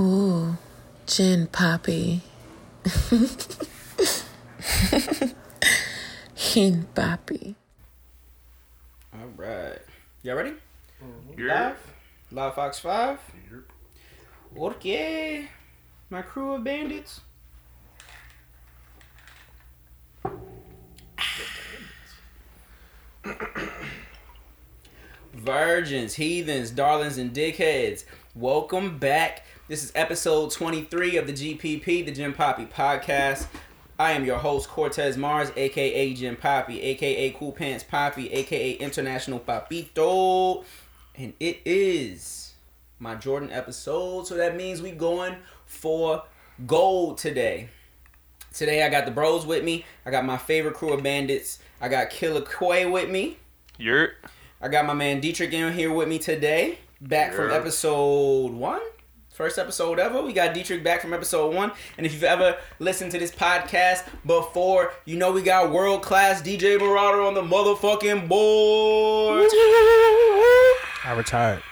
Ooh, gin poppy. Gin poppy. All right. Y'all ready? Yeah. Live? Live Fox 5? Okay. My crew of bandits. Virgins, heathens, darlings, and dickheads. Welcome back. This is episode 23 of the GPP, the Jim Poppy podcast. I am your host, Cortez Mars, aka Jim Poppy, aka Cool Pants Poppy, aka International Papito. And it is my Jordan episode, so that means we going for gold today. Today I got the bros with me. I got my favorite crew of bandits. I got Killer Quay with me. You're I got my man Dietrich in here with me today. Back from episode one. First episode ever. We got Dietrich back from episode one. And if you've ever listened to this podcast before, you know we got world class DJ Marauder on the motherfucking board. I retired.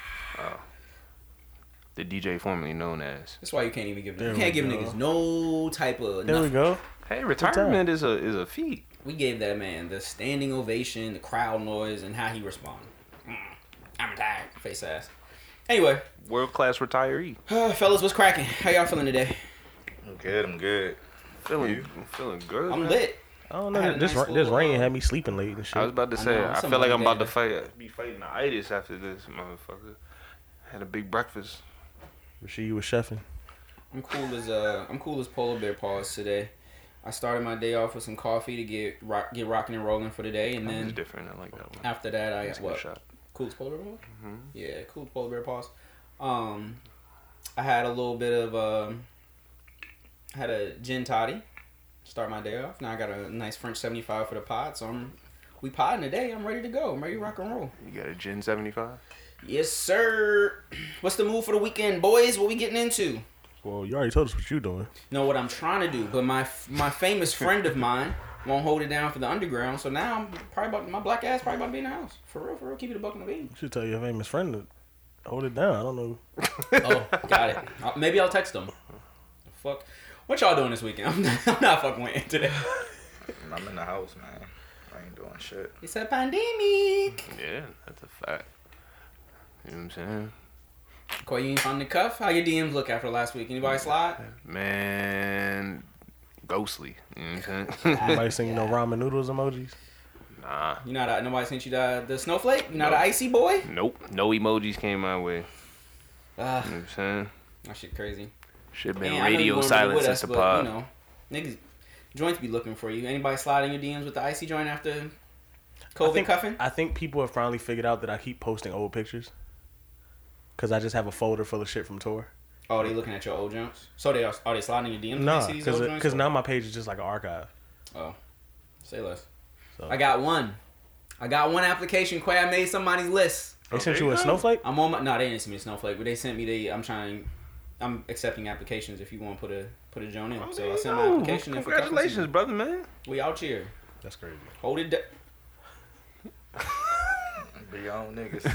the DJ formerly known as. That's why you can't even give There you can't give go. niggas no type of There we go. Hey, retirement is a is a feat. We gave that man the standing ovation, the crowd noise, and how he responded. Mm, I'm retired, face ass. Anyway, World class retiree. fellas, what's cracking? How y'all feeling today? I'm good. I'm good. Feeling You? I'm feeling good. I'm man. lit. I don't know. a This nice this rain uh, had me sleeping late and shit. I was about to I say, know, I, feel like I'm about to Monday. fight be fighting the itis after this motherfucker. Had a big breakfast. Rasheed was chefing. I'm cool as uh I'm cool as polar bear paws today. I started my day off with some coffee to get rock, get rocking and rolling for the day, and That then different. I like that one. after that I That's got a good what shot. cool polar bear paws. Mhm. Yeah, cool polar bear paws. Um, I had a little bit of um, had a gin toddy. Start my day off. Now I got a nice French seventy five for the pot, so I'm we podding today. I'm ready to go. I'm ready to rock and roll. You got a gin 75? Yes, sir. What's the move for the weekend, boys? What we getting into? Well, you already told us what you're doing. know what I'm trying to do, but my my famous friend of mine won't hold it down for the underground. So now I'm probably about my black ass probably about to be in the house for real, for real. Keep it a buck in the bean. You should tell your famous friend to hold it down. I don't know. Oh, got it. Uh, maybe I'll text them. Fuck. What y'all doing this weekend? I'm not, I'm not fucking with it today. I'm in the house, man. I ain't doing shit. It's a pandemic. Yeah, that's a fact. You know what I'm saying? Koy, you ain't found the cuff? How your DMs look after last week? Anybody slide? Man, ghostly. You know what I'm saying? Anybody sing you know ramen noodles emojis? nah. You know that nobody sent you the the snowflake? You know No. the icy boy? Nope. No emojis came my way. Ah, You know what I'm saying? that shit crazy. Should been Man, I know you radio silence since us, the but, pod. You know, niggas, joints be looking for you. Anybody slide in your DMs with the icy joint after I COVID think, cuffing? I think people have finally figured out that I keep posting old pictures. Cause I just have a folder full of shit from tour. Oh, they looking at your old joints. So they are, are they sliding your DMs? No, Nah, they see these old cause, now my page is just like an archive. Oh, say less. So I got one. I got one application. Quay, I made somebody's list. they Oh, sent there you you a snowflake. I'm on my. No, they didn't send me a snowflake, but they sent me the. I'm trying. I'm accepting applications if you want to put a put a joint in. Oh, so I you sent my go. application in for Congratulations, season. brother, man. We out here. That's crazy. Hold it. Da- Be your own niggas.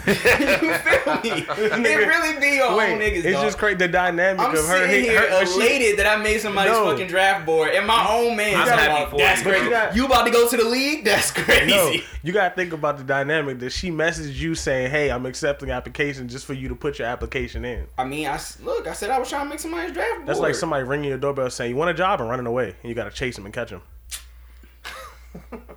You feel me? It really be your Wait, own niggas. it's dog. just crazy. The dynamic I'm of her. sitting hit- here her- her- she- elated that I made somebody's No. fucking draft board and my own man. I'm happy for That's you. crazy. You got- you about to go to the league? That's crazy. No, you gotta think about the dynamic that she messaged you saying, "Hey, I'm accepting application just for you to put your application in." I mean, I look. I said I was trying to make somebody's draft board. That's like somebody ringing your doorbell saying, "You want a job?" and running away, and you gotta chase him and catch them.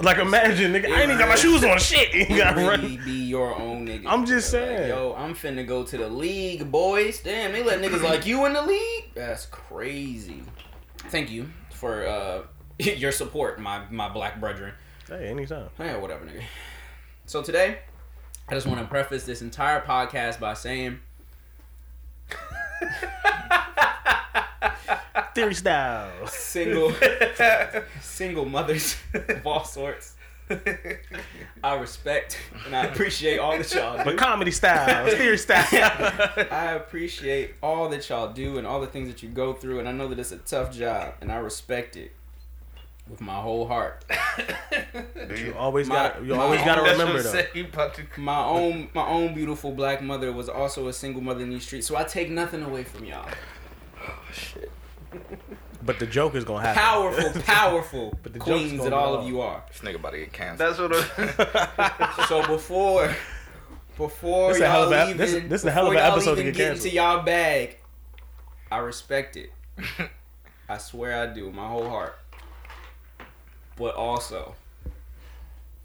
like imagine, nigga, I ain't even got my shoes on. Shit, you gotta really run. be your own nigga. I'm just Like, saying. yo, I'm finna go to the league, boys. Damn, they let niggas like you in the league. That's crazy. Thank you for uh, your support, my my black brethren. Hey, anytime. Yeah, whatever, nigga. So today, I just want to preface this entire podcast by saying, Theory style. single, single mothers of all sorts. I respect and I appreciate all that y'all do. But comedy style, theory style. I appreciate all that y'all do and all the things that you go through, and I know that it's a tough job, and I respect it. with my whole heart. You always got you always got to remember what though. say you about to. My own my own beautiful black mother was also a single mother in these streets, so I take nothing away from y'all. Oh, But the joke is gonna happen. Powerful, powerful But the joke's queens that all of you are. This nigga about to get canceled. That's what. I'm... So before before This is a hell y'all of a- even this is- this is a hell of before an y'all episode to even get get canceled. into y'all bag, I respect it. I swear I do, my whole heart. But also,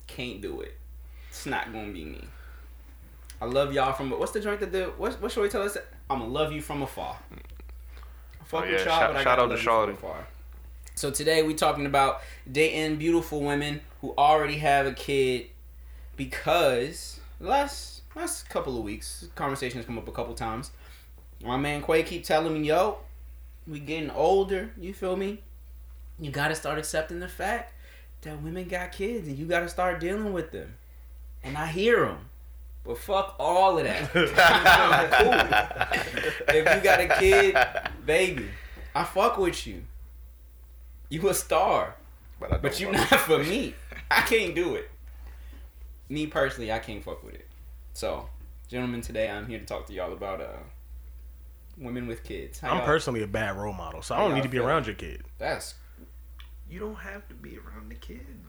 can't do it. It's not gonna be me. I love y'all from what's the joint that the what what should we tell us? I'm gonna love you from afar. I fuck Oh, with yeah, y'all, shout- but I shout gotta out to love you from Shawty. afar. So today we talking about dating beautiful women who already have a kid because last last couple of weeks conversation has come up a couple times. My man Quay keep telling me, "Yo, we getting older. You feel me? You gotta start accepting the fact that women got kids, and you gotta start dealing with them." And I hear him, but fuck all of that. Cool. If you got a kid, baby, I fuck with you. You a star. But, But you not for me. I can't do it. Me personally, I can't fuck with it. So, gentlemen, today I'm here to talk to y'all about uh women with kids. How I'm personally a bad role model, so I don't need to be feel? around your kid. That's You don't have to be around the kid though. That's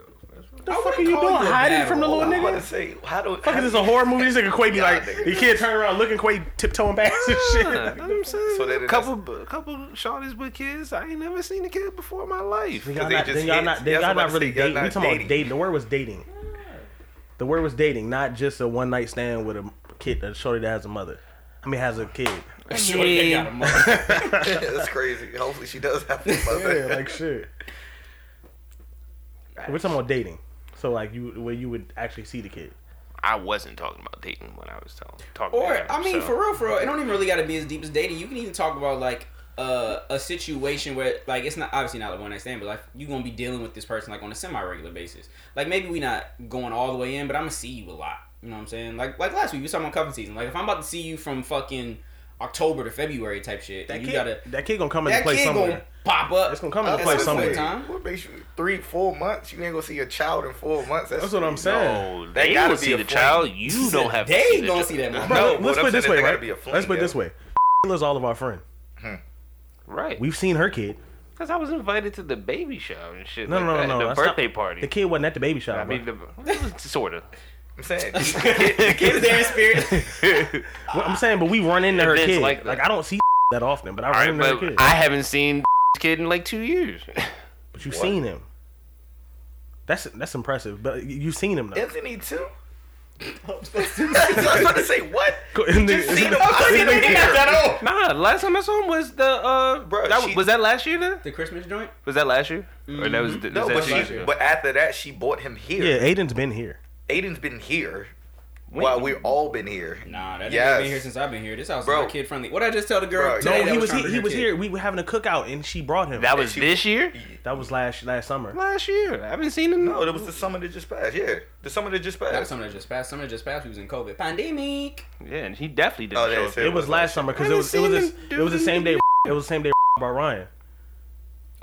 what The I fuck are you doing? Hiding from the little I'm model. about nigga? to say, how do? Fuck how is this a horror movie? This nigga Quay be like, nigga. the kid turn around looking Quay tiptoeing back and shit. I'm saying. So that a couple, a couple shorties with kids. I ain't never seen a kid before in my life. Y'all they not, just then y'all not, That's y'all what not I'm about to really dating. We talking about dating. The word was dating. The word was dating, not just a one night stand with a kid, a shorty that has a mother. I mean, has a kid. Sure, they got a mother. That's crazy. Hopefully she does have a mother. Yeah, like shit. We're talking about dating. So like you, where you would actually see the kid. I wasn't talking about dating when I was telling, talking. Or to him, I mean, so. for real, for real, it don't even really got to be as deep as dating. You can even talk about like uh, a situation where like it's not obviously not a one night stand, but like you gonna be dealing with this person like on a semi regular basis. Like maybe we not going all the way in, but I'm gonna see you a lot. You know what I'm saying? Like like last week we was talking about cuffing season. Like if I'm about to see you from fucking October to February type shit, That then kid, you gotta that kid gonna come into play kid somewhere. gonna pop up. It's gonna come into at play some somewhere. time. What makes you three, four months? You ain't gonna see a child in four months. That's what I'm saying. No, That they gotta will be see the flame. child. You don't have. They to see ain't gonna see that motherfucker. Bro, No, let's what put it this way, is there gotta right? be a fling, Let's put it this way. is all of our friend. Right. We've seen her kid. Because I was invited to the baby shower and shit. No, like no, no, that, no. The that's not- birthday party. The kid wasn't at the baby shower. I mean, the, sort of. I'm saying. The kid is there in spirit. Well, I'm saying, but we run into her Events kid. like Like. I don't see that often, but I run right, into her kid. I haven't seen kid in like two years. but you've What? seen him. That's that's impressive. But you- you've seen him though. Isn't he too? I was about to say what? And the- Just seen him. it's- I seen him here. nah, last time I saw him was the uh, Bruh, that, she- was that last year then? the Christmas joint. Was that last year? Or that was, was No, that but she. years ago? But after that, she bought him here. Yeah, Aiden's been here. Aiden's been here. When? While we've all been here. Nah, that nigga Yes. been here since I've been here. This house Bro. is not kid friendly. What I just tell the girl Bro, today No, he was trying he, he was her here. We were having a cookout, and she brought him. that was she- this year? that was last last summer. Last year. I haven't seen him. No, that was the summer that just passed. Yeah, the summer that just That was passed. summer that just passed. Summer that just passed. We was in COVID pandemic. Yeah, and he definitely didn't Oh, show up. it. It was was last last summer because it was it was seen this, it was the same day. It was the same day about Ryan.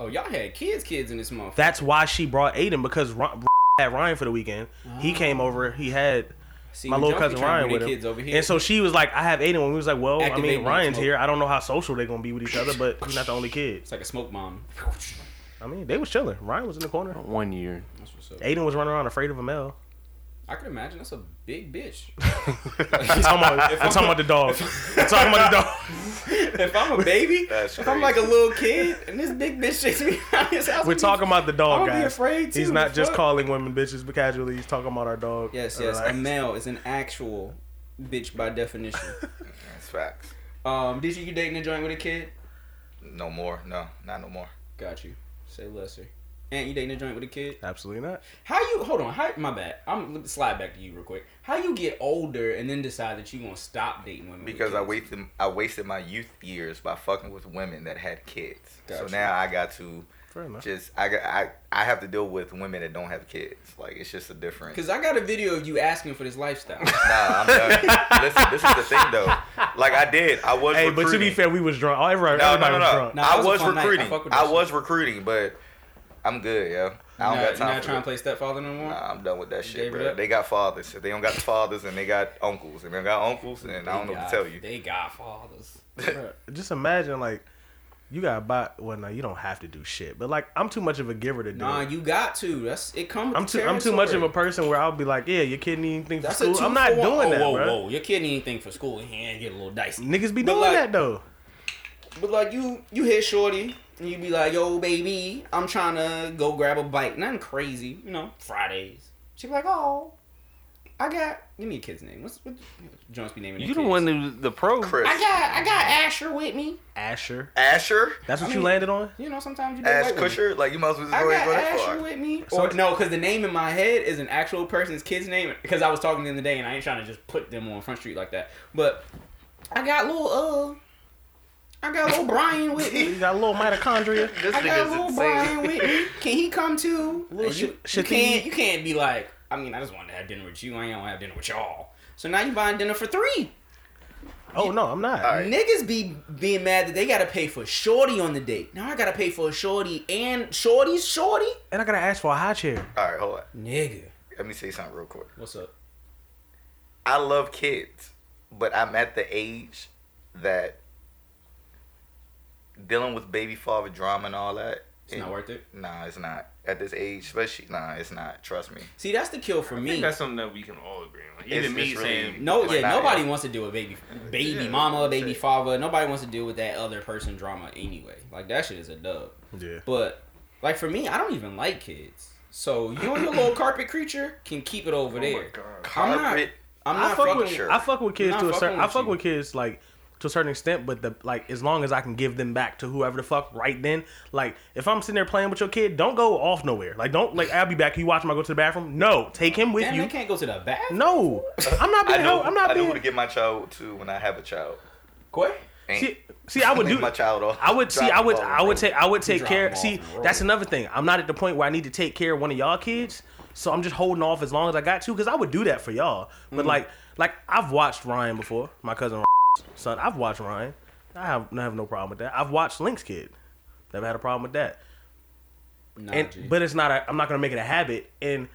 Oh, y'all had kids, kids in this month. That's why she brought Aiden because Ry- had Ryan for the weekend. He oh. came over. He had See, my little cousin Ryan with their him. kids over here. And so she was like, I have Aiden. When we was like, well, I mean, Ryan's smoke. here. I don't know how social they're gonna be with each other, but he's not the only kid. it's like a smoke bomb. I mean, they was chilling. Ryan was in the corner. One year. That's what's up. Aiden was running around afraid of a male. I can imagine that's a big bitch. I'm talking about, I'm talking about the dog. I'm talking about the dog. if I'm a baby, That's if I'm like a little kid, and this big bitch takes me around his house, We're talking about the dog, I'm be guys. afraid, He's not just fuck? calling women bitches, but casually he's talking about our dog. Yes, yes. like- A male is an actual bitch by definition. That's facts. um, did you you dating a joint with a kid? No more. No, not no more. Got you. Say lesser. And you dating a joint with a kid? Absolutely not. How you hold on? How my bad. I'm let me slide back to you real quick. How you get older and then decide that you gonna stop dating women? with Because I wasted I wasted my youth years by fucking with women that had kids. So now I got to just I got I I have to deal with women that don't have kids. Like it's just a different. Cause I got a video of you asking for this lifestyle. Nah, I'm done. Listen, this is the thing though. Like I did, I was. Hey, but to be fair, we was drunk. Oh, everybody, no, no, no, was no. drunk. Nah, that I was was fun night. I recruiting. I, that was recruiting, but I'm good, yo. I don't You're got not, time you're not for trying it. to play stepfather no more. Nah, I'm done with that shit, bro. They got fathers. If they don't got fathers, and they got uncles, and they got uncles, and I don't know what to tell you. They got fathers. Bruh, just imagine like you gotta buy. Well, no, you don't have to do shit. But like, I'm too much of a giver to do. Nah, it. you got to. That's it. Comes. I'm too. I'm too much of a person where I'll be like, yeah, your kid need anything for That's a school. I'm not for one. doing oh, that, whoa, bro. Whoa, your kid need anything for school? He ain't get a little dicey. Niggas be But, doing like- that though. But like you, you hit shorty, and you'd be like, "Yo, baby, I'm trying to go grab a bite." Nothing crazy, you know. Fridays. She'd be like, "Oh, I got. Give me a kid's name. What's what? Jones be naming. You their the kids? one who the pro. Chris, I got. I got Asher with me. Asher. Asher, That's what I you mean- landed on. You know, sometimes you. Ash like women. Kusher, like you might as well just I go ahead got and go that Asher far. with me. So- Or no, because the name in my head is an actual person's kid's name. Because I was talking the other day, and I ain't trying to just put them on Front Street like that. But I got little uh, I got a little Brian with me. You got a little mitochondria. This I got nigga's little insane. Brian with me. Can he come too? Little And you, shit- you can't. You can't be like. I mean, I just wanted to have dinner with you. I ain't gonna have dinner with y'all. So now you buying dinner for three. Oh no, I'm not. All right. Niggas be being mad that they gotta pay for shorty on the date. Now I gotta pay for a shorty and shorty's shorty. And I gotta ask for a high chair. All right, hold on. Nigga, Let me say something real quick. what's up? I love kids, but I'm at the age that dealing with baby father drama and all that. It's not worth it. Nah, it's not. At this age, especially, nah, it's not. Trust me. See, that's the kill for I me. think that's something that we can all agree on. It's- Even me it's really- saying No, yeah, not, nobody yeah. wants to do a baby, baby Yeah, mama, baby father. Nobody wants to deal with that other person drama anyway. Like that shit is a dub. Yeah. But like for me, I don't even like kids. So you and your little carpet creature can keep it over Oh my there. God. I'm not. Carpet. I'm not. I not fuck fucking. with sure. I fuck with kids Not to a certain. I fuck you. with kids like to a certain extent, but the like as long as I can give them back to whoever the fuck right then. Like if I'm sitting there playing with your kid, don't go off nowhere. Like don't like I'll be back. You watch him. I go to the bathroom. No, take him with Damn, you. they can't go to the bathroom. No, I'm not I being. know. I'm not I know who to get my child to when I have a child. Quay? See, see, I would do. my child off. I would see. I would. the I would take. I would take drop care. See, that's another thing. I'm not at the point where I need to take care of one of y'all kids. So I'm just holding off as long as I got to, because I would do that for y'all. Mm. But like, like I've watched Ryan before, my cousin son. I've watched Ryan. I have, I have no problem with that. I've watched Link's kid. Never had a problem with that. Nah, And but it's not. A, I'm not gonna make it a habit. And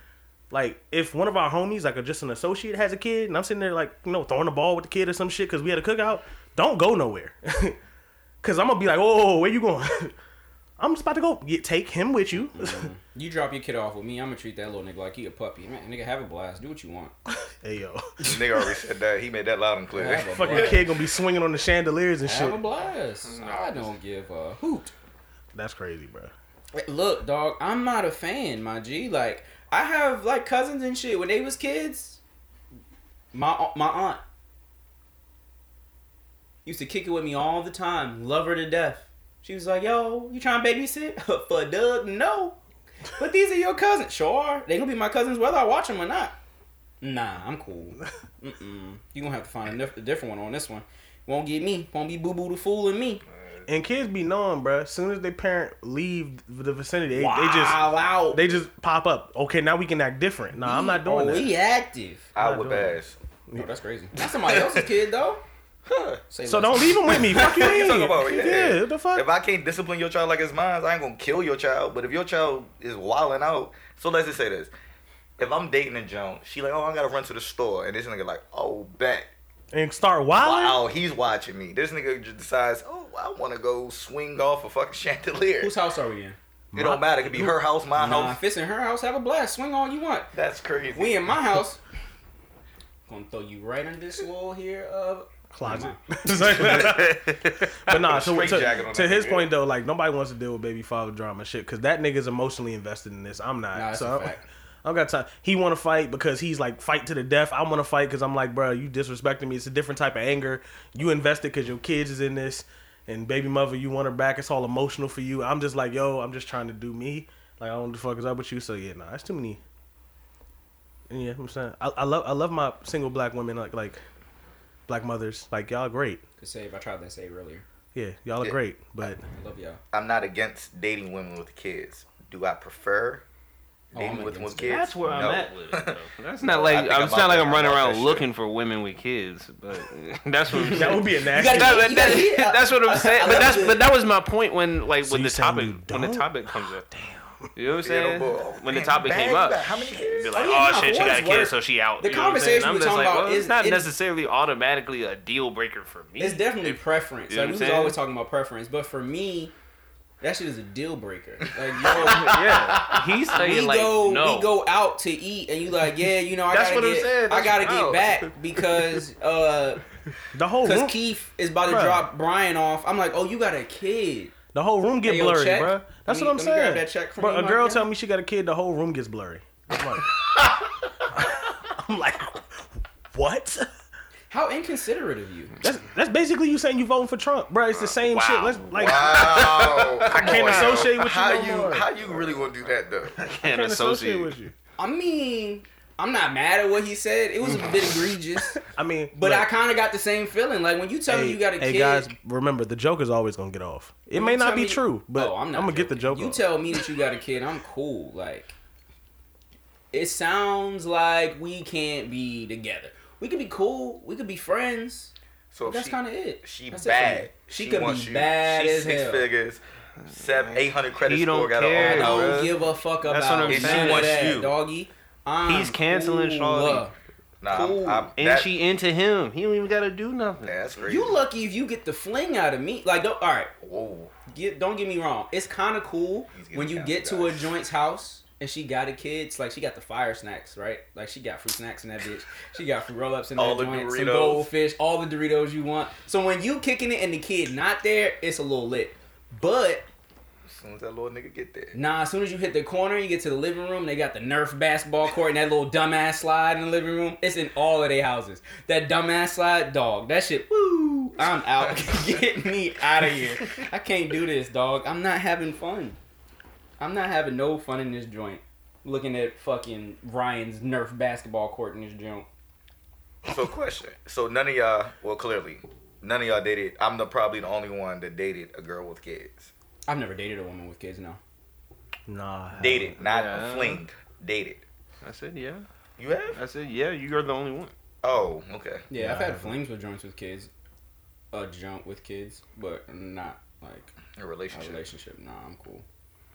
like, if one of our homies, like a, just an associate, has a kid, and I'm sitting there like, you know, throwing the ball with the kid or some shit because we had a cookout, don't go nowhere. Cause I'm gonna be like, oh, where you going? I'm just about to go. Get, take him with you. you drop your kid off with me, I'm gonna treat that little nigga like he a puppy. Man, nigga, have a blast. Do what you want. hey yo, Nigga already said that. He made that loud and clear. Have a fucking blast. kid gonna be swinging on the chandeliers and Have a shit. blast. Mm-hmm. I don't give a hoot. That's crazy, bro. Look, dog, I'm not a fan, my G. Like, I have like cousins and shit. When they was kids, my my aunt used to kick it with me all the time. Love her to death. She was like, "Yo, you trying to babysit for Doug? No, but these are your cousins. Sure, they gonna be my cousins whether I watch them or not. Nah, I'm cool. Mm-mm. You gonna have to find a, dif- a different one on this one. Won't get me. Won't be boo boo the fool and me. And kids be knowing, bro. As soon as their parent leave the vicinity, they, wow, they just out. they just pop up. Okay, now we can act different. Nah, I'm not doing oh, that. We active. I not would doing that. pass. Oh, that's crazy. That's somebody else's kid though. Say So less. don't leave him with me. Fuck you, What you talking about? Yeah. Yeah, the fuck? If I can't discipline your child like it's mine, I ain't gonna kill your child. But if your child is wilding out, so let's just say this: if I'm dating a Joan, she like, oh, I gotta run to the store, and this nigga like, oh, bet. and start wilding. Wow, he's watching me. This nigga just decides, oh, I want to go swing off a fucking chandelier. Whose house are we in? It don't matter. It could be her house, my Nah, house. if it's in her house, have a blast. Swing all you want. That's crazy. We in my house. Gonna throw you right in this wall here of closet. but nah, so Straight to, to his nigga. point though, like nobody wants to deal with baby father drama shit because that nigga's emotionally invested in this. I'm not. Nah, that's so a I fact. I don't got time. He want to fight because he's like fight to the death. I want to fight because I'm like, bro, you disrespecting me. It's a different type of anger. You invested because your kids is in this, and baby mother, you want her back. It's all emotional for you. I'm just like, yo, I'm just trying to do me. Like I don't know what the fuck is up with you. So yeah, nah, that's too many. And Yeah, I'm saying I, I love I love my single black women like like black mothers. Like y'all great. Could save. I tried that save earlier. Yeah, y'all are Yeah. great, but I love y'all. I'm not against dating women with kids. Do I prefer Oh, dating I'm with with kids? That's where No. I'm at with it. That's not like I'm, I'm it's not like. I'm running around that looking for women with kids, but that's what I'm that would saying. be a nasty. gotta- That- that- that's what I'm saying. But that's but that was my point when like So when the topic when the topic comes up. You know what I'm saying? when the topic came up, got how many kids? be like, Oh, oh shit, she got a kid, worth, so she out. the You I'm conversation I'm we're just talking like, about well, is- it's not it- necessarily automatically a deal breaker for me. It's definitely preference. You know Like we what I'm was always talking about preference, but for me, that shit is a deal breaker. Like yo, yeah, he's saying we like go no. we go out to eat, and you like yeah, you know I That's gotta what I'm get saying. I gotta get back because uh The whole because Keith is about to Bruh. drop Brian off. I'm like, oh, you got a kid. The whole room get Hey, blurry, check. bro. That's me- what I'm let me grab saying. that check Bro, a girl guy. tell me she got a kid, the whole room gets blurry. I'm like, I'm like, what? How inconsiderate of you. That's that's basically you saying you voting for Trump, bro. It's the same wow. shit. Let's like, Wow. I can't associate with you how no you more. how you really gonna do that though? can't can't associate associate. with you. I mean, I'm not mad at what he said. It was a bit egregious, I mean, but look, I kind of got the same feeling. Like when you tell me you got a hey kid. Hey guys, remember the joke is always gonna get off. It may not be me- true, but Oh, I'm, not gonna get the joke You off. tell me that you got a kid, I'm cool. Like, it sounds like we can't be together. We could be cool. We could be friends. So if That's kind of it. she That's it for me. bad. She, could be you. bad She's as six hell. figures, seven, eight hundred credit He score. don't Got care, I don't bruh. give a fuck about That's what I'm none saying. of She that, wants you. doggy. I'm He's canceling cool. Shawty. Nah, I'm- Cool. I'm, And that, she into him. He don't even gotta do nothing. Yeah, that's crazy. You lucky if you get the fling out of me. Like, don't, all right, Whoa. get, don't get me wrong. It's kind of cool when you get to a joint's house and she got a kid. It's like she got the fire snacks, right? Like she got fruit snacks in that bitch. She got fruit roll ups in All that the joint, some Doritos. goldfish, all the Doritos you want. So when you kicking it and the kid not there, it's a little lit. But As soon as that little nigga get there. Nah, as soon as you hit the corner, you get to the living room. They got the Nerf basketball court and that little dumbass slide in the living room. It's in all of their houses. That dumbass slide, dog. That shit. Woo! I'm out. Get me out of here. I can't do this, dog. I'm not having fun. I'm not having no fun in this joint. Looking at fucking Ryan's Nerf basketball court in this joint. So question. So none of y'all, well, clearly, none of y'all dated. I'm the probably the only one that dated a girl with kids. I've never dated a woman with kids. No. Nah, I Dated, not Yeah. a fling. Dated. I said yeah. You have? I said yeah. You're the only one. Oh, okay. Yeah, I've had flings with joints with kids. A jump with kids, but not like A a relationship. relationship. Nah, I'm cool.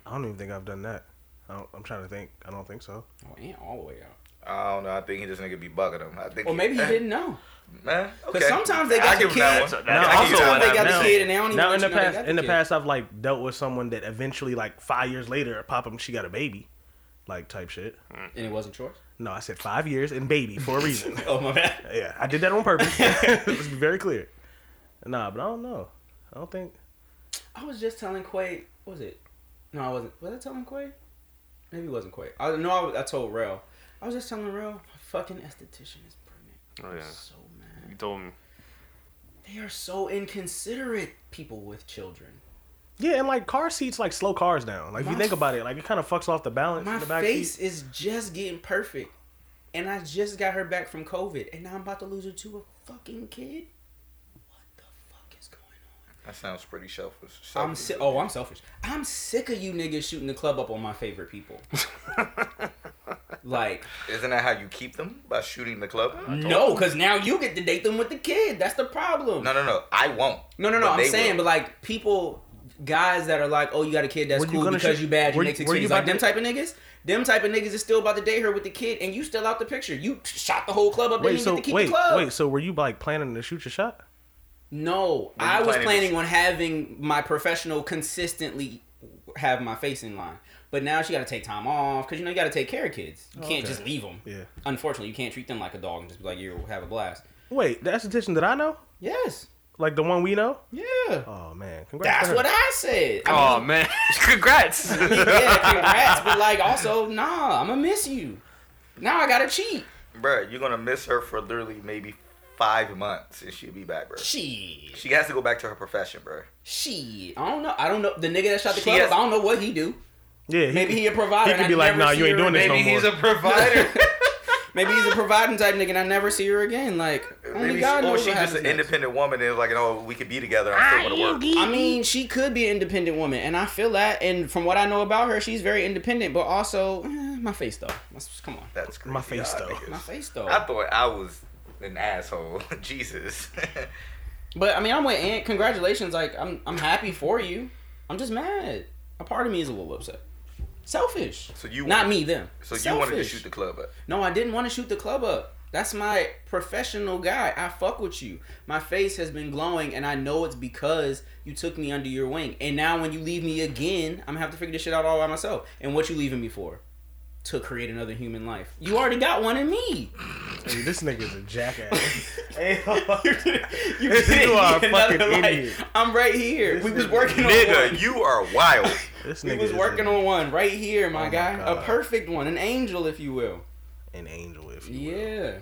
I don't even think I've done that. I don't, I'm trying to think. I don't think so. Oh, ain't all the way out. I don't know. I think he just nigga be bugging him. I think. Or maybe he didn't know. Man, okay. Sometimes they I got the give him that kid. one. That's- Now, that's I give Sometimes they got now- the kid and they don't even Now in let the you know they past, got in the kid. past, I've like dealt with someone that eventually, like five years later, pop up, she got a baby, like type shit. and it wasn't yours. No, I said five years and baby for a reason. Oh my bad. yeah, I did that on purpose. Let's be very clear. Nah, but I don't know. I don't think. I was just telling Quay. What was it? No, I wasn't. Was I telling Quay? Maybe it wasn't Quay. I no, I, I told Rail. I was just telling Rail. My fucking esthetician is pregnant. Oh yeah. so You told me. They are so inconsiderate. People with children. Yeah, and like car seats like slow cars down. Like if you think about it, like it kind of fucks off the balance My in the back face seat. is just getting perfect, and I just got her back from COVID, and now I'm about to lose her to a fucking kid. What the fuck is going on? That sounds pretty selfish. I'm selfish. sick. Oh, I'm selfish. I'm sick of you niggas shooting the club up on my favorite people. like, Isn't that how you keep them by shooting the club? no, because now you get to date them with the kid. That's the problem. No, no, no. I won't. no, no. no, I'm saying, will. but like people, guys that are like, oh, you got a kid that's Were cool gonna because shoot- you bad, you were- next were you experience. Like about them type of niggas. Them type of niggas is still about to date her with the kid, and you still out the picture. You shot the whole club up. Wait, Wait, so get to keep wait, the club. wait. So were you like planning to shoot your shot? No, Were I was planning to planning sh- on having my professional consistently have my face in line. But now she got to take time off because you know you got to take care of kids. You oh, can't okay. just leave them. Yeah. Unfortunately, you can't treat them like a dog and just be like, "You have a blast." Wait, the esthetician that I know, Yes. like the one we know. Yeah. Oh man, congrats. That's what I said. I Oh mean, man, congrats. yeah, congrats. But like, also, nah, I'm gonna miss you. Now I gotta cheat. Bruh, you're gonna miss her for literally maybe five months and she'll be back, bro. Shit. She has to go back to her profession, bro. She. I don't know. I don't know. The nigga that shot the She club, has- I don't know what he do. Yeah, he, Maybe he a provider. he could be like, never "Nah, you ain't doing this again." no Maybe more." he's a provider. Maybe he's a providing type nigga and I never see her again. Like, only Maybe God she, or knows she's just an next. independent woman and is like, oh, we could be together. I'm still gonna work. I mean, she could be an independent woman, and I feel that. And from what I know about her, she's very independent, but also, eh, my face though. Come on, That's crazy. My face, y'all though. my face though. I thought I was an asshole. Jesus. But I mean, I'm with Aunt. Congratulations. Like, I'm I'm happy for you. I'm just mad. A part of me is a little upset. Selfish. So you not wanted- me them. So you wanted to shoot the club up. No, I didn't want to shoot the club up. That's my professional guy. I fuck with you. My face has been glowing, and I know it's because you took me under your wing. And now, when you leave me again, I'm gonna have to figure this shit out all by myself. And what you leaving me for? To create another human life. You already got one in me. Hey, this nigga's a jackass. hey, You This you are a fucking life. idiot. I'm right here. we was working on Nigga, one. you are wild. this We nigga was working a- on one right here, my Oh my guy. a perfect one, an angel, if you will. an angel, if you will. Yeah.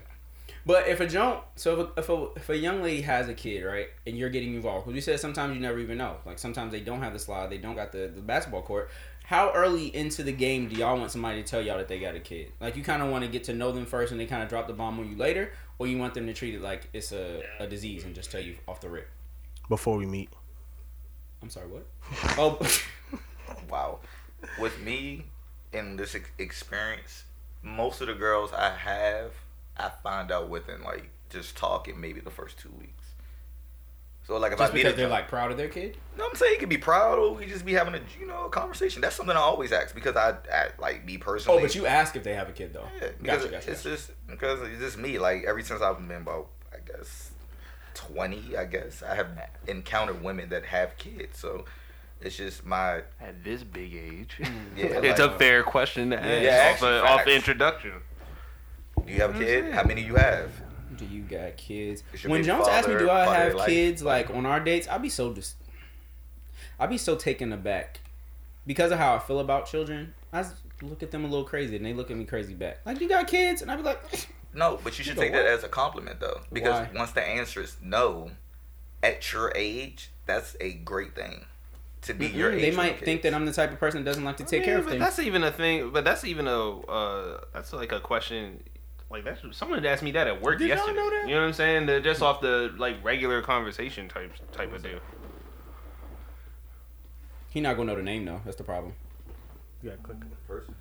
But if a jump, so if a, if a, if a young lady has a kid, right, and you're getting involved, because you said sometimes you never even know. Like sometimes they don't have the slide, they don't got the, the basketball court. How early into the game do y'all want somebody to tell y'all that they got a kid? Like you kind of want to get to know them first, and they kind of drop the bomb on you later, or you want them to treat it like it's a, a disease and just tell you off the rip. Before we meet. I'm sorry, what? Oh, Wow. With me in this ex- experience, most of the girls I have, I find out within like just talking maybe the first two weeks. So like if just I because a, they're like proud of their kid. no, I'm saying you can be proud or we just be having a you know a conversation. That's something I always ask because I, I like me personally. Oh, but you ask if they have a kid though. Yeah, because Gotcha, gotcha. it's gotcha. just because it's just me. Like ever since I've been about, I guess, twenty. I guess I have encountered women that have kids. So it's just my At this big age, hmm. yeah. it's like, a fair question to ask Yeah, off, actually, a, off the introduction. Do you have a mm, kid? How many you have? Do you got kids? When baby Jones asked me, "Do I have your life?" kids?" Like on our dates, I'd be so dis- I'd be so taken aback because of how I feel about children. I look at them a little crazy, and they look at me crazy back. Like, "You got kids?" And I'd be like, No, but you should You take know that as a compliment though, because Why? once the answer is no, at your age, that's a great thing. To be your Mm-mm, age, they might kids. think that I'm the type of person that doesn't like to take Yeah, care of but things. That's even a thing. But that's even a uh, that's like a question. Like that's someone had asked me that at work Did y'all yesterday. know that? You know what I'm saying? The, just off the like regular conversation type type of deal. He not gonna know the name though. That's the problem. You gotta click it. person.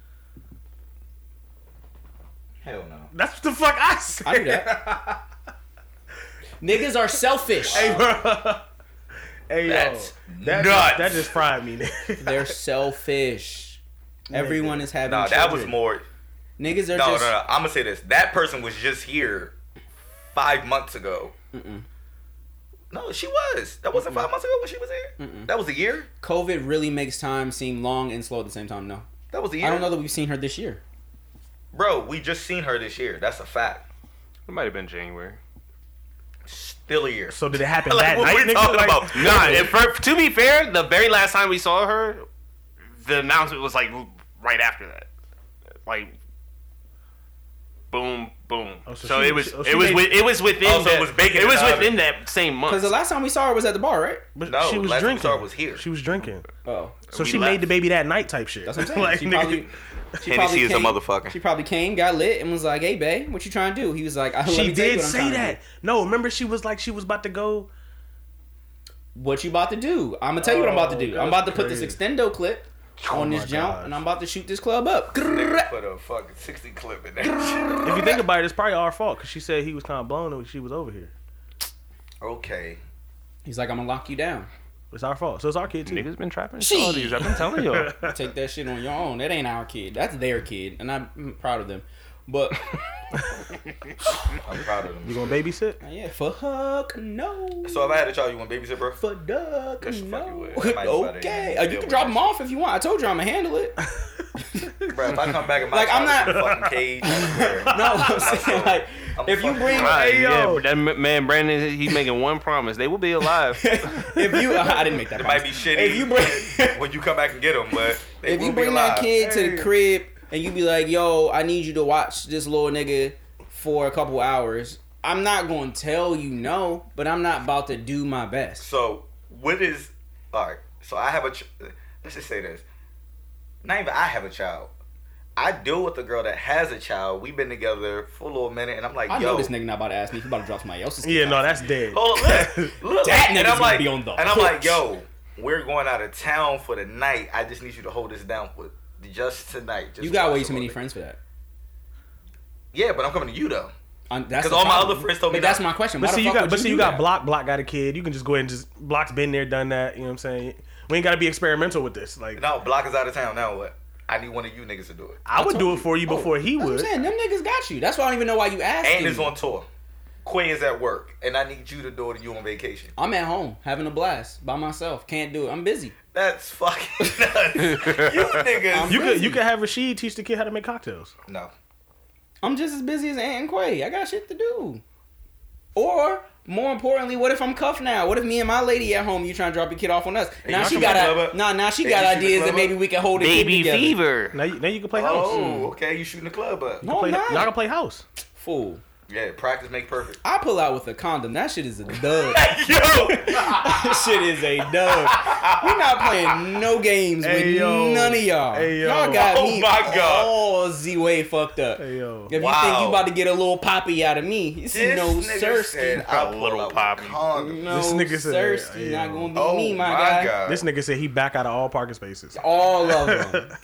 Hell no. That's what the fuck I said. I do that. Niggas are selfish. hey, bro. Hey, yo. That's that, nuts. that just fried me. They're selfish. Everyone is having. No, that was children. more. Niggas are No, just. no, no. I'm gonna say this. That person was just here five months ago. Mm-mm. No, she was. That wasn't five months ago when she was here. Mm-mm. That was a year. COVID really makes time seem long and slow at the same time. No, That was a year. I don't know that we've seen her this year. Bro, we just seen her this year. That's a fact. It might have been January. Still a year. so did it happen Like, that what night? we nigga? talking Like- about? Nah, for, to be fair, the very last time we saw her, the announcement was like right after that. Like, boom, boom. Oh, so so she- it was oh, it was made- with, it was within Oh, so it that, was baking it was within that same month. Because the last time we saw her was at the bar, right? But No, she was last time we drinking. saw her was here. She was drinking. Oh, So We she left. made the baby that night type shit. that's what I'm saying. like, she nigga, probably. She Hennessy is a came, motherfucker. She probably came, got lit, and was like, "Hey, babe, what you trying to do?" He was like, "Let she me did say that. No, remember she was like she was about to go. What you about to do? I'm gonna tell you what I'm about to Oh, do. I'm about to put this extendo clip Oh on my this jump, gosh. and I'm about to shoot this club up. Nigga put a fucking 60 clip in there. If you think about it, it's probably our fault because she said he was kind of blown when she was over here. okay. He's like, "I'm gonna lock you down. It's our fault. So it's our kid too. Niggas been trapping Shit. all these. I've been telling y'all. Take that shit on your own. That ain't our kid. That's their kid, and I'm proud of them. But I'm proud of them. You them. gonna babysit? yeah, for fuck no. So if I had a child, you want babysit, bro? For duck, Yes, fuck you no. would. I might know about it. Okay, You Uh, you can drop that them off if you want. I told you I'm gonna handle it. Bro, if I come back in my Like, I'm not- in a fucking cage, I. No, I'm saying like I'm if you bring Right, Hey, yeah, yo. but that man Brandon, he's making one promise: they will be alive. if you I didn't make that. It might be promise. shitty If you bring when you come back and get them, but they if will you be bring that alive. kid to the crib and you be like, "Yo, I need you to watch this little nigga for a couple hours," I'm not gonna tell you no, but I'm not about to do my best. So what is all right? So I have a. Ch- let's just say this. Not even I have a child. I deal with a girl that has a child. We've been together for a little minute, and I'm like, I yo, know this nigga not about to ask me. If he about to drop somebody else's. Yeah, no, that's dead. Hold on, look, look. That and nigga's gonna like, be on the and I'm like, yo, we're going out of town for the night. I just need you to hold this down for just tonight. Just You got way too many friends for that. Yeah, but I'm coming to you though. That's 'Cause the all my other friends told me But that's that. my question. But see, you got, would but see, you got that? Block. Block got a kid. You can just go ahead and just Block's been there, done that. You know what I'm saying? We ain't got to be experimental with this. Like, no, Block is out of town. Now what? I need one of you niggas to do it. I would do it for you before he That's what I'm would. saying. Them niggas got you. That's why I don't even know why you asked. And me. is on tour. Quay is at work, and I need you to do it. and You on vacation? I'm at home having a blast by myself. Can't do it. I'm busy. That's fucking nuts. you niggas. I'm- You could you could have Rashid teach the kid how to make cocktails. no. I'm just as busy as Ant and Quay. I got shit to do. Or more importantly, what if I'm cuffed now? What if me and my lady at home, you trying to drop your kid off on us? Hey, now she got a, up. nah, now she Hey, got you shoot the ideas that maybe we can hold a Baby kid together. fever. Now you, now you can play oh, house. Oh, okay. You shooting the club up? No, Play, I'm y'all not. can play house. Fool. Yeah, practice make perfect. I pull out with a condom. That shit is a dub. Yo, that shit is a dub. We're not playing no games Hey, with yo. none of y'all. Hey, yo. Y'all got Oh, me my God. all Z-way fucked up. Hey yo. If you think Wow. you about to get a little poppy out of me, it's this no nigga Sirski. said A I pull little poppy. No, This nigga said, Sirski hey, not gonna be Oh me, my, my guy. god. This nigga said he back out of all parking spaces. All of them.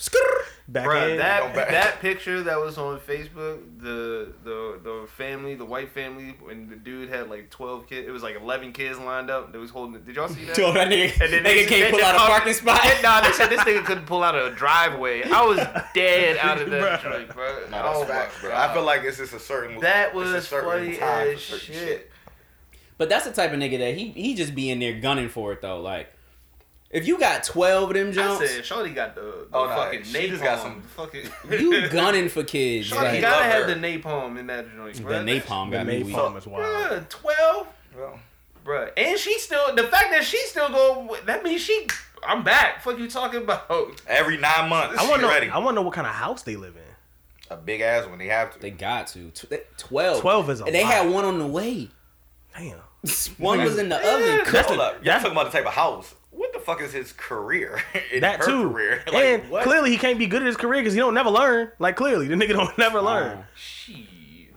Back Bruh, in. that back. that picture that was on Facebook, the the the family, the white family, when the dude had like twelve kids, it was like eleven kids lined up. They was holding. Did y'all see that? Yo, that nigga, And then nigga they- can't they- pull they out a parking spot. nah, they said this nigga couldn't pull out a driveway. I was dead out of that Bruh. joint, bro. No, that's Oh facts, bro. I feel like it's just a certain. That was a certain funny time as for certain shit. But that's the type of nigga that he he just be in there gunning for it though. Like, if you got twelve of them I said, Shorty got the, the Oh, nah, fucking she napalm. just got some- fucking. you gunning for kids. Shorty Like, gotta love have her. the napalm in that joint. the bruh. napalm the got me weak. napalm is wild. Yeah, twelve. Well, Bruh. And she still the fact that she still go that means she I'm back. Fuck you talking about. every nine months, I want to ready. know. I want to know what kind of house they live in. a big ass one. they have to. They got to twelve. 12 is a And they lot. had one on the way. Damn. One was in the Yeah, oven. that's cooking. Y'all talking about the type of house. What the fuck is his career? In That her too. Career? Like, and what? clearly he can't be good at his career because he don't never learn. Like clearly the nigga don't never learn. Oh, Shit.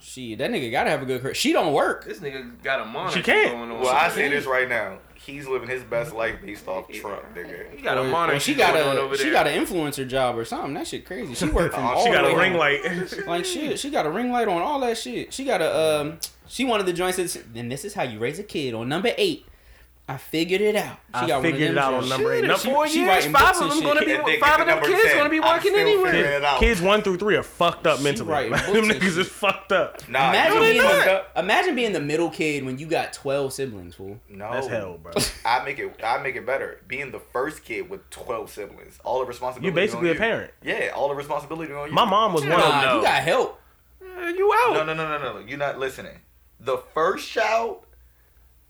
Shit, that nigga gotta have a good career. She don't work. This nigga got a monitor She can't. going on. Well, I say this right now. He's living his best life based off Trump, nigga. He nigga. got a Or- or monitor. she got a she there. got an influencer job or something. That shit crazy. She worked from Oh, all She the got way a ring home. light. Like shit, she got a ring light on all that shit. She got a um. She wanted of the joints that. Then this is how you raise a kid on number eight. I figured it out. She I got figured it out on number eight. Number in four she years, writing five of them shit. gonna be And five of to them kids 10. gonna be I'm working still anyway. figuring it out. Kids one through three are fucked up She mentally. writing Like, them niggas is fucked up. Nah, Imagine being not. the, imagine being the middle kid when you got twelve siblings, fool. No, That's hell, bro. I make it. I make it better. Being the first kid with twelve siblings, all the responsibility. You're basically on a parent. Yeah, all the responsibility on you. My mom was one of Nah, them. no. you got help. Uh, You out. No, no, no, no, no, no. You're not listening. The first child.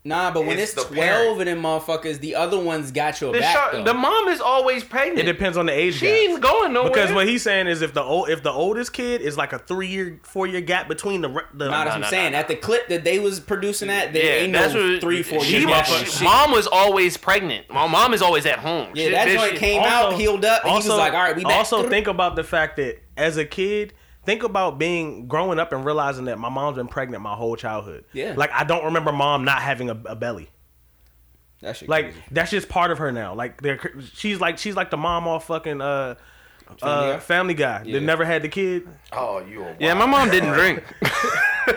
Nah, but when It's it's, twelve parent. of them motherfuckers, the other ones got your The, back. shar- though. the mom is always pregnant. It depends on the age She gap. ain't going nowhere. Because what he's saying is if the old if the oldest kid is like a three year four year gap between the re- the Nah, that's what I'm no, saying. no. At the clip that they was producing at, there yeah, ain't that's no what three, four she years. was- gap she- Mom was always pregnant. My mom is always at home. Yeah, She- that bitch, joint she- came out, healed up, and he was like, "All right, we back." Also, think about the fact that as a kid, think about being growing up and realizing that my mom's been pregnant my whole childhood. Yeah. like I don't remember mom not having a, a belly. That shit Like crazy. that's just part of her now. Like they're she's like she's like the mom off fucking uh Family uh Guy? Family Guy Yeah. that never had the kid. Oh, you. A Yeah, my mom didn't drink.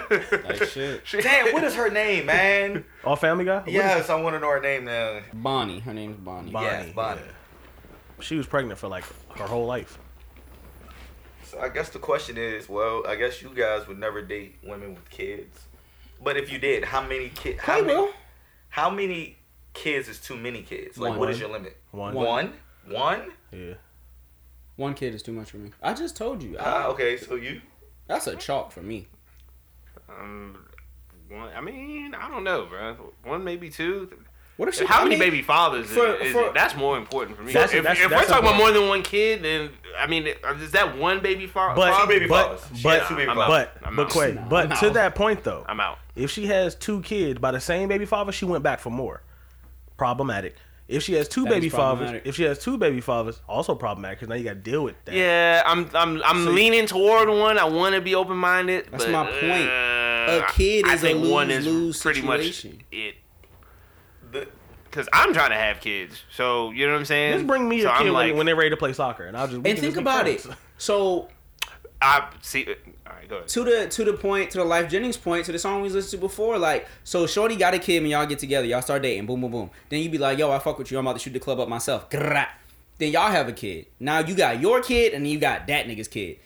Like shit. Damn, what is her name, man? All Family Guy. What is- yes, I want to know her name now. Bonnie. Her name's Bonnie. Bonnie. Yes, Bonnie. yeah. She was pregnant for like her whole life. So I guess the question is, well, I guess you guys would never date women with kids. But if you did, how many kids? How Quay many? will. How many kids is too many kids? Like, One. what is your limit? One. One. One. Yeah. One kid is too much for me. I just told you. I- Ah, okay. So you. That's a chalk for me. Um, one, I mean, I don't know, bro. One, maybe two. What if she? How I many mean, baby fathers is, for- is for- it? That's more important for me. That's- if that's- if that's we're talking about more than one kid, then I mean, is that one baby fa- But father? baby but fathers. But two baby I'm fathers. out. but I'm but out. Quay, but I'm to out. that point though, I'm out. if she has two kids by the same baby father, she went back for more. Problematic. If she has two That is baby fathers, if she has two baby fathers, also problematic because now you got to deal with that. Yeah, I'm I'm I'm So- leaning toward one. I want to be open minded. That's but, my point. uh, A kid I is a think one lose-lose pretty situation. much it. The, Because I'm trying to have kids, so you know what I'm saying. Just bring me so a kid I'm when, like, when they're ready to play soccer, and I'll just And think just be about it. So I see. Uh, all right, go ahead. to the to the point to the Lyfe Jennings point to the song we listened to before, like so Shorty got a kid and y'all get together, y'all start dating, boom boom boom. Then you be like, yo, I fuck with you, I'm about to shoot the club up myself. Grrrah. Then y'all have a kid. Now you got your kid and then you got that nigga's kid.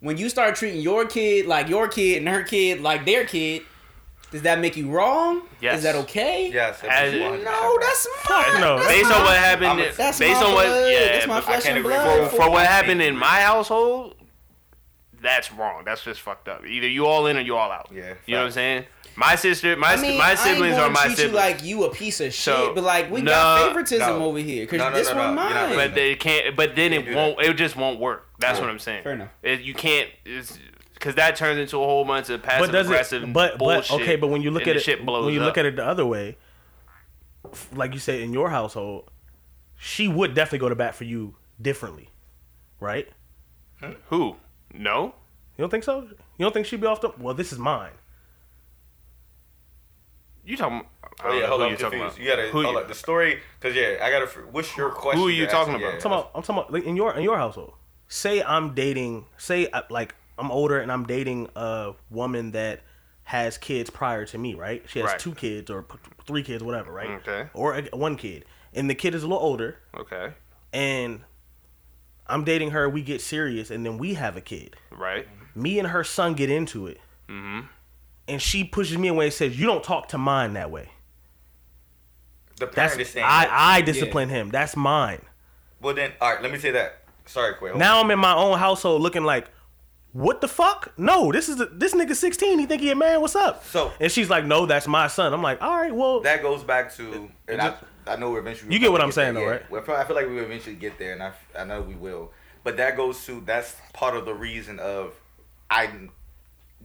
When you start treating your kid like your kid and her kid like their kid, does that make you wrong? Yes. Is that okay? Yes. As- No, that's my. no. that's based my- on what happened, a- That's based my on what, blood. yeah, That's my but flesh can't and agree blood. for, for what happened in my household, that's wrong. That's just fucked up. Either you all in or you all out. Yeah, you know what I'm saying. My sister, my I mean, my I ain't siblings gonna are my treat siblings. You like you a piece of shit, So, but like we no, got favoritism no. over here because No, no, this no, one no, mine. but they can't. But then Can't it won't. It just won't work. That's what I'm saying. Fair enough. It, you can't. Because that turns into a whole bunch of passive but does aggressive it? But but bullshit. okay, but when you look at the it, shit blows when you up. look at it the other way, like you said in your household, she would definitely go to bat for you differently, right? Hmm, who? No. You don't think so? You don't think she'd be off the? Well, this is mine. You talking? I Oh yeah, hold on, you I'm talking confused. about. You gotta Who hold you- up the story because yeah, I gotta. What's your question? Who are you talking asking? about? Yeah. I'm talking about, I'm talking about like, in your in your household. Say I'm dating. Say uh, like I'm older and I'm dating a woman that has kids prior to me, right? She has Right. two kids or three kids, whatever, right? Okay. Or a, one kid, and the kid is a little older, Okay. and I'm dating her. We get serious, and then we have a kid. Right. Me and her son get into it, Mm-hmm. and she pushes me away and says, "You don't talk to mine that way." The parent That's is saying I that- I discipline him. That's mine. Well then, all right. Let me say that. Sorry, Quay. Now I'm in my own household looking like, what the fuck? No, this is the, this nigga 16. He think he a man. What's up? So- and she's like, no, that's my son. I'm like, all right, well, that goes back to, and I, I know we're eventually. You we're get what I'm saying, there, though, yeah. right? I feel like we will eventually get there, and I, I know we will. But that goes to that's part of the reason of I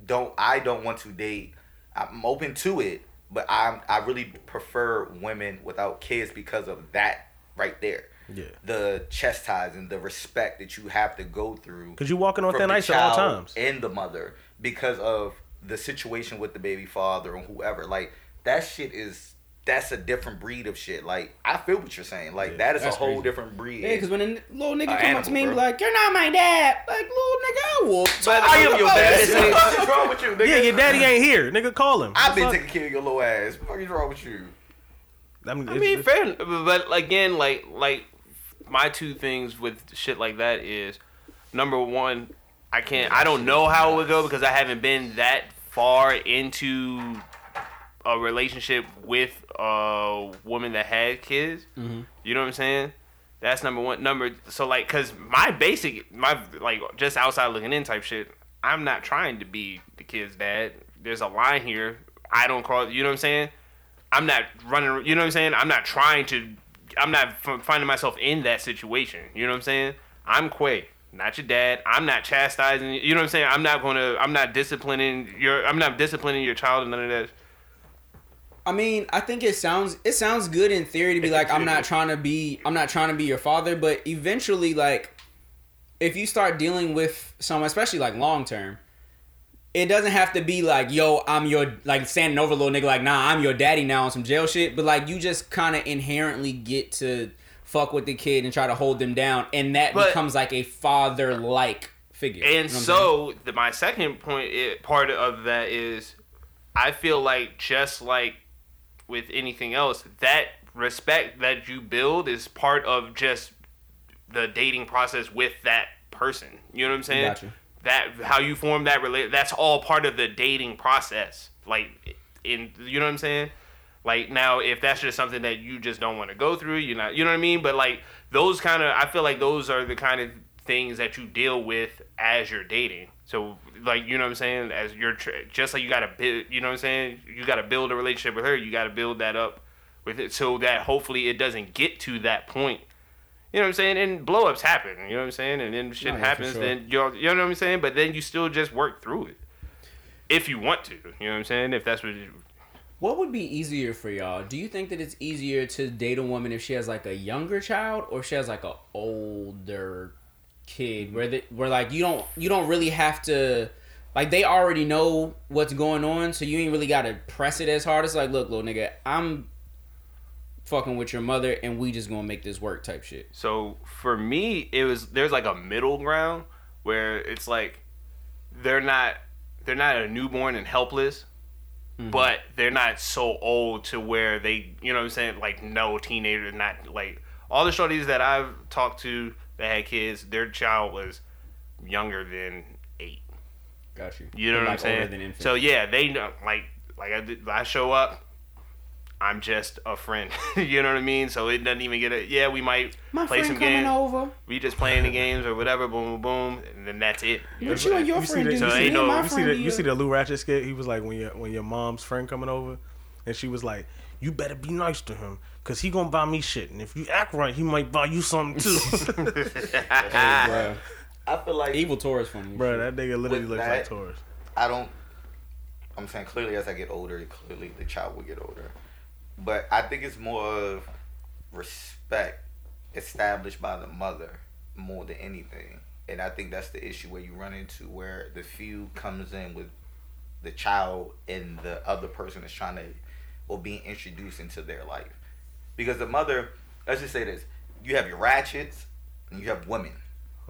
don't I don't want to date. I'm open to it, but I'm I really prefer women without kids because of that right there. Yeah. The chastising, the respect that you have to go through. because you're walking on from thin ice at all child times. and the mother because of the situation with the baby father and whoever. Like that shit is that's a different breed of shit. Like I feel what you're saying. Like that is a whole crazy. different breed. Yeah, because when a n- little nigga A come up to me and be bro. like, "You're not my dad," like little nigga, I will. But talk I am your it. dad. What is wrong with you, nigga? Yeah, your daddy ain't here. Nigga, call him. I've been taking care of your little ass. What is wrong with you? I mean, I mean, fair, but again, like like my two things with shit like that is number one, I can't, I don't know how it would go because I haven't been that far into a relationship with a woman that had kids. Mm-hmm. You know what I'm saying? That's number one. Number so like, cause my basic, my like just outside looking in type shit. I'm not trying to be the kid's dad. There's a line here. I don't cross. You know what I'm saying? I'm not running. You know what I'm saying? I'm not trying to. I'm not finding myself in that situation. You know what I'm saying? I'm Quay, not your dad. I'm not chastising. You know what I'm saying? I'm not gonna. I'm not disciplining your. I'm not disciplining your child and none of that. I mean, I think it sounds it sounds good in theory to be like, I'm not trying to be I'm not trying to be your father, but eventually, like, if you start dealing with someone, especially like long term, it doesn't have to be like, yo, I'm your like standing over a little nigga, like, nah, I'm your daddy now on some jail shit. But like, you just kind of inherently get to fuck with the kid and try to hold them down, and that But- becomes like a father like figure. You know And so the, my second point, it, part of that is, I feel like just like with anything else, that respect that you build is part of just the dating process with that person. You know what I'm saying? Gotcha. That how you form that relate. That's all part of the dating process. Like in you know what I'm saying? Like now, if that's just something that you just don't want to go through, you're not. You know what I mean? But like those kind of, I feel like those are the kind of things that you deal with as you're dating. So like you know what I'm saying? As you're just like you gotta build. You know what I'm saying? You gotta build a relationship with her. You gotta build that up with it so that hopefully it doesn't get to that point. You know what I'm saying? And blow ups happen. You know what I'm saying? And then shit yeah, for happens. sure. Then you're, you know what I'm saying? But then you still just work through it if you want to. You know what I'm saying? If that's what. You, What would be easier for y'all? Do you think that it's easier to date a woman if she has like a younger child or if she has like a older kid where the, where like you don't you don't really have to like they already know what's going on so you ain't really got to press it as hard. It's like, look, little nigga, I'm fucking with your mother and we just gonna make this work type shit. So for me, it was there's like a middle ground where it's like they're not they're not a newborn and helpless, mm-hmm. but they're not so old to where they you know what I'm saying like no teenager not like all the shorties that I've talked to that had kids, their child was younger than eight. Got you. You know what I'm saying? So yeah, they know like like I, did- I show up. I'm just a friend. you know what I mean? So it doesn't even get a yeah. We might my play friend some coming games. over. We just playing the games or whatever. Boom, boom, boom, and then that's it. What you and your You see friend the- do? So You ain't see no- my You see friend the you see the Lou Ratchet skit? He was like when your when your mom's friend coming over, and she was like, "You better be nice to him, cause he gonna buy me shit, and if you act right, he might buy you something too." Hey. I feel like Evil Taurus funny. Bro, that nigga literally With looks that- like Taurus. I don't. I'm saying clearly as I get older, clearly the child will get older, but I think it's more of respect established by the mother more than anything, and I think that's the issue where you run into where the feud comes in with the child and the other person is trying to or being introduced into their life, because the mother. Let's just say this: you have your ratchets and you have women.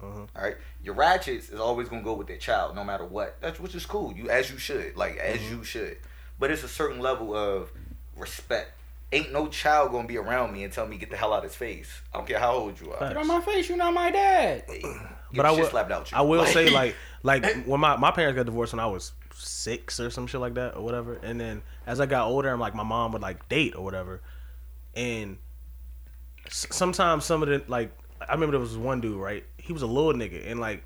Uh-huh. All right, your ratchets is always gonna go with their child, no matter what. That's which is cool. You as you should, like as Mm-hmm. you should. But it's a certain level of respect. Ain't no child gonna be around me and tell me get the hell out of his face. I don't care how old you are. Facts. Get on my face. You're not my dad. Get But I will, slapped out you. I will say like like when my, my parents got divorced when I was six or some shit like that or whatever, and then as I got older, I'm like my mom would like date or whatever, and s- sometimes some of the like I remember there was one dude right, he was a little nigga and like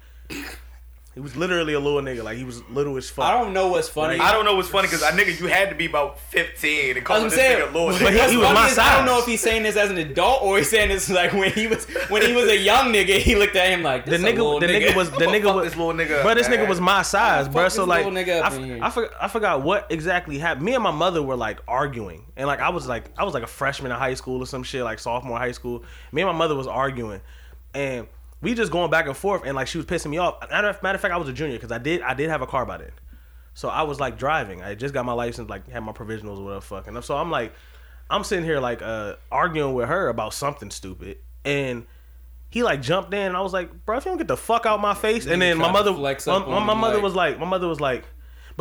he was literally a little nigga like he was little as fuck. I don't know what's funny. Like, I don't know what's funny because I uh, nigga you had to be about fifteen and I call was this saying, nigga Lord. But he- he was my is I don't know if he's saying this as an adult or he's saying this like when he was when he was a young nigga. He looked at him like the this a nigga, little the nigga, was the nigga was this little nigga. Bro, this nigga was my size, bro. So like, little nigga up I, in here? f- I, forgot, I forgot what exactly happened. Me and my mother were like arguing, and like I was like, I was like a freshman in high school or some shit, like sophomore high school. Me and my mother was arguing, and we just going back and forth, and like she was pissing me off. Matter of, matter of fact, I was a junior because I did I did have a car by then, so I was like driving. I just got my license, like had my provisionals or whatever, fuck. And so I'm like, I'm sitting here like uh arguing with her about something stupid, and he like jumped in and I was like, bro, if you don't get the fuck out my face. And then my mother, my, my, my mother like- was like, my mother was like,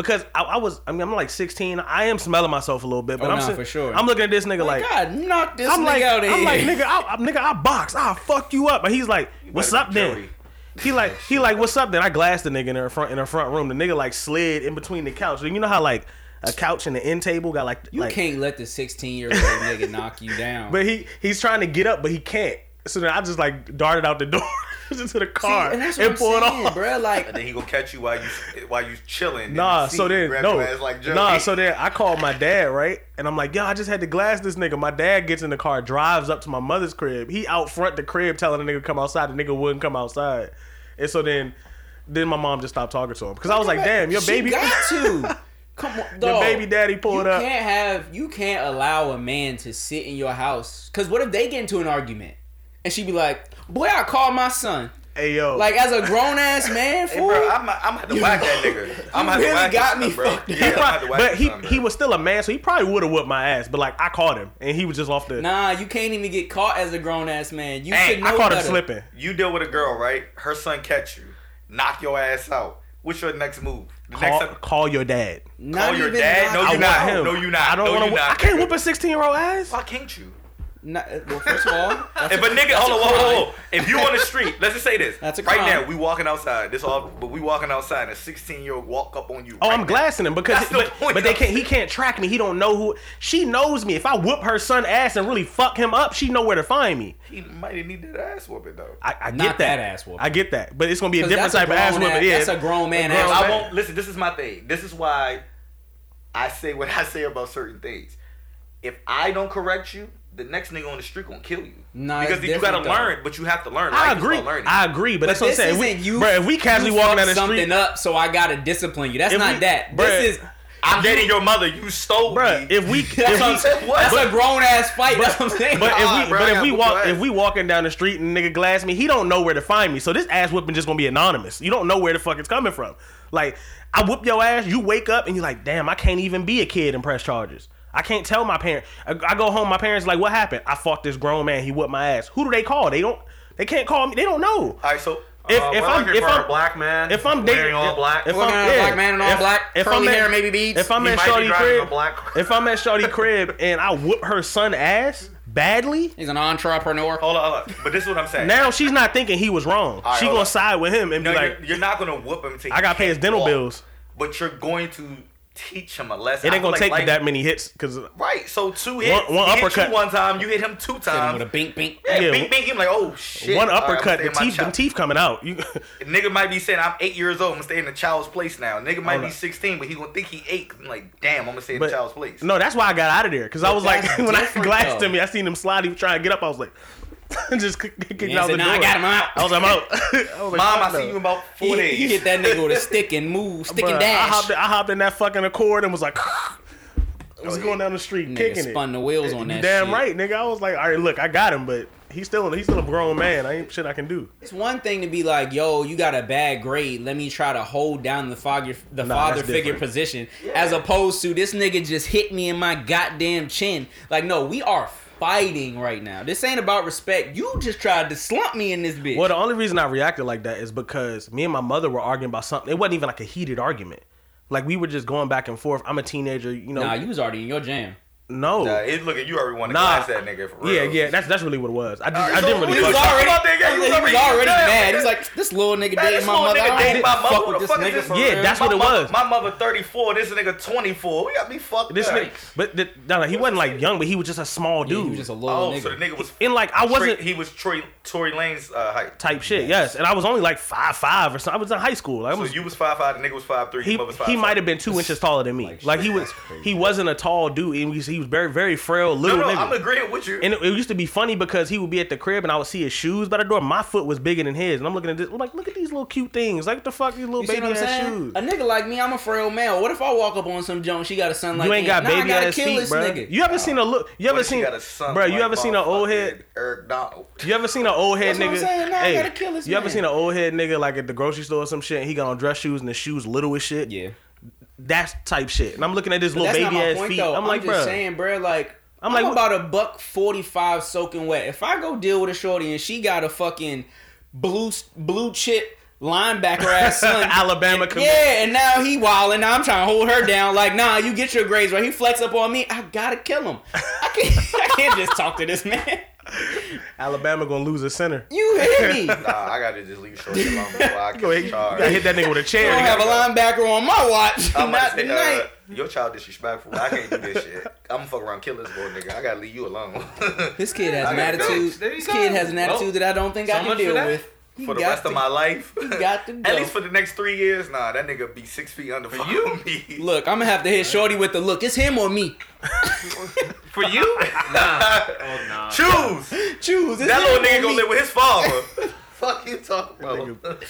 because I, I was, I mean, I'm like 16. I am smelling myself a little bit, but Oh, I'm nah, sit- for sure. I'm looking at this nigga like, God, knock this I'm nigga like, out of I'm here. like, nigga, I, I, nigga, I box, I'll fuck you up. And he's like, what's up then? Joey. He like, he like, what's up then? I glassed the nigga in her front, in her front room. The nigga like slid in between the couch. and You know how like a couch and the end table got like, You like can't let the 16 year old nigga knock you down. but he he's trying to get up, but he can't. So then I just like darted out the door into the car and and, that's what I'm pulled saying, off. bro. Like, And then he gonna catch you while you eh, while you chilling. Nah, the so then no, your ass like Joey. nah. So then I called my dad, right? And I'm like, yo, I just had to glass this nigga. My dad gets in the car, drives up to my mother's crib. He out front the crib telling the nigga to come outside. The nigga wouldn't come outside, and so then, then my mom just stopped talking to him because I was like, damn, your she baby. got to. Come on, Your baby daddy pulled you up. can't have you can't allow a man to sit in your house because what if they get into an argument and she'd be like, "Boy, I called my son." Hey yo, Like as a grown ass man, Hey, bro, I'm, I'm gonna have to whack that nigga. I'm gonna really to whack got his me son, bro. fucked Yeah, up. I'm gonna have to whack but he son, he was still a man, so he probably would have whooped my ass. But like I caught him, and he was just off the. nah, you can't even get caught as a grown ass man. You Hey, should I know caught him better. slipping. You deal with a girl, right? Her son catch you, knock your ass out. What's your next move? The Call, next call your dad. Not Call your dad? No, not- I you want not. him. No, you not. I don't No, want to. I can't nigga. whoop a 16 year old ass. why can't you? Not- uh, well, first of all, If a nigga, that's hold on, a hold on, crime. hold on. If you on the street, let's just say this. That's a right now, we walking outside. This all, but we walking outside, and a 16 year old walk up on you. Oh, right I'm now. glassing him because, That's the but, point but they can't. He can't track me. He don't know who. She knows me. If I whoop her son ass and really fuck him up, she know where to find me. He might need that ass whooping though. I, I Not get that. that ass whooping. I get that, but it's gonna be a different that's a type of ass grown whooping. ass- Yeah, that's a grown man A grown ass I won't listen. This is my thing. This is why I say what I say about certain things. If I don't correct you, the next nigga on the street gonna kill you. Nah, because you gotta though. learn, but you have to learn. I Life agree. I agree, but, But that's what I'm saying. We, you. bro, if we casually walking down the something street, up, so I gotta discipline you. That's not we- that. bruh, this is I'm dating your mother. You stole bro, me. if we, that's, if we, what? that's But- a grown ass fight. that's what I'm saying. But if we, bro, but if we walk, if we walking down the street and nigga glass me, he don't know where to find me. So this ass whooping just gonna be anonymous. You don't know where the fuck it's coming from. Like I whoop your ass, you wake up and you're like, damn, I can't even be a kid and press charges. I can't tell my parents. I, I go home, my parents like, what happened? I fought this grown man. He whooped my ass. Who do they call? They don't. They can't call me. They don't know. All right, so If, Uh, if we're I'm if for I'm a black man if I'm dating all black. if I'm at a yeah, black man in all if- black, if curly I'm at- hair, maybe beads. If I'm at might Shorty crib, black- if I'm at Shorty crib and I whoop her son ass, badly, He's an entrepreneur. Hold on, hold on. But this is what I'm saying. now she's not thinking he was wrong. right, she gonna on. side with him and no, be like, you're, you're not gonna whoop him until I gotta pay his dental bills. But you're going to teach him a lesson. It ain't gonna like take life- that many hits because Right. So two hits. One- one he hit uppercut. you one time. You hit him two Hit him times. with a bink bink. yeah, Yeah, bing, bing. Him like, oh shit. one All right, I'ma uppercut, stay the in my teeth, the teeth coming out. You, Nigga might be saying I'm eight years old. I'm gonna stay in the child's place now. Nigga might Hold be 16, but he gonna think he eight. I'm like, damn, I'm gonna stay in But- the child's place. no, that's why I got out of there because I was like, when I different, glanced though. at me, I seen him slide. He was trying to get up. I was like, just kick kick You out the said, door. nah, I got him out. I was, I'm out. I was like, Mom, I fuck see you in about He, four he days. You hit that nigga with a stick and move, stick Bruh, and I dash. hopped, in, I hopped in that fucking Accord and was like, was going down the street Nigga kicking spun it. the wheels on You that damn shit. right, nigga. I was like, all right, look, I got him, but he's still he's still a grown man. I ain't shit I can do. It's one thing to be like, yo, you got a bad grade. Let me try to hold down the father, the Nah, father figure different. position, as opposed to this nigga just hit me in my goddamn chin. Like, no, we are fighting right now. This ain't about respect. You just tried to slump me in this bitch. Well, the only reason I reacted like that is because me and my mother were arguing about something. It wasn't even like a heated argument. Like we were just going back and forth. I'm a teenager, you know. nah, you was already in your jam. No. Nah, it, look at you already want to Nah. that nigga for real. yeah, yeah, that's that's really what it was. I, just, Alright, I didn't so really we fuck. was already, about that guy, he was already- already damn. mad. He's like, this little nigga Man, dating this my little mother. nigga I dating don't my fuck mother. with this nigga this? Yeah, real. that's my what it was. My mother 34. This nigga 24. We got me fucked This up. nigga, but the, no, he wasn't like young, but he was just a small Yeah, dude. he was just a little Oh, nigga. so the nigga was. and like I wasn't Troy, he was Troy Tory Lanez uh, height. type shit. Yes, and I was only like five five or something. I was in high school. I So was you was five five. The nigga was five three. he Your mother was five he five. might have been two inches taller than me. Like, he was. He wasn't a tall dude. And he was, he was very very frail No, little no, nigga. I'm agreeing with you. and it, it used to be funny because he would be at the crib and I would see his shoes by the door. My foot was bigger than his, and I'm looking at this. I'm like, look at these little cute things. Like, what the fuck, these little You see baby what I'm ass saying? shoes. A nigga like me, I'm a frail male. What if I walk up on some junk? She got a son like you ain't got Nah, I baby gotta ass kill feet, this bro. nigga. You ever seen a look? You ever seen, a son bro? You ever seen an old head? motherfucking Eric Donald. You ever seen an old head That's what I'm nigga? saying. Nah, I hey, gotta kill this you ever seen an old head nigga like at the grocery store or some shit? And he got on dress shoes and the shoes little as shit. Yeah. That's type shit. And I'm looking at this But little baby ass point, feet. though. I'm like, just bro. saying, bro, like I'm, I'm like, like what- about a buck forty five soaking wet. If I go deal with a shorty and she got a fucking blue blue chip linebacker ass son, Alabama and, yeah, and now he wilding. Now I'm trying to hold her down. Like, nah, you get your grades right. He flex up on me. I gotta kill him. I can't. I can't just talk to this man. Alabama gonna lose a center. You hear me? Nah, I gotta just leave short alone before I Go ahead. get You gotta hit that nigga with a chair. I don't have a linebacker on my watch. I'm Not about to say, tonight. uh, your child disrespectful. I can't do this shit. I'm gonna fuck around, kill this boy, nigga. I gotta leave you alone. This kid has I an attitude. This kid has an attitude Well, that I don't think so I can deal with. He For the got rest of my life, got to go. at least for the next three years, nah, that nigga be six feet under for you? me. Look, I'm gonna have to hit Shorty with the look. It's him or me. For you? nah. Oh nah. Choose. Choose. It's That little nigga gonna me. live with his father. Fuck you talking about?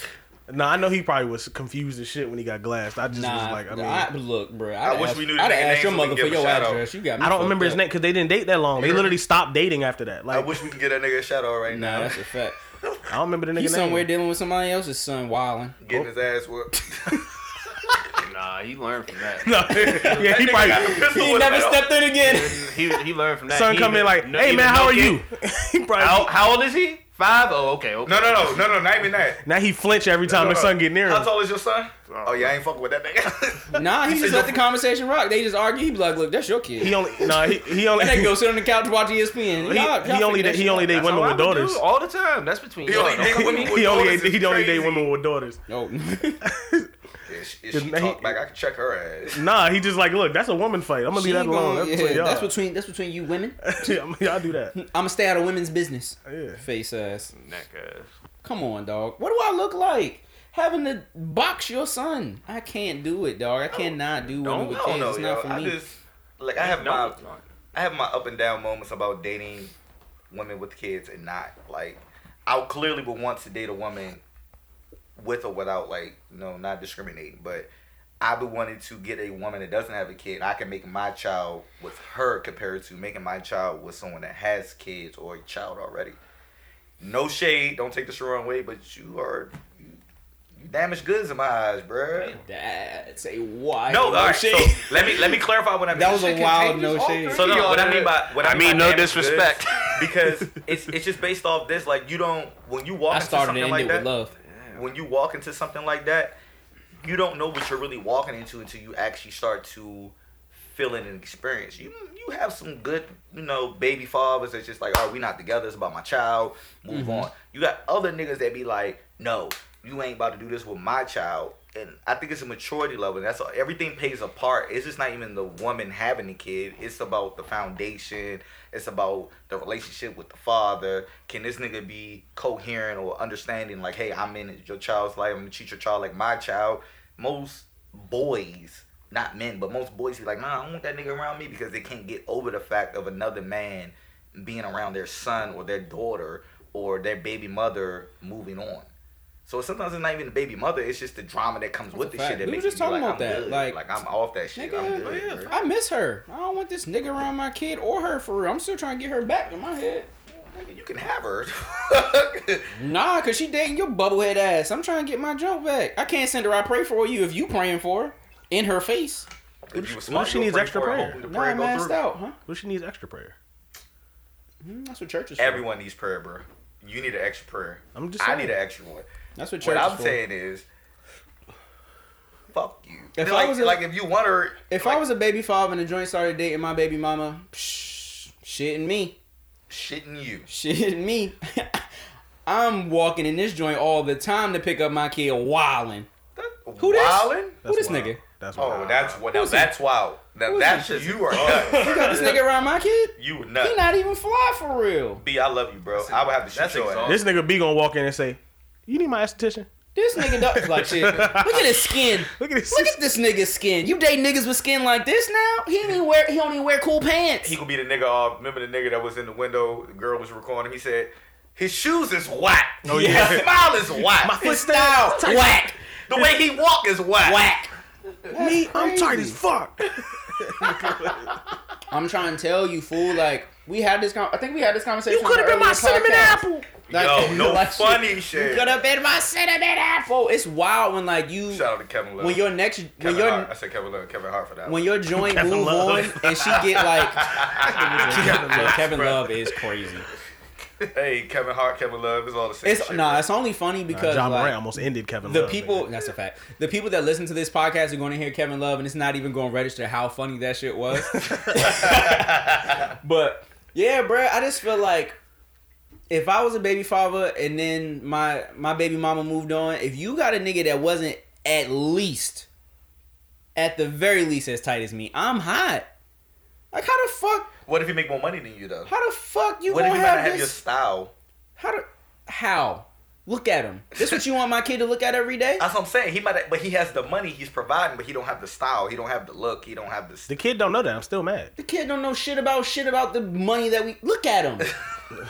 Nah, I know he probably was confused as shit when he got glassed. I just Nah, was like, I mean, I, I, look, bro. I I'd wish ask, we knew the I'd nigga ask your name mother for your a out. address. You got me. don't fucked remember his name because they didn't date that long. They literally stopped dating after that. Like, I wish we could get that nigga a shout out right Nah, now. that's a fact. I don't remember the nigga He's name. somewhere dealing with somebody else's son, wilding. Getting his ass whooped. Nah, he learned from that. No, yeah, he That nigga got a probably. He never stepped in again. he he learned from that. Son He come in like, hey even man, no how are kid- you? he probably. How, how old is he? Five? Oh, okay. okay. No, no, no, no, no, not even that. Now he flinch every time No, the no. son get near him. How him. tall is your son? Oh. oh yeah, I ain't fucking with that nigga. Nah, he You just said let the conversation rock. They just argue. He be like, "Look, that's your kid." He only, nah, he, he only, and they go sit on the couch watch E ESPN. he, Y'all- he y'all only, that he only date That's women how with I would do daughters. all the time. That's between He y'all. only date women with He only, daughters is he only date women with daughters. Oh, If she, if she He- back, I can check her ass. Nah, he just like, look, that's a woman fight. I'm gonna She leave that alone. gonna- That's, yeah, between y'all. that's between that's between you women. Yeah, I mean, y'all do that. I'm gonna stay out of women's business. Yeah. Face ass. Neck ass. Come on, dog. What do I look like? Having to box your son. I can't do it, dog. I cannot do women with kids. don't know, it's yo. not for I me. just like I have No, my. I have my up and down moments about dating women with kids and not like I clearly would want to date a woman with or without like no not discriminating, but I would wanting to get a woman that doesn't have a kid. I can make my child with her compared to making my child with someone that has kids or a child already. No shade, don't take this the wrong way, but you are you, you damaged goods in my eyes, bruh. Dad, say why? No, all right. shade. So let me let me clarify what I mean. that was a wild no shade. So no, what I mean by what I, I mean, mean, no disrespect. goods, because it's it's just based off this. Like you don't when you walk I into started something and like ended that. with love. When you walk into something like that, you don't know what you're really walking into until you actually start to feeling and experience. You you have some good, you know, baby fathers that's just like, oh, we not together. It's about my child. Move Mm-hmm. on. You got other niggas that be like, no, you ain't about to do this with my child. And I think it's a maturity level. That's all, everything plays a part. It's just not even the woman having the kid. It's about the foundation. It's about the relationship with the father. Can this nigga be coherent or understanding? Like, hey, I'm in your child's life. I'm gonna treat your child like my child. Most boys, not men, but most boys be like, nah, I don't want that nigga around me because they can't get over the fact of another man being around their son or their daughter or their baby mother moving on. So sometimes it's not even the baby mother; it's just the drama that comes with a the fact. shit that We were makes just talking like, about I'm that, good. like- like I'm off that shit. I'm Nigga, good. bro. I miss her. I don't want this nigga around my kid or her for real. I'm still trying to get her back in my head. You can have her. Nah, cause she dating your bubblehead ass. I'm trying to get my jump back. I can't send her. I pray for you if you praying for her in her face. if you was What she needs pray extra for prayer? Nah, prayer I'm go maxed through. out, huh? What she needs extra prayer. Mm, That's what church is for. Everyone needs prayer, bro. You need an extra prayer. I'm just I need an extra one. That's what church What is I'm for. saying is, fuck you. If I was a- like if you want her, If like, I was a baby father and the joint started dating my baby mama, psh, shitting me, shitting you, shitting me. I'm walking in this joint all the time to pick up my kid wildin'. Who this? Wildin'? Who this wild. nigga? That's Oh, wild. that's what. Now Who's he? that's wild. Now Who's that's he? you are oh. nuts. You got this nigga around my kid? You were He nuts. not even fly for real. B, I love you, bro. I would have to shoot That's your ass. This nigga B gonna walk in and say, "You need my esthetician." This nigga does like shit. Look at his skin. Look at his. Look at this nigga's skin. You date niggas with skin like this now? He don't even wear. He don't even wear cool pants. He could be the nigga. Uh, remember the nigga that was in the window? The girl was recording. He said his shoes is whack. Oh, yeah. His smile is whack. His style is whack, the way he walk is whack. whack. Me, I'm tight as fuck. I'm trying to tell you, fool. Like we had this. Con- I think we had this conversation. You could have been my cinnamon apple. Like, Yo, no like funny You shit. could have been my cinnamon apple. It's wild when like you Shout out to Kevin Love. when your next when Kevin your Hart. I said Kevin Love. Kevin Hart for that. when your joint move Love. on and she get like Kevin, Kevin Love is crazy. hey, Kevin Hart, Kevin Love is all the same. It's shit, nah, bro. it's only funny because Ja like, Morant almost ended Kevin the Love. people nigga. that's a fact. The people that listen to this podcast are going to hear Kevin Love, and it's not even going to register how funny that shit was. but yeah, bro, I just feel like if I was a baby father and then my my baby mama moved on, if you got a nigga that wasn't at least, at the very least as tight as me, I'm hot. Like how the fuck? What if he make more money than you though? How the fuck you what if you have, gotta have your this? style? How do? How? Look at him. This what you want my kid to look at every day? That's what I'm saying. He might, have, but he has the money. He's providing, but he don't have the style. He don't have the look. He don't have the. The kid don't know that. I'm still mad. The kid don't know shit about shit about the money that we look at him.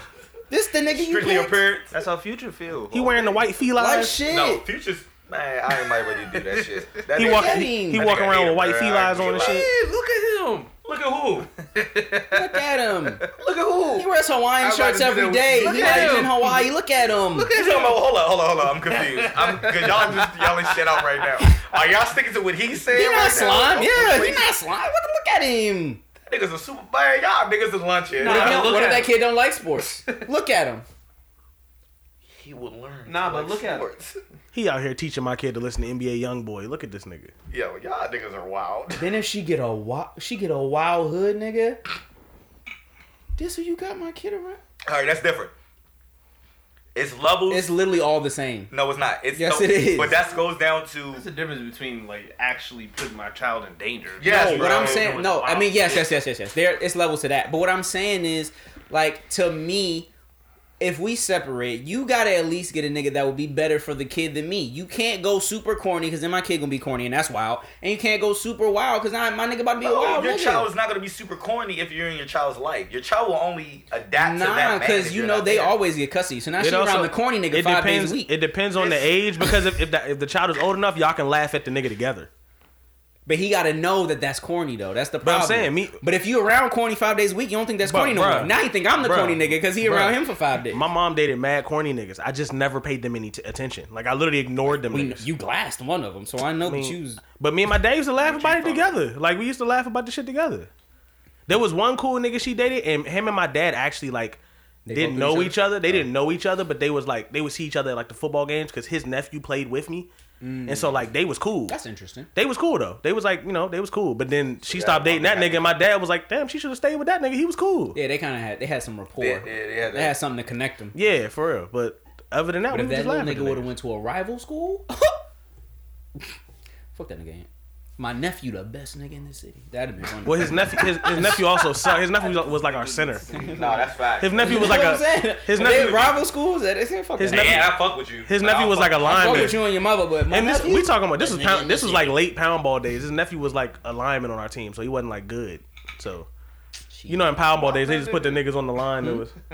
this the nigga you Strictly picked? appearance. That's how Future feel. He wearing the white felines. like shit. No, futures. Man, I ain't might ready to do that shit. That He nigga- walk. He, he That walking around with white felines on and shit. Hey, look at him. Look at who? Look at him. Look at who? He wears Hawaiian I shirts like to do every that. Look He at not even him. in Hawaii. Look at him. You talking about? Hold on, hold on, hold on. I'm confused. I'm cause y'all just yelling shit out right now. Are y'all sticking to what he's saying? He not right slime. Now? Yeah, he Wait, not slime. What the look at him? That nigga's a super man. Y'all niggas is lunching. What if, he don't- what if that him. kid don't like sports? Look at him. He would learn. Nah, but like look at him. sports. He out here teaching my kid to listen to NBA YoungBoy. Look at this nigga. Yo, y'all niggas are wild. Then if she get a wild, she get a wild hood nigga. This who you got my kid around? All right, that's different. It's levels. It's literally all the same. no, it's not. It's Yes, no, it is. But that goes down to There's a difference between like actually putting my child in danger. Yes, no, bro. what I'm saying, no, I mean, yes, yes, yes, yes, yes. There, it's levels to that. But what I'm saying is, like, to me, if we separate, you gotta at least get a nigga that would be better for the kid than me. You can't go super corny because then my kid gonna be corny and that's wild. And you can't go super wild because my nigga about to be a No, wild your nigga. child is not gonna be super corny if you're in your child's life. Your child will only adapt to that Nah, because you know they there. always get cussy. So now she It also- around the corny nigga it five depends. days a week. It depends on the age because if if, that, if the child is old enough, y'all can laugh at the nigga together. But he got to know that that's corny though. That's the But I'm problem. saying, me- But if you around corny five days a week, you don't think that's But, corny no bruh, more. Now you think I'm the bruh, corny nigga because he bruh, around him for five days. My mom dated mad corny niggas. I just never paid them any t- attention. Like I literally ignored them. we, you glassed one of them, so I know I mean, that you. was- But me and my dad used to laugh about it together. Like we used to laugh about the shit together. There was one cool nigga she dated, and him and my dad actually like They didn't know each each other. They didn't know each other, but they was like they would see each other at like the football games because his nephew played with me. And so like they was cool. That's interesting. They was cool though. They was like, you know, they was cool. But then she Yeah, stopped dating that nigga, and my dad was like, damn, she should have stayed with that nigga. He was cool. Yeah, Yeah, they kind of had they had some rapport. Yeah, yeah, they had they had something to connect them. Yeah, for real. But other than that, But we if that just little nigga would have went to a rival school, fuck that nigga. Ain't. My nephew, the best nigga in the city. That'd have been funny. Well, his nephew, his, his nephew also sucked. His nephew was like our center. no, that's fact. His nephew was You like know a what I'm saying? his They rival schools. That they fuck His nephew- Man, I fuck with you. His nephew I don't was like a fuck- I fuck with you and your mother, but my And this nephew, we talking about this best was pound, this the was like late pound ball days. His nephew was like a lineman on our team, so he wasn't like good. So you know, in pound ball days, they just put the niggas on the line. It was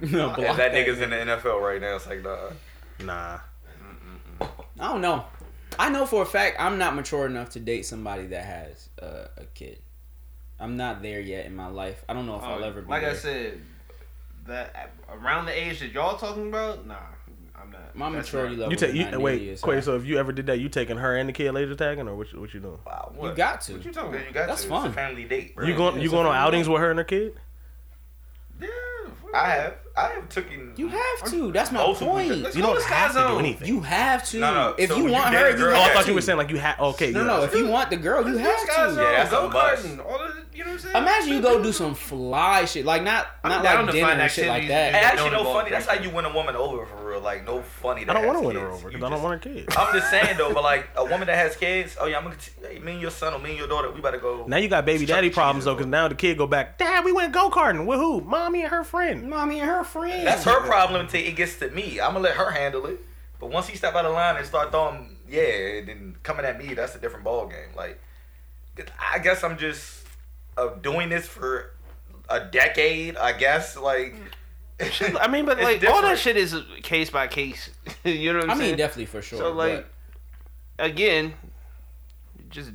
No, If that nigga's in the NFL right now, it's like, nah. nah. I don't know. I know for a fact I'm not mature enough to date somebody that has uh, a kid. I'm not there yet in my life. I don't know if I'll ever be. Oh, like there. I said, that around the age that y'all talking about, nah, I'm not. my That's maturity not- level. You take is you not nearly wait, as Quay. So if you ever did that, you taking her and the kid laser tagging, or what? You, what you doing? Wow, you got to. What you talking about? you got That's to. fun. It's a family date, bro. You going you it's going on family outings with her and her kid? Yeah. I have. I have taken. You have to. That's my Multiple point. different- You go don't to have to do anything. You have to. No, no, If so you when you want her, a you girl- Oh, I thought to. you were saying like you had. Okay, No, yeah. no. If you want the girl, you have to. Yeah, that's go must. karting, all the, you know what I'm saying? Imagine you go do some fly shit, like not I'm not like to dinner and shit like that. And Don't actually, no funny. That's how you win a woman over for real. Like, no funny. I don't want to win her over because I don't want her kid. I'm just saying though, but like a woman that has kids, oh yeah, I'm gonna. T- me and your son or me and your daughter, we better go. Now you got baby daddy problems though, because now the kid go back. Dad, we went go karting with who? Mommy and her friend. Mommy and her friends. That's her problem until it gets to me. I'm gonna let her handle it. But once he step out of line and start throwing, yeah, and then coming at me, that's a different ball game. Like, I guess I'm just uh, doing this for a decade. I guess like. I mean, but It's like all that shit is case by case. you know what I'm I mean, saying? definitely for sure. So like, again, just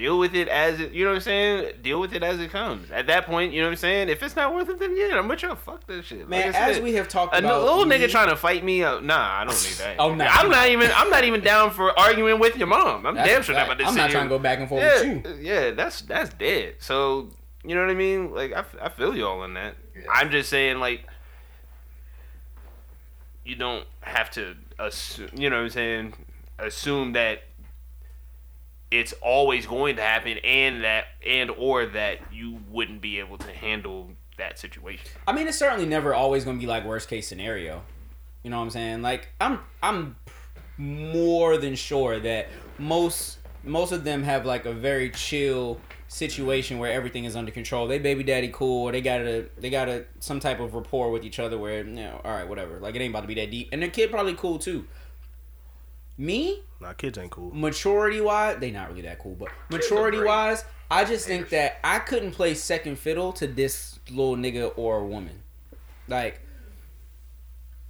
deal with it as it. You know what I'm saying? Deal with it as it comes. At that point, you know what I'm saying. If it's not worth it, then yeah, I'm with you. Fuck that shit. man, Like as said, we have talked a about, little nigga trying to fight me, uh, nah, I don't need that. Oh, nah. I'm not even. I'm not even down for arguing with your mom. I'm That's damn sure not about this. I'm not here- trying to go back and forth yeah, with you. yeah, that's that's dead. So you know what I mean? Like I, I feel you all on that. Yeah. I'm just saying like you don't have to assume. You know what I'm saying? Assume that it's always going to happen, and that and or that you wouldn't be able to handle that situation. I mean, it's certainly never always gonna be like worst case scenario. You know what I'm saying? Like I'm I'm more than sure that most most of them have like a very chill situation where everything is under control. They baby daddy cool. They got a they got a some type of rapport with each other where you know, all right, whatever. Like it ain't about to be that deep. And their kid probably cool too. Me, Nah, kids ain't cool. maturity wise, they not really that cool, but maturity wise, I just think that I couldn't play second fiddle to this little nigga or a woman. Like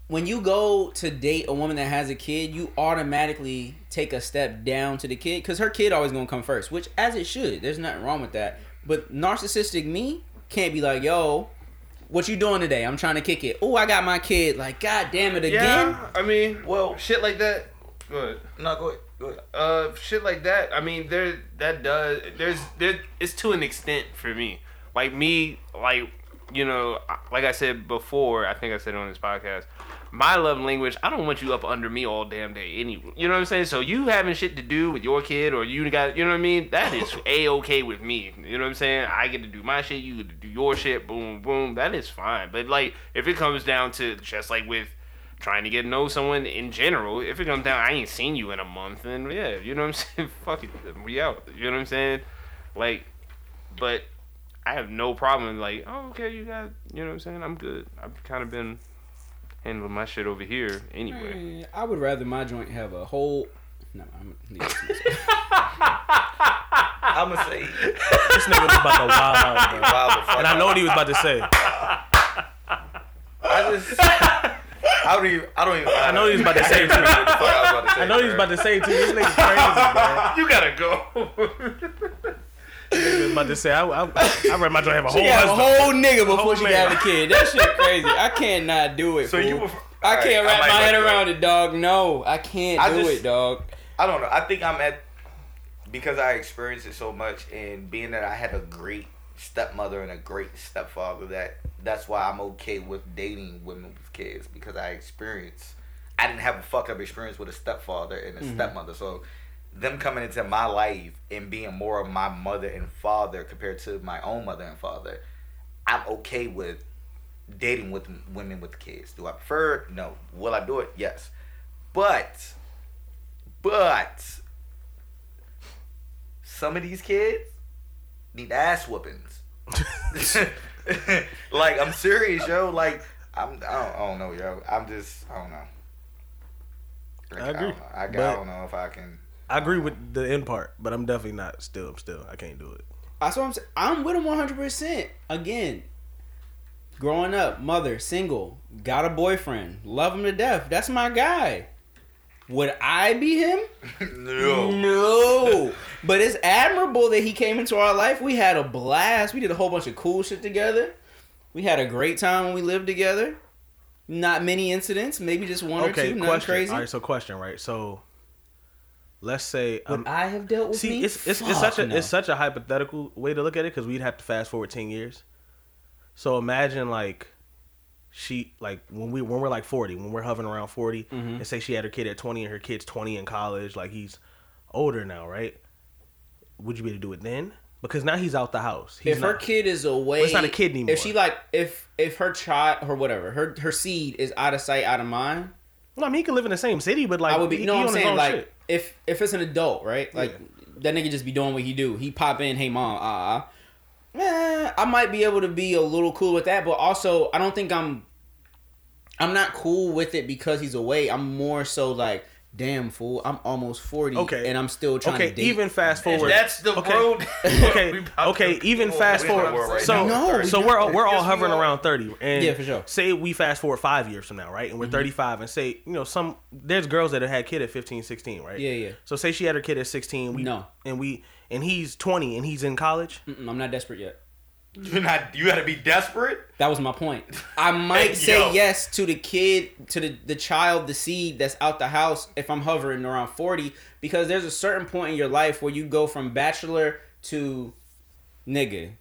when you go to date a woman that has a kid, you automatically take a step down to the kid because her kid always gonna come first, which as it should. There's nothing wrong with that. But narcissistic me can't be like, yo, what you doing today? I'm trying to kick it. Oh, I got my kid. Like, god damn it again. Yeah, I mean, Well, shit like that. Good. no, go ahead. Go ahead. Uh, shit like that. I mean, there that does. there's there it's to an extent for me. Like me, like you know, like I said before, I think I said it on this podcast. My love language, I don't want you up under me all damn day. Any, you know what I'm saying? So you having shit to do with your kid, or you got, you know what I mean? That is a okay with me. You know what I'm saying? I get to do my shit, you get to do your shit. Boom, boom. That is fine. But like, if it comes down to just like with trying to get to know someone in general, if it comes down, I ain't seen you in a month, then yeah, you know what I'm saying? Fuck it, we out. You know what I'm saying? Like, but I have no problem. Like, oh, okay, you got, you know what I'm saying? I'm good. I've kind of been handling my shit over here anyway. I would rather my joint have a whole. No, I'm gonna leave it to myself. I'm gonna say This nigga was about to wild out, bro. wild And I know what he was about to say. I just. I don't even. I don't even. I know he's about to say it too. What the fuck I to say, I know he's about to say it too. This nigga crazy, man. You gotta go. He was about to say, I, I, I read my joint have a She whole got a whole nigga before whole she man. got a kid. That shit crazy. I cannot do it. So fool. you were. I Alright, can't wrap might my head let go. around it, dog. No, I can't I do just- it, dog. I don't know. I think I'm at because I experienced it so much, and being that I had a great stepmother and a great stepfather, that that's why I'm okay with dating women with kids because I experienced I didn't have a fucked up experience with a stepfather and Mm-hmm. a stepmother. So them coming into my life and being more of my mother and father compared to my own mother and father, I'm okay with dating with women with kids. Do I prefer? No. Will I do it? Yes. But, but, some of these kids need ass whoopings. like I'm serious, yo. Like I'm, I don't, I don't know, yo. I'm just, I don't know. Like, I agree, don't know. I, I don't know if I can. I agree with the end part, but I'm definitely not. Still, I'm still. I can't do it. That's what I'm saying. I'm with him 100. percent Again, growing up, mother, single, got a boyfriend, love him to death. That's my guy. Would I be him? no. No. but it's admirable that he came into our life. We had a blast. We did a whole bunch of cool shit together. We had a great time when we lived together. Not many incidents, maybe just one or Okay, two. Nothing question. crazy. All right, so question, right? So, let's say Would um, I have dealt with see, me? it's it's, it's such a no. it's such a hypothetical way to look at it because we'd have to fast forward ten years. So imagine like she like when we when we're like forty, when we're hovering around 40 Mm-hmm. and say she had her kid at twenty and her kid's twenty in college, like he's older now, right? Would you be able to do it then? Because now he's out the house. He's if her kid is away, it's not a kid anymore. If she like, if if her child or whatever, her her seed is out of sight, out of mind. Well, I mean, he can live in the same city, but like I would be. he- No, he I'm saying like shit. if if it's an adult, right? Like that nigga just be doing what he do. He pop in, hey mom, uh, uh, eh, I might be able to be a little cool with that, but also I don't think I'm. I'm not cool with it because he's away. I'm more so like, damn fool, I'm almost forty, Okay. and I'm still trying Okay, to date. even fast forward. That's the Okay. road. okay, okay. Even fast we in the forward. right so, now. No, so we we're all, we're all Yes, we hovering are. around thirty, and Yeah, for sure. Mm-hmm. Say we fast forward five years from now, right? And we're thirty-five, and say you know some there's girls that have had kid at 15, 16, right? Yeah, yeah. So say she had her kid at sixteen. We, No. and we and he's twenty, and he's in college. Mm-mm, I'm not desperate yet. You're not. You got to be desperate. That was my point. I might say Yo. yes to the kid, to the, the child, the seed that's out the house if I'm hovering around 40, because there's a certain point in your life where you go from bachelor to nigga.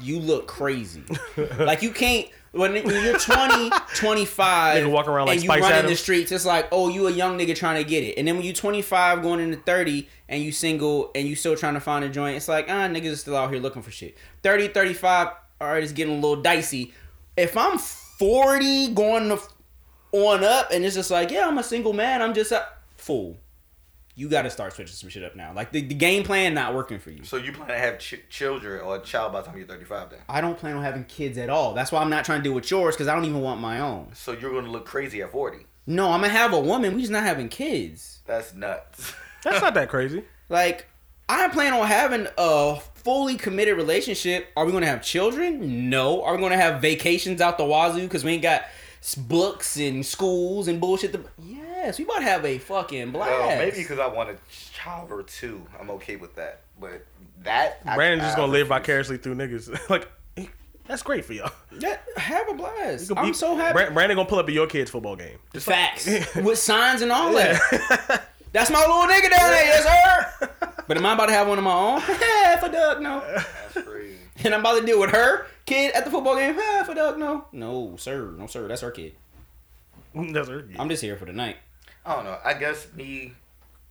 You look crazy. like you can't, when, when you're 20, 25, Nigga walk around like and you Spice run in the streets, it's like, oh, you a young nigga trying to get it. And then when you're 25 going into 30 and you single and you still trying to find a joint, it's like, ah, niggas are still out here looking for shit. 30, 35, all right, it's getting a little dicey. If I'm 40 going to on up and it's just like, yeah, I'm a single man, I'm just a fool. You got to start switching some shit up now. Like the, the game plan not working for you. So you plan to have ch- children or a child by the time you're 35 then? I don't plan on having kids at all. That's why I'm not trying to deal with yours because I don't even want my own. So you're gonna look crazy at 40. No, I'm gonna have a woman. We just not having kids. That's nuts. That's not that crazy. Like, I plan on having a fully committed relationship. Are we gonna have children? No. Are we gonna have vacations out the wazoo because we ain't got s- books and schools and bullshit? To... Yes, we might have a fucking blast. well, maybe because I want a child or two, I'm okay with that. But that I- Brandon's just gonna live vicariously through niggas. like that's great for y'all. Yeah, have a blast. You- I'm so happy. Brandon gonna pull up at your kid's football game. Facts with signs and all that. That's my little nigga down there, yes sir. But am I about to have one of my own? Half a duck, no. That's crazy. And I'm about to deal with her kid at the football game. Half a duck, no. No, sir, no sir. That's her kid. That's her. I'm just here for the night. I don't know. I guess me,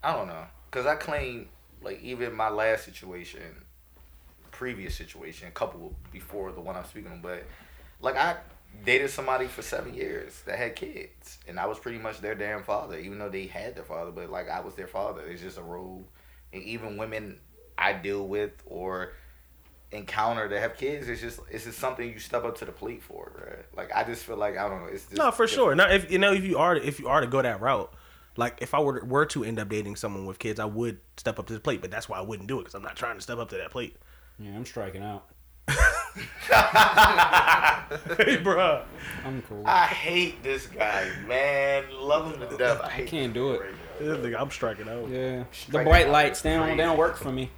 I don't know, cause I claim like even my last situation, previous situation, a couple before the one I'm speaking on, but like I dated somebody for seven years that had kids, and I was pretty much their damn father, even though they had their father, but like I was their father. It's just a role, and even women I deal with or encounter that have kids, it's just it's just something you step up to the plate for, right? Like I just feel like I don't know. It's just No, for different. sure. Now, if you know, if you are, if you are to go that route, like if I were were to end up dating someone with kids, I would step up to the plate. But that's why I wouldn't do it because I'm not trying to step up to that plate. Yeah, I'm striking out. hey, bruh. I'm cool. I hate this guy, man. Love him to death. I hate can't do it. This nigga, I'm striking out. Yeah, the bright lights is they don't they don't work for me.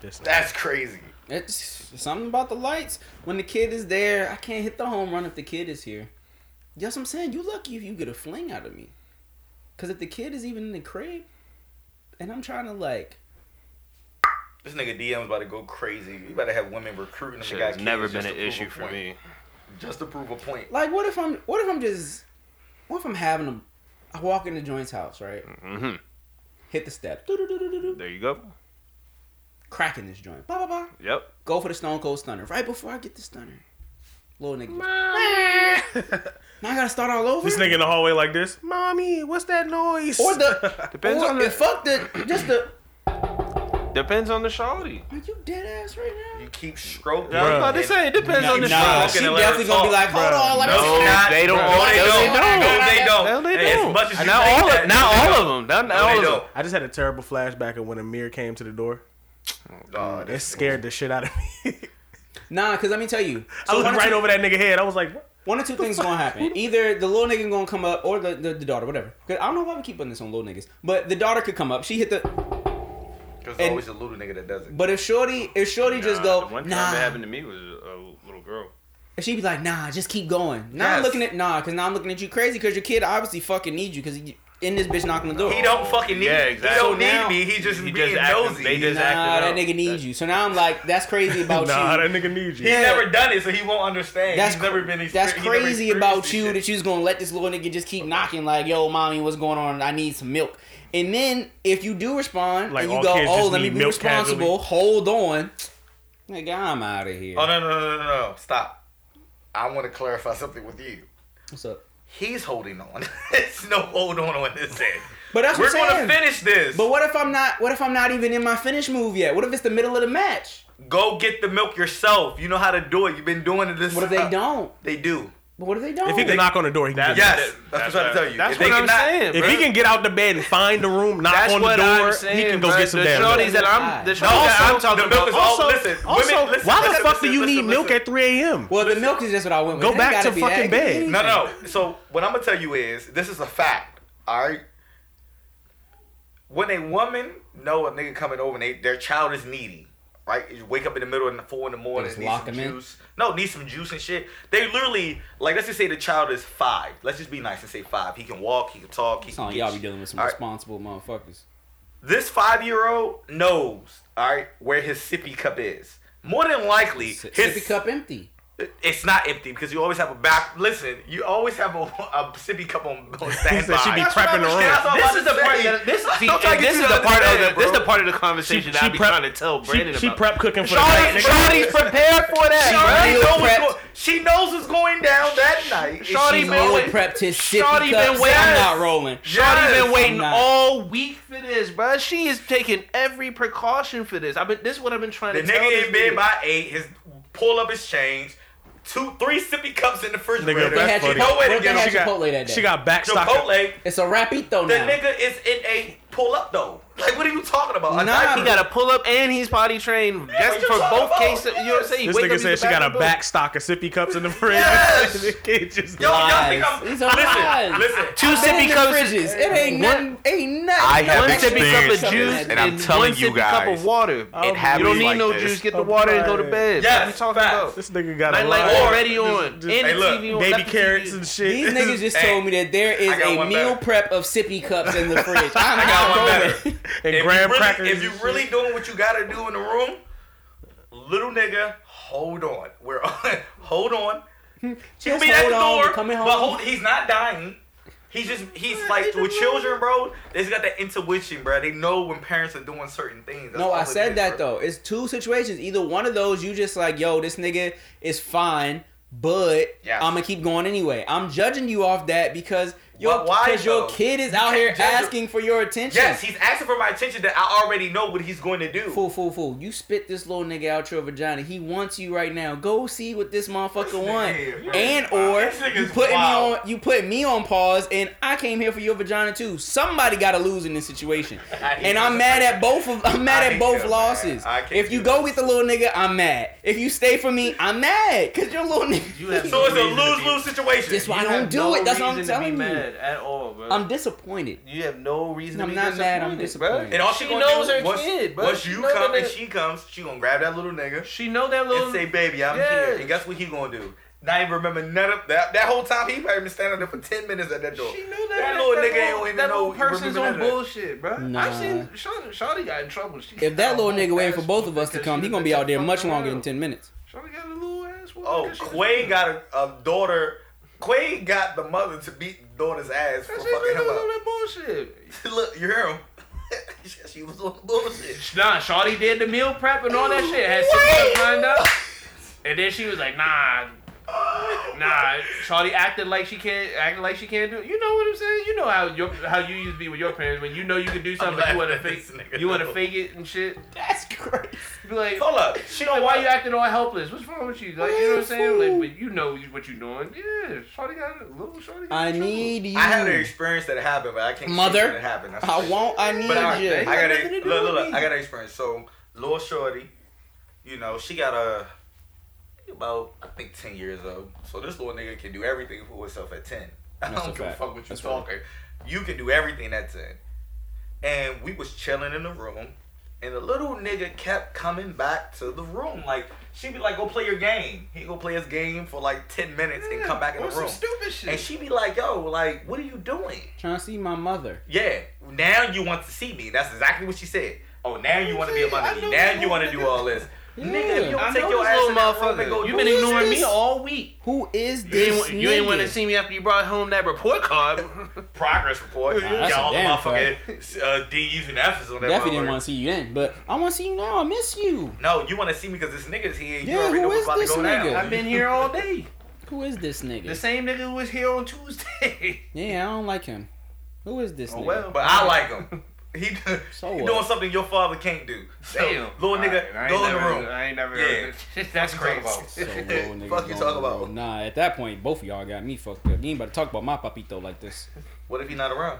That's crazy. It's something about the lights. When the kid is there, I can't hit the home run if the kid is here. That's what I'm saying. You lucky if you get a fling out of me. Cause if the kid is even in the crib, and I'm trying to like, This nigga DM's about to go crazy. You better have women recruiting him. Shit to got has never been an issue for me. Just to prove a point. like what if I'm what if I'm just what if I'm having a, I walk into joint's house, right? Mhm. Hit the step, There you go. cracking this joint, blah blah blah. Yep. Go for the Stone Cold Stunner right before I get the stunner. Little nigga. now I gotta start all over. This nigga in the hallway like this. Mommy, what's that noise? or the Depends or on the- fuck the just the. Depends on the shawty. Are you dead ass right now? You keep stroking. I was about to say it depends on the Nah, shawty. she and let her definitely gonna be like, hold on, let me No. Not- they don't. No, all- they no, don't. they No, don't. they don't. No, they don't. As much as not all, that, of, not all of them. Not, not No, all they of them. don't. I just had a terrible flashback of when Amir came to the door. Oh, It this scared the shit out of me. Nah, cause let me tell you. I looked one right two- over that nigga head. I was like, what? One or two things gonna happen. Either the little nigga gonna come up, or the, the, the daughter, whatever. 'Cause I don't know why we keep putting this on little niggas, but the daughter could come up. She hit the. Because and- always a little nigga that does it. But if Shorty, if Shorty just go, the one time nah, that happened to me was a little girl. And she'd be like, nah, just keep going. Now I'm looking at nah, cause now I'm looking at you crazy, cause your kid obviously fucking needs you, cause he, in this bitch knocking the door. He don't fucking need. Yeah, exactly. He exactly. don't So now- need me. He just He being just nosy. they just Nah, acting that nigga needs you. So now I'm like, that's crazy about nah, you. Nah, that nigga needs you. He's Yeah. never done it, so he won't understand. That's He's never been. That's exper- he never crazy about you shit. that you was gonna let this little nigga just keep knocking like, yo, mommy, what's going on? I need some milk. And then if you do respond Like, and you go, oh, let me be milk responsible, hold on, nigga, I'm out of here. Oh no no no no no! Stop. I want to clarify something with you. What's up? He's holding on. it's no hold on on this end. But that's We're gonna saying. finish this. But what if I'm not? What if I'm not even in my finish move yet? What if it's the middle of the match? Go get the milk yourself. You know how to do it. You've been doing it this. What if they uh, don't? They do. But what if they don't? If he can knock on the door, he can That's- get Yes, it. that's, what I'm trying to tell you. That's If what I'm cannot- saying. If bro. he can get out the bed and find the room, knock That's on the what door, I'm saying, he can go bro. get some the damn shorties milk. that I'm, the No, shorties that I'm talking the milk about. is all- Also, listen, also, women- listen, Why the listen, fuck do you listen, need milk listen. at 3 a.m.? well, the milk is just what I went with. Go It ain't back gotta to be fucking that. It could be bed. No, no. So what I'm gonna tell you is this is a fact. All right. When a woman know a nigga coming over and they, their child is needy, right? You wake up in the middle of the four in the morning, need some him in? juice. No, need some juice and shit. They literally like let's just say the child is five. Let's just be nice and say five. He can walk, he can talk, he It's can. y'all be dealing with some All right. responsible motherfuckers. This five year old knows, all right, where his sippy cup is. More than likely, Sip- his Sippy cup empty. It's not empty because you always have a back. Listen, you always have a, a sippy cup on, on standby. said she be prepping I'm the room. That's This is the part. That, this, see, Don't try to and get this is to the part of understand, the, this is bro. the part of the conversation that I be prep- trying to tell Brandon She, she about. prep cooking for Shawty- the night. Shawty's prepared for that, She bro. already know what's going. She knows what's going down that night. and Shawty she's been Meal going- wait- prepped his sippy Shawty been waiting- I'm not rolling. Shawty been waiting all week for this, bro. She is taking every precaution for this. I've been. This is what I've been trying to tell nigga this in bed nigga. by eight. His pull up his change. Two, three sippy cups in the refrigerator. Nigga, They had That's funny. Chipotle, No way to they get had him. She got- Chipotle that day. She got back stock. Chipotle. it's a rapito The now. nigga is in a pull up though. Like, what are you talking about? A Nah. He got to pull up and he's potty trained what just you for both about? cases. You know what I'm saying? This nigga said she got a bathroom. back stock of sippy cups in the fridge. Yes. The kid just Yo, y'all think Lies. I'm These are lies. listen? Listen. Two Been in sippy the cups. fridges. It ain't nothing. Ain't nothing. I have One sippy cup of juice this, and I'm telling one you sippy cup of water. it you don't need like no this. juice. Get the water and go to bed. Yes, what you talking facts. about? This nigga got a light lot. already on. and hey, the look, TV on. Baby carrots and shit. These niggas just told me that there is a meal prep of sippy cups in the fridge. I'm I got one better. and if graham you really, crackers. If you and really doing what you gotta do in the room, little nigga, hold on. We're on. hold on. He'll Just be at the on, door, coming but home. hold, he's not dying. He's just he's like with children, bro. They just got that intuition, bro. They know when parents are doing certain things. That's No, I said is, that bro. though. It's two situations. Either one of those, you just like, yo, this nigga is fine, but Yes. I'm gonna keep going anyway. I'm judging you off that because your Why- why, because your kid is You out here judge asking for your attention. Yes, he's asking for my attention that I already know what he's going to do. Fool, fool, fool. You spit this little nigga out your vagina. He wants you right now. Go see what this motherfucker want. nigga, bro. And or you putting me on you put me on pause and I came here for your vagina too. Somebody gotta lose in this situation. And I'm mad at both of I'm mad I at both losses. man. I can't If you go this. with the little nigga, I'm mad. If you stay for me, I'm mad. Cause your little nigga You have So it's a no reason to lose be- lose situation. That's why I don't do no it. That's what I'm reason to be telling you. Mad at all, bro. I'm disappointed. You have no reason I'm to be not mad, I'm disappointed, disappointed. And all she, She knows do, her once, kid, bro. once She you come and she comes, she gonna grab that little nigga She know that little. and say, "Baby, I'm Yes. here." And guess what he gonna do? Not even remember none of that. That whole time he probably been standing there for ten minutes at that door. She knew that, That little nigga ain't even that know little he person's on none of that. bullshit, bro. Nah. I've seen Shawty, Shawty got in trouble. She If that little nigga waiting for both of us to come, he gonna be out there much longer than ten minutes. Shawty got a little ass. Oh, because she was Quay got a, a daughter. Quay got the mother to beat daughter's ass for That fucking him was up. on that bullshit. Look, you hear him? she was on the bullshit. Nah, Shawty did the meal prep and all that shit. Had some lined up. And then she was like, nah. Nah, Shawty acted like she can't, acted like she can't do it. You know what I'm saying? You know how your, how you used to be with your parents when you know you can do something, but you want to fake, at this nigga. you want to fake it and shit. That's crazy. Be like, Hold up. She like, why want you acting all helpless? What's wrong with you? Like, you know what I'm saying? Like, but you know what you're doing. Yeah, Shawty got a little Shawty. Got I trouble. need you. I had an experience that happened, but I can't Mother, it happened. That's I the won't. I need But I, you. I got to a look, look, look. I got an experience. So, little Shorty, you know, she got a about I think ten years old. So this little nigga can do everything for himself at ten. I That's a don't give a fuck what you That's right. talking. You can do everything at ten. And we was chilling in the room, and the little nigga kept coming back to the room. Like she'd be like, "Go play your game." He go play his game for like ten minutes and come back in Or the some room. stupid shit. And she'd be like, "Yo, like, what are you doing?" Trying to see my mother. Yeah, now you want to see me. That's exactly what she said. Oh, now you want to be a mother know. Now you want to do all this. Yeah. Nigga, you I don't take know your this ass little in that room and motherfucker. go You've been ignoring me all week. Who is this? ain't, you ain't want to see me after you brought home that report card. progress report. Nah, got all the damn motherfucking uh, D's and F's on that Definitely didn't want to see you then, but I want to see you now. I miss you. No, you want to see me because this nigga's here. You Yeah, already who know is about to this nigga? down. I've been here all day. Who is this nigga? The same nigga who was here on Tuesday. Yeah, I don't like him. Who is this Oh nigga? well, But I like him. He, So he doing something your father can't do. So, Damn. little nigga, Alright, I go in the room. I ain't never Yeah. heard of That's Fuck you crazy. talking about? So, nigga Fuck you going talk about? Nah, at that point, both of y'all got me fucked up. You ain't about to talk about my papito like this. What if he not around?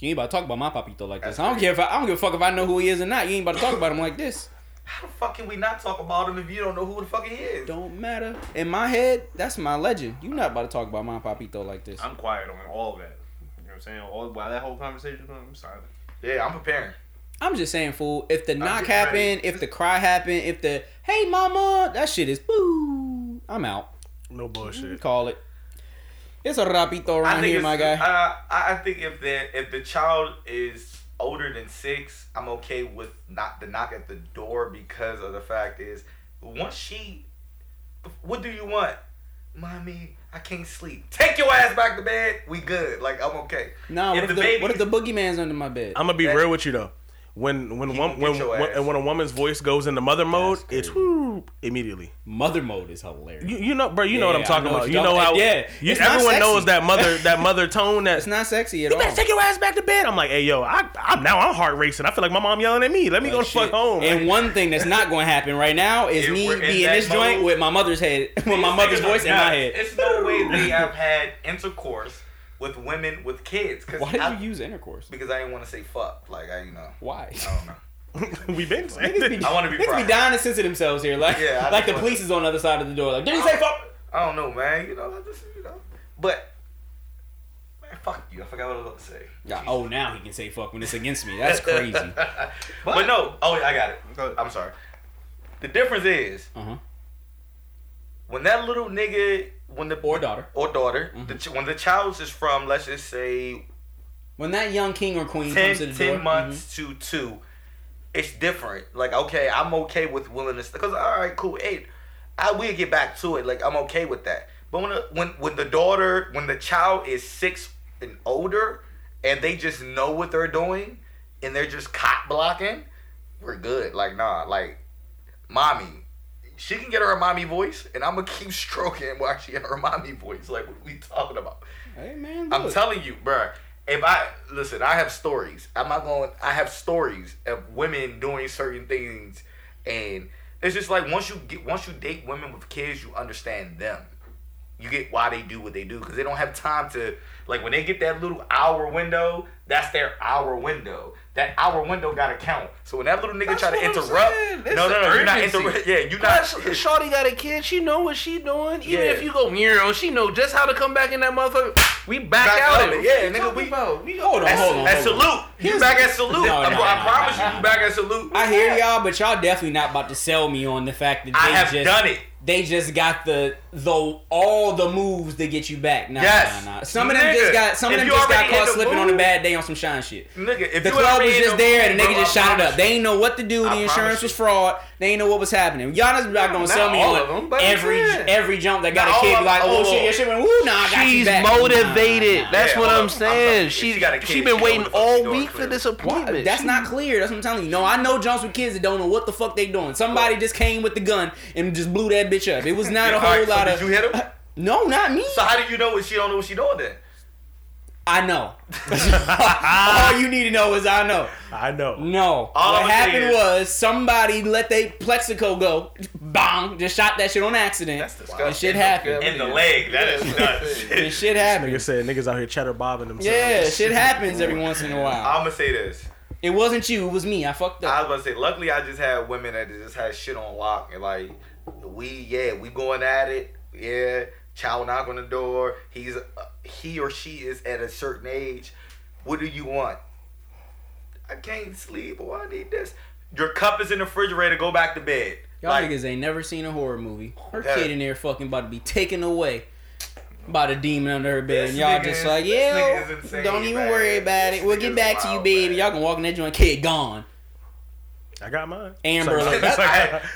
You ain't about to talk about my papito like this. That's I don't care if I, I don't give a fuck if I know who he is or not. You ain't about to talk about him like this. How the fuck can we not talk about him if you don't know who the fuck he is? Don't matter. In my head, that's my legend. You not about to talk about my papito like this. I'm quiet on all that. You know what I'm saying? All while that whole conversation going, I'm silent. Yeah, I'm preparing. I'm just saying, fool. If the knock getting ready. happened, if the cry happened, if the hey mama, that shit is boo. I'm out. No bullshit. Call it. It's a rapito I around here, my guy. Uh, I I think if the if the child is older than six, I'm okay with not the knock at the door because of the fact is once she, what do you want, mommy? I can't sleep. Take your ass back to bed. We good. Like I'm okay. Nah, what if, the the, baby- what if the boogeyman's under my bed? I'm gonna be That- real with you though. When when He one, when, when and when a woman's voice goes into mother mode, it's crazy. whoop immediately. Mother mode is hilarious. You, you know, bro. You know what I'm talking know about. you're know how yeah, you- everyone sexy. knows that mother that mother tone. That it's not sexy at you all. better take your ass back to bed. I'm like, hey yo, I, I'm now I'm heart racing. I feel like my mom yelling at me. Let me oh, go Like the fuck shit. home. And one thing that's not going to happen right now is If me being in that this joint with my mother's head, with my mother's voice in my head. It's no way they have had intercourse with women with kids. Cause Why did I, you use intercourse? Because I didn't want to say fuck. Like I, you know, Why? I don't know. We've been saying Niggas be, it. I wanna be niggas be dying to censor themselves here, like Yeah, like the police is on the other side of the door. Like, did he say fuck? I don't know, man. You know, I just you know, but man, fuck you. I forgot what I was about to say. Yeah, oh, now he can say fuck when it's against me. That's crazy. but no. Oh, yeah, I got it. I'm sorry. The difference is Uh huh. when that little nigga, when the Or daughter. or daughter, the when the child is from, let's just say When that young king or queen 10, comes to the 10 door, mm-hmm. months to two, it's different. Like, okay, I'm okay with willingness because all right, cool. Hey, I we'll get back to it. Like, I'm okay with that. But when the, when when the daughter, when the child is six and older, and they just know what they're doing, and they're just cop blocking, we're good. Like, nah, like, mommy. She can get her mommy voice, and I'm gonna keep stroking while she get her mommy voice. Like, what we talking about? Hey man, I'm telling you, bruh. If I listen, I have stories. I'm not going. I have stories of women doing certain things, and it's just like once you get once you date women with kids, you understand them. You get why they do what they do because they don't have time to like when they get that little hour window. That's their hour window. That hour window gotta count. So when that little nigga That's try to interrupt, saying. No, no, the no, you're not interrupt. Yeah, you're not. Shorty got a kid. She know what she doing. Even Yeah. if you go near she know just how to come back in that motherfucker. We back, Back out out of it. it. Yeah, nigga, we- about? We Hold on, At, hold on. at hold on. salute. You back at salute. No, I, no, I no, promise no, you, no. you back at salute. I hear y'all, but y'all definitely not about to sell me on the fact that they I have just done it. they just got the the all the moves to get you back. Nah, Yes. nah, nah. Some of them Nigga, just got some of them just got caught slipping on a bad day on some shine shit. Nigga, if The club was just the there and the nigga bro, just I shot it up. They ain't know what to do. The I insurance was fraud. They ain't know what was happening. Y'all just not gonna Not sell me all on of them, but every yeah. every jump that got Not a kid like, oh oh. shit, your shit went woo. Nah, I got you She's motivated. Nah. That's Yeah, what I'm saying. She she got a she kid, been waiting know what the fuck all week for this appointment. That's not clear. That's what I'm telling you. No, I know jumps with kids that don't know what the fuck they doing. Somebody just came with the gun and just blew that bitch up. It was not a whole right, so lot did you hit him? No, not me. So how do you know what she don't know what she doing then? I know. All you need to know is I know. I know. No. All what I'ma happened is- was somebody let they Plaxico go. Bang. Just shot that shit on accident. That's disgusting. And shit happened. In the leg. That is nuts. And shit happened. Nigga said niggas out here cheddar bobbing themselves. Yeah, shit happens every once in a while. I'm gonna say this. It wasn't you, it was me. I fucked up. I was gonna say, luckily I just had women that just had shit on lock and like we yeah we going at it yeah child knock on the door he's uh, he or she is at a certain age what do you want I can't sleep or I need this your cup is in the refrigerator go back to bed Y'all like niggas ain't never seen a horror movie. Her Yeah. kid in there fucking about to be taken away by the demon under her bed. And y'all just like, yeah, insane, don't even man. worry about This it. We'll get back to you, baby. man. Y'all can walk in that joint, kid gone. I got mine. Amber It's Alert. like-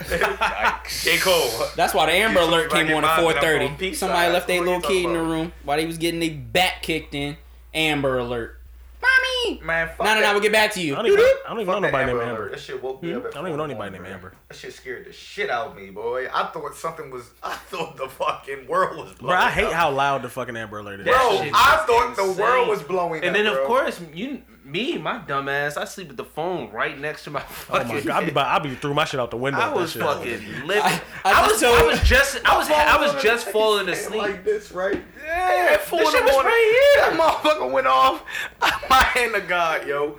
That's, J Cole that's why the Amber You Alert came on at mind that I'm 4:30. on Somebody left their little you kid in the room while he was getting their back kicked in. Amber Alert. Mommy. man fuck No, no, no. We'll get back to you. I don't even, I don't even know that nobody named Amber. That shit woke me hmm? up. at I don't even know 4 in the anybody named. Amber. That shit scared the shit out of me, boy. I thought something was. I thought the fucking world was blowing. Bro, I hate up. how loud the fucking Amber Alert is. Bro, I is thought the world was blowing And up, then of bro. course you, me, my dumb ass, I sleep with the phone right next to my fucking. Oh my god, I be, about- I be threw my shit out the window. I was fucking living. I- I, I was, just I was just, I was, I was just falling asleep. Like this, right? Yeah, At four the in the shit was morning. right That motherfucker went off. My hand to God, yo.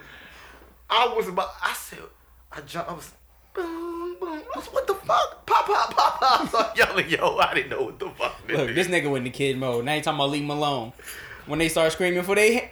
I was about. I said, I jumped. I was. Boom, boom. I was, what the fuck? Pop, pop, pop, pop. I started yelling, yo. I didn't know what the fuck. Look, this nigga went in kid mode. Now you talking about leave him alone. When they start screaming for they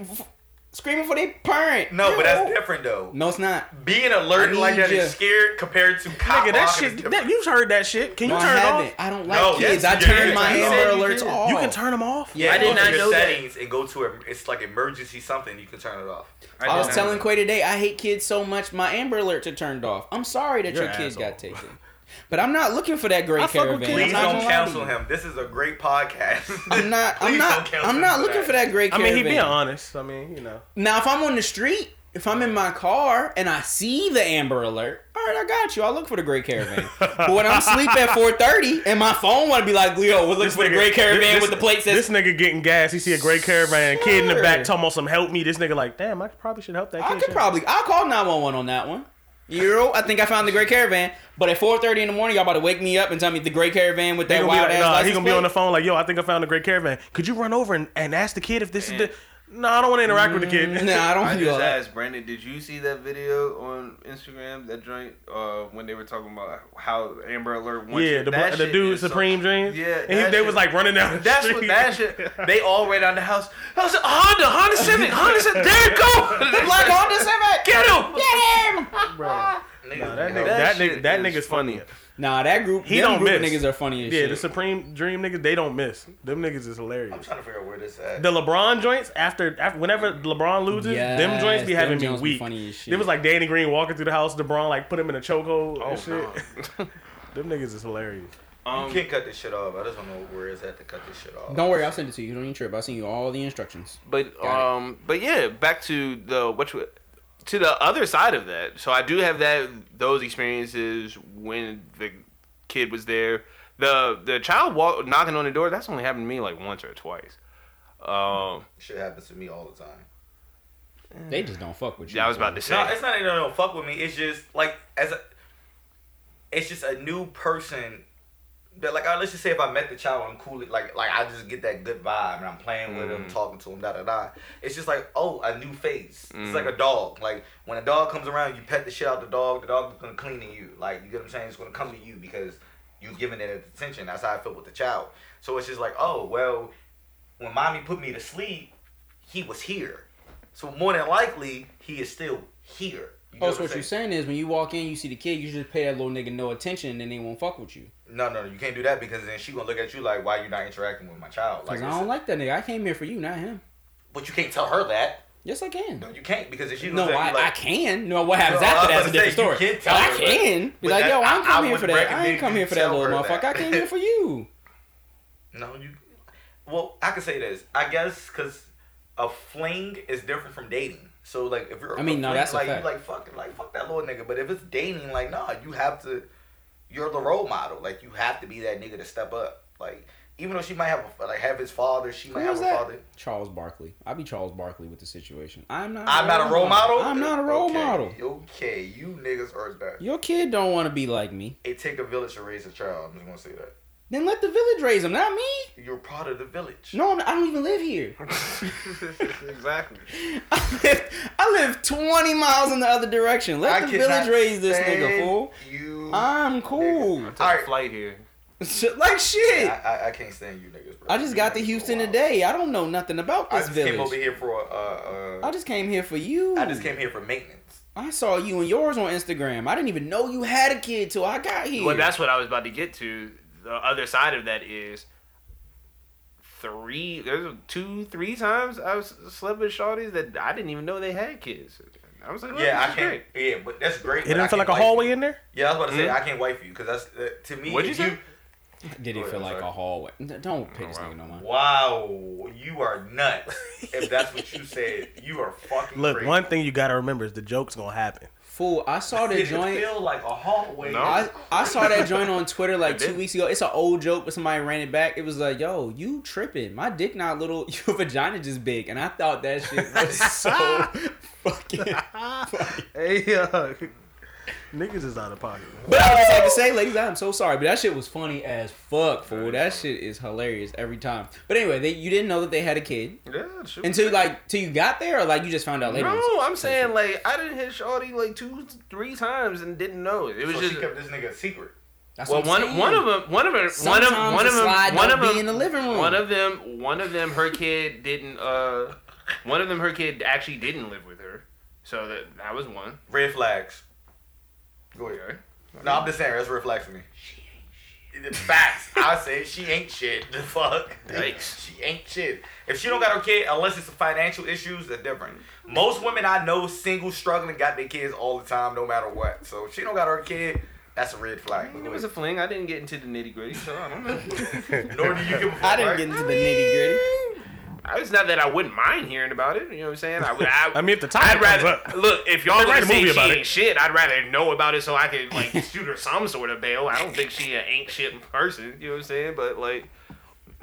screaming for their parent. No, but that's different though. No, it's not. Being alert like need that is you. scared compared to cop Nigga, that shit, that, you've heard that shit. Can you No, I turn it haven't. off? I don't like No, kids. yes, I you turn can. my Amber said you Alerts off. You can turn them off? Yeah, I did Go to not your know that. settings and go to a, it's like emergency something. You can turn it off. I was telling know. Quay today, I hate kids so much. My Amber Alerts are turned off. I'm sorry that You're your kids got taken, but I'm not looking for that great I fuck with caravan. kids. I'm Please not don't gonna lie cancel him. This is a great podcast. I'm not. I'm not. don't cancel I'm him not for looking that. for that great caravan. I caravan. mean, he being honest. I mean, you know. Now, if I'm on the street, if I'm in my car and I see the Amber Alert, all right, I got you. I'll look for the Great Caravan. but when I'm asleep at 4:30 and my phone want to be like, Leo, we're looking for the Great Caravan this- with the plate says, This nigga getting gas. He see a great caravan, kid in the back talking about some help me. This nigga like, damn, I probably should help that kid. I could probably, I'll call 911 on that one. You know, I think I found the Great Caravan. But at 4:30 in the morning, y'all about to wake me up and tell me the Great Caravan with that wild like, ass nah, he gonna be on the phone like, yo, I think I found the great caravan. Could you run over and, and ask the kid if this is the? No, I don't want to interact with the kid. Nah, I don't I do just that. asked Brandon, did you see that video on Instagram? That joint uh, when they were talking about how Amber Alert. wants yeah, you- the, the dude is so- Supreme Dreams. Yeah, and he, they shit- was like running down the That's street. what that shit. They all ran out the house. I was like, Honda, Honda Civic, Honda Civic. There you go. The black Honda Civic. Get him. Get him. Bro. Nah, that nigga, know, that, that nigga, shit that is nigga's funny. funny. Nah, that group, He them don't group miss. niggas are funny as shit. Yeah, shit. the Supreme Dream niggas, they don't miss. Them niggas is hilarious. I'm trying to figure out where this at. The LeBron joints after, after whenever LeBron loses, them joints be Yes, having them me joints be weak. funny as shit. It was like Danny Green walking through the house. LeBron like put him in a chokehold Oh, and shit. them niggas is hilarious. Um, you can't cut this shit off. I just don't know where it's at to cut this shit off. Don't worry, I'll send it to you. You don't even trip. I'll send you all the instructions. But Got it. um, but yeah, back to the what you, to the other side of that. So I do have that those experiences when the kid was there. The the child walk, knocking on the door. That's only happened to me like once or twice. Um, Shit happens to me all the time. They just don't fuck with you. yeah, I was about to say. No, it's not even no fuck with me. It's just like as a, it's just a new person. That like, let's just say if I met the child, I'm cool. Like, like I just get that good vibe, and I'm playing with him, mm. talking to him, da da da. It's just like, oh, a new face. It's like a mm. dog. Like when a dog comes around, you pet the shit out of the dog. The dog is gonna clean to you. Like you get what I'm saying? It's gonna come to you because you've given it attention. That's how I feel with the child. So it's just like, oh well, when mommy put me to sleep, he was here. So more than likely, he is still here. You Oh, so what you're saying is when you walk in, you see the kid, you just pay that little nigga no attention, and then they won't fuck with you. No, no, you can't do that because then she gonna look at you like, why you not interacting with my child? Like, I don't like that nigga. I came here for you, not him. but you can't tell her that. Yes, I can. No, you can't because if she No, I, like, I can. No, what happens No, after that's a different story. tell I can. Be like, that- yo, I I- ain't come I here for that. I ain't come here for that little motherfucker. I came here for you. No, you. Well, I can say this. I guess because a fling is different from dating. So like, if you're, I mean, a no, fling, that's a like you like fucking like fuck that little nigga. But if it's dating, like nah, you have to. You're the role model. Like you have to be that nigga to step up. Like even though she might have a, like have his father, she might have was a father. Charles Barkley. I'll be Charles Barkley with the situation. I'm not. I'm not a role model. I'm not a role Okay, model. Okay, you niggas are that. Your kid don't want to be like me. It take a village to raise a child. I'm just gonna say that. Then let the village raise him, not me. You're part of the village. No, I'm, I don't even live here. exactly. I live, I live 20 miles in the other direction. Let I the village raise this nigga, fool. You. I'm cool. Took Alright. a flight here. Like shit. I, I, I can't stand you niggas, bro. I just got to Houston today. I don't know nothing about this I this just village. came over here for uh, uh I just came here for you. I just came here for maintenance. I saw you and yours on Instagram. I didn't even know you had a kid till I got here. Well, that's what I was about to get to. The other side of that is three, there's two, three times I was slept with shorties that I didn't even know they had kids. I was like, Yeah, I can't. great. Yeah, but that's great. It didn't feel like a hallway you. in there. Yeah, I was about to say Mhm. I can't wait for you because that's uh, to me. What'd you if say? Did it feel like sorry. a hallway? Don't pick this wow. nigga no mind. Wow, you are nuts. if that's what you said, you are fucking. Look, crazy. one thing you gotta remember is the joke's gonna happen. Fool, I saw the Did it joint. feel like a hallway? No. I, I saw that joint on Twitter like two weeks ago. It's an old joke, but somebody ran it back. It was like, "Yo, you tripping? My dick not little. Your vagina just big." And I thought that shit was so fucking. funny. Hey, uh, niggas is out of pocket. But I would just like to say, ladies, I'm so sorry, but that shit was funny as fuck, fool. That shit is hilarious every time. But anyway, they, you didn't know that they had a kid Yeah, sure. until like till you got there, or like you just found out later. No, I'm saying like I didn't hit Shorty like two, three times and didn't know it. It was so just she kept this nigga a secret. That's well, what I'm one saying. one of them, one of them, one of Sometimes one of them, one of them be in the living room. One of them, one of them, her kid didn't. uh One of them, her kid actually didn't live with her, so that that was one. Red flags. Go ahead. Okay. No, I'm just saying that's red flags for me. It's facts. I say she ain't shit. The fuck. Yikes. She ain't shit. If she don't got her kid, unless it's financial issues, that's different. Mm. Most women I know, single, struggling, got their kids all the time, no matter what. So if she don't got her kid, that's a red flag. It was a fling. I didn't get into the nitty gritty, so I don't know. Nor do you give a fuck. I didn't right? get into the nitty gritty. I- It's not that I wouldn't mind hearing about it. You know what I'm saying? I would. I, I mean, if the topic I'd rather comes up. look if y'all write a say movie she about ain't it. shit. I'd rather know about it so I could like shoot her some sort of bail. I don't think she an ain't shit person. You know what I'm saying? But like,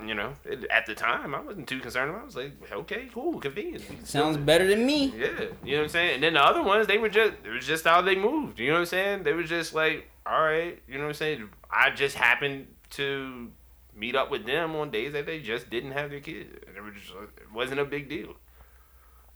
you know, it, at the time I wasn't too concerned about. it. I was like, okay, cool, convenient. We can still Sounds do better than me. Yeah, you know what I'm saying. And then the other ones, they were just it was just how they moved. You know what I'm saying? They were just like, all right, you know what I'm saying. I just happened to meet up with them on days that they just didn't have their kids. And it, was just, it wasn't a big deal.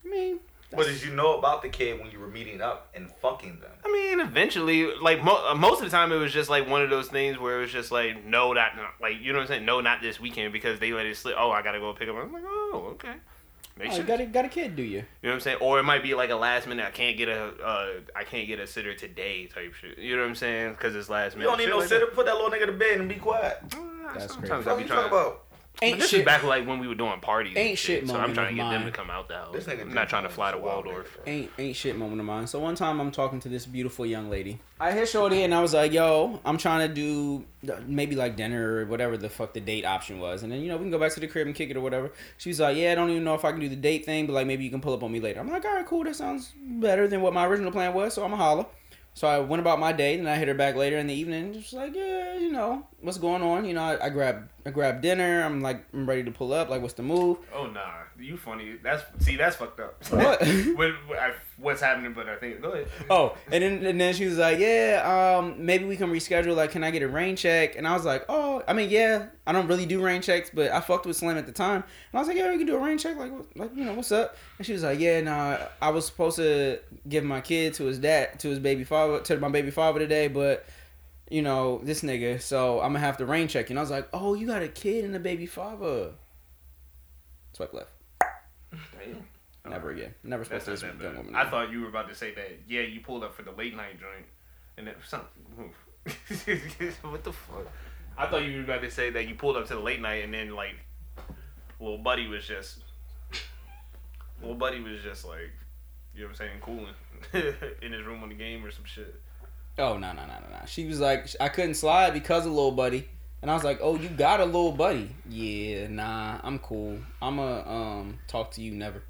I mean, What did you know about the kid when you were meeting up and fucking them? I mean, eventually, like mo- uh, most of the time, it was just like one of those things where it was just like, no, not, not like you know what I'm saying, no, not this weekend because they let it slip. Oh, I gotta go pick up. I'm like, oh, okay, makes oh, you got a, got a kid, do you? You know what I'm saying? Or it might be like a last minute. I can't get a, uh, I can't get a sitter today type shit. You know what I'm saying? Because it's last minute. You don't need Shit no like sitter. Put that little nigga to bed and be quiet. Uh, That's Sometimes crazy. What be you trying. talking about? But Ain't this shit. is back like when we were doing parties. Ain't and shit So I'm moment trying to of get them mine. to come out the house. This nigga I'm not trying to fly to wild, Waldorf. Ain't ain't shit moment of mine. So one time I'm talking to this beautiful young lady. I hit Shorty and I was like, "Yo, I'm trying to do uh, maybe like dinner or whatever the fuck the date option was, and then you know we can go back to the crib and kick it or whatever." She was like, "Yeah, I don't even know if I can do the date thing, but like maybe you can pull up on me later." I'm like, "All right, cool. That sounds better than what my original plan was." So I'm a holla. So I went about my day, and I hit her back later in the evening, just like, yeah, you know, what's going on? You know, I, I grabbed I grabbed dinner. I'm like, I'm ready to pull up. Like, what's the move? Oh nah, you funny. That's see, that's fucked up. What? what, what's happening? But I think go ahead. Oh, and then and then she was like, "Yeah, um, maybe we can reschedule. Like, can I get a rain check?" And I was like, "Oh, I mean, yeah, I don't really do rain checks, but I fucked with Slim at the time." And I was like, "Yeah, we can do a rain check. Like, like you know, what's up?" And she was like, "Yeah, nah, I was supposed to give my kid to his dad, to his baby father, to my baby father today, but." You know this nigga, so I'm gonna have to rain check. And I was like, "Oh, you got a kid and a baby father." Swipe left. Never again. Never supposed That's to this young woman. I thought you were about to say that. Yeah, you pulled up for the late night joint, and it something. what the fuck? I thought you were about to say that you pulled up to the late night, and then like, little buddy was just, little buddy was just like, you know what I'm saying, cooling in his room on the game or some shit. Oh no no no no no. She was like, I couldn't slide because of little buddy, and I was like, Oh, you got a little buddy? Yeah, nah, I'm cool. I'ma um talk to you never.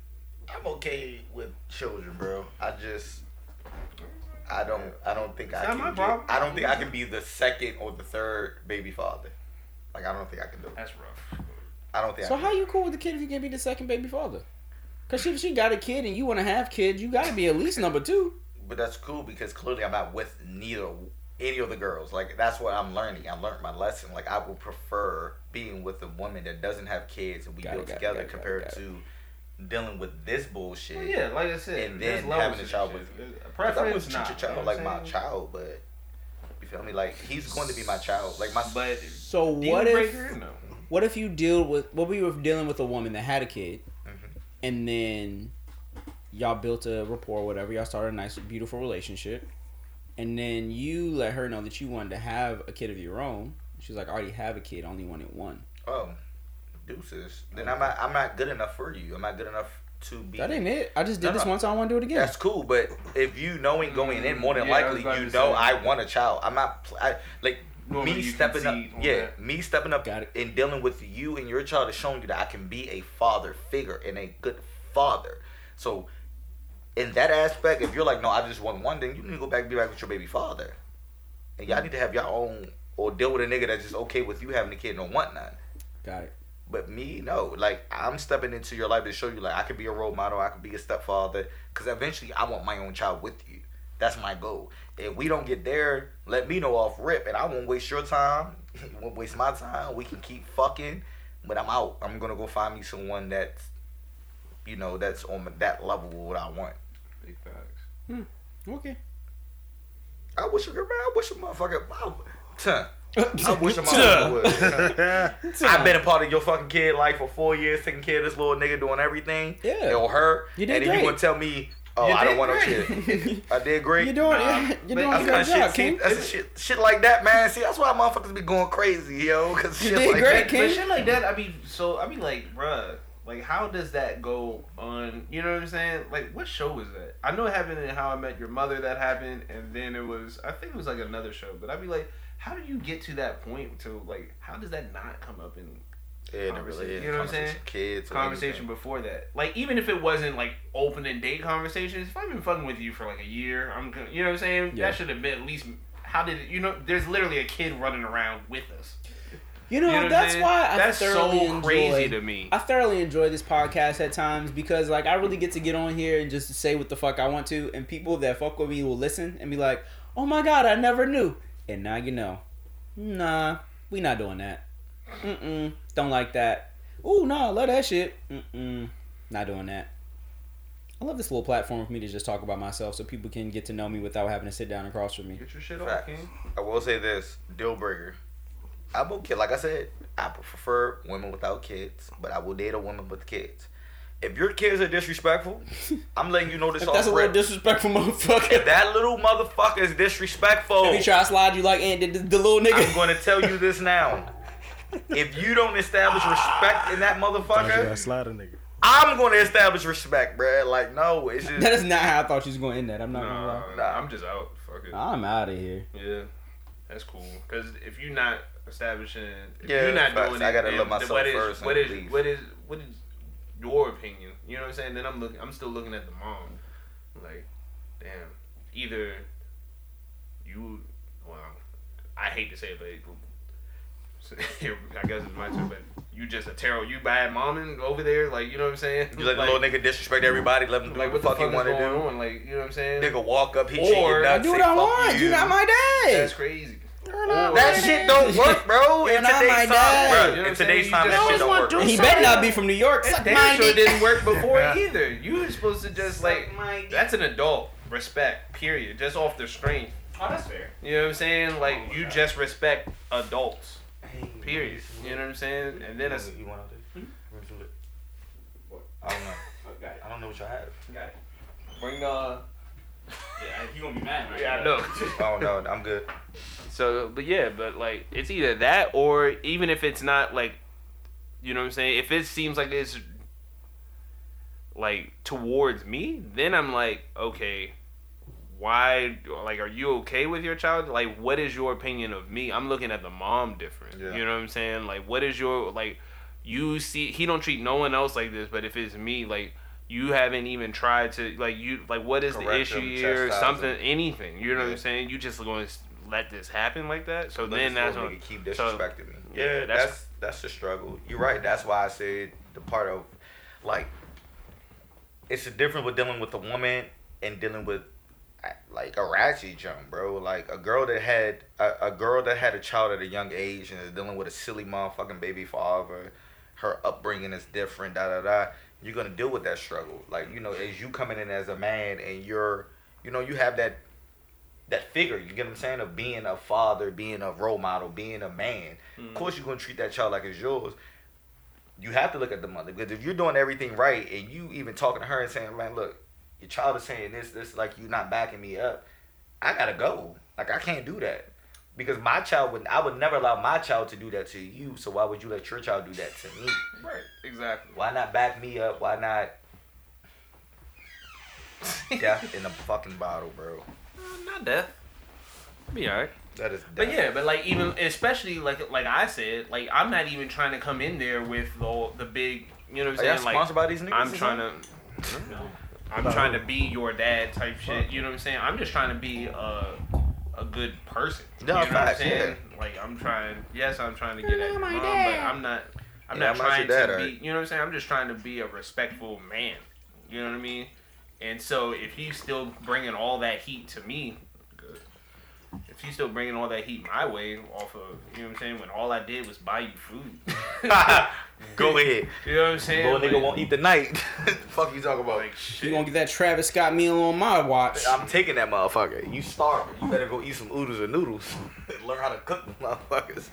I'm okay with children, bro. I just I don't I don't think I not can my get- problem. I don't think I can be the second or the third baby father. Like I don't think I can do it. That's rough. I don't think So I how can. you cool with the kid if you can't be the second baby father? Cause if she got a kid and you want to have kids, you got to be at least number two. But that's cool because clearly I'm not with neither any of the girls. Like that's what I'm learning. I learned my lesson. Like I would prefer being with a woman that doesn't have kids and we Got build it, together it, got it, compared it. to dealing with this bullshit. Well, yeah, like I said, And there's then having a to child shit. with A Cause I would preference, treat nah, your child you know like my child, but you feel me? Like he's going to be my child. Like my But So what if no. what if you deal with what we were dealing with a woman that had a kid, Mhm. and then y'all built a rapport, or whatever. Y'all started a nice, beautiful relationship, and then you let her know that you wanted to have a kid of your own. She's like, I already have a kid, only wanted one. oh deuces. Then I'm not I'm not good enough for you. I'm not good enough to be. That ain't it. I just did No, this no. once. I want to do it again. That's cool, but if you knowing going in, more than Mm, Yeah, likely you know say. I want a child. I'm not I, like Normally me stepping up. Yeah, that. me stepping up Got it. and dealing with you and your child is showing you that I can be a father figure and a good father. So in that aspect, if you're like, no, I just want one, then you need to go back and be back with your baby father, and y'all need to have your own or deal with a nigga that's just okay with you having a kid and don't want none. Got it. But me, no. Like I'm stepping into your life to show you, like I could be a role model, I could be a stepfather, because eventually I want my own child with you. That's my goal. If we don't get there, let me know off rip, and I won't waste your time. You won't waste my time. We can keep fucking, but I'm out. I'm gonna go find me someone that's, you know, that's on that level of what I want. Big facts. Hmm. Okay. I wish a girl, man. I wish a motherfucker. I, Tuh. I wish a motherfucker would. I've been a part of your fucking kid life for four years, taking care of this little nigga, doing everything. Yeah. Or her. You did and then great. you gonna tell me, oh, You I don't want no great. kid. I did great. You're doing, Nah, you're but doing That's a good of shit, job, see, King. that's shit, shit like that, man. See, that's why motherfuckers be going crazy, yo. Cause You shit did like great, that. King. But shit like that, I mean, so I mean, like, bruh, like, how does that go on? You know what I'm saying? Like, what show was that? I know it happened in How I Met Your Mother. That happened, and then it was, I think it was like another show. But I'd be like, how do you get to that point? To like, how does that not come up in Yeah, conversation, really you know what I'm saying? Kids, conversation before that? Like, even if it wasn't like open and date conversations, if I've been fucking with you for like a year, I'm gonna, you know what I'm saying? Yeah. That should have been at least. How did it, you know? There's literally a kid running around with us. You know, You know that's why I That's thoroughly so crazy enjoy- to me. I thoroughly enjoy this podcast at times because like I really get to get on here and just say what the fuck I want to, and people that fuck with me will listen and be like, "Oh my god, I never knew," and now you know. Nah, we not doing that. Mm mm. Don't like that. Ooh, nah, love that shit. Mm mm. Not doing that. I love this little platform for me to just talk about myself so people can get to know me without having to sit down across from me. Get your shit off, King. I will say this: deal breaker. I'm okay. Like I said, I prefer women without kids, but I will date a woman with kids. If your kids are disrespectful, I'm letting you know this If off that's a little rip. disrespectful If motherfucker. that little motherfucker is disrespectful, If he try to slide you like Ant did the, the little nigga. I'm going to tell you this now. If you don't establish respect in that Thought you motherfucker, got slide a nigga. I'm going to establish respect, bruh. Like, no, it's just. is not how I thought she was going to end that. I'm not gonna lie. Nah, nah, I'm just out. Fuck it. I'm out of here. Yeah, that's cool. Cause if you're not establishing, if Yeah, you're not facts. doing I it, gotta love myself what is, first and What is leave. what is what is your opinion? You know what I'm saying? Then I'm looking. I'm still looking at the mom. Like, damn. Either you, well, I hate to say it, but. I guess it's my turn, but you just a terrible, you bad momming over there, like you know what I'm saying? You let like, the little nigga disrespect everybody, let him do like what what the fuck he want to do. on? Like you know what I'm saying? Nigga walk up, hit you in Or- your I do what I want. you." You're not my dad. That's crazy. You're That shit don't work, bro. You're In not my today's time, bro. You know what In I'm saying? today's You time, just that shit always don't want work. to- he better not be from New York. That Suck damn my sure dick. didn't work before Yeah. either. You were supposed to just like that's an adult respect. Period. Just off the strength. Oh, that's fair. You know what I'm saying? Like you just respect adults. Period. You know what I'm saying? And then it's You want out there? I don't know. I don't know much I have. Got it. Bring uh. Yeah, he gonna be mad. Right? Yeah, I know. Oh no, I'm good. So, but yeah, but like it's either that or even if it's not like, you know what I'm saying. If it seems like it's like towards me, then I'm like, okay, why? Like, are you okay with your child? Like, what is your opinion of me? I'm looking at the mom different. Yeah. You know what I'm saying? Like, what is your like? You see, he don't treat no one else like this, but if it's me, like. You haven't even tried to like you like what is the issue him, here? Something, him. anything. You know what I'm saying? You just going to let this happen like that. So Let then that's when, keep so- disrespecting me. yeah, Yeah, that's- that's that's the struggle. You're right. That's why I said the part of like it's a difference with dealing with a woman and dealing with like a ratchet jump, bro. Like a girl that had a, a girl that had a child at a young age and is dealing with a silly motherfucking baby father. Her upbringing is different. Da da da. You're gonna deal with that struggle. Like you know, as you coming in as a man and you're, you know, you have that that figure, you get what I'm saying, of being a father, being a role model, being a man. Of mm-hmm. course, you're gonna treat that child like it's yours. You have to look at the mother because if you're doing everything right and you even talking to her and saying, "Man, look, your child is saying this, this, like you're not backing me up," I gotta go. Like I can't do that because my child would. I would never allow my child to do that to you. So why would you let your child do that to me? right, exactly. Why not back me up? Why not? Death in a fucking bottle, bro. Uh, not death. Be alright. That is. But yeah, but like even especially like like I said, like I'm not even trying to come in there with the the big, you know what I'm saying? Like sponsored by these niggas? I'm trying something? to. I'm trying to be your dad type shit. You know what I'm saying? I'm just trying to be a a good person. No, you know what I'm facts, saying? Like I'm trying. Yes, I'm trying to get at your my mom, dad. but I'm not. I'm Yeah, not I'm trying your dad, to alright. be. You know what I'm saying? I'm just trying to be a respectful man. You know what I mean? And so if he's still bringing all that heat to me, good. If he's still bringing all that heat my way off of, you know what I'm saying? When all I did was buy you food. Go ahead. You know what I'm saying? Little nigga Like- won't eat the night. fuck you talking about? Like You shit. gonna get that Travis Scott meal on my watch? I'm taking that motherfucker. You starving. You better go eat some oodles or noodles. Learn how to cook them motherfuckers.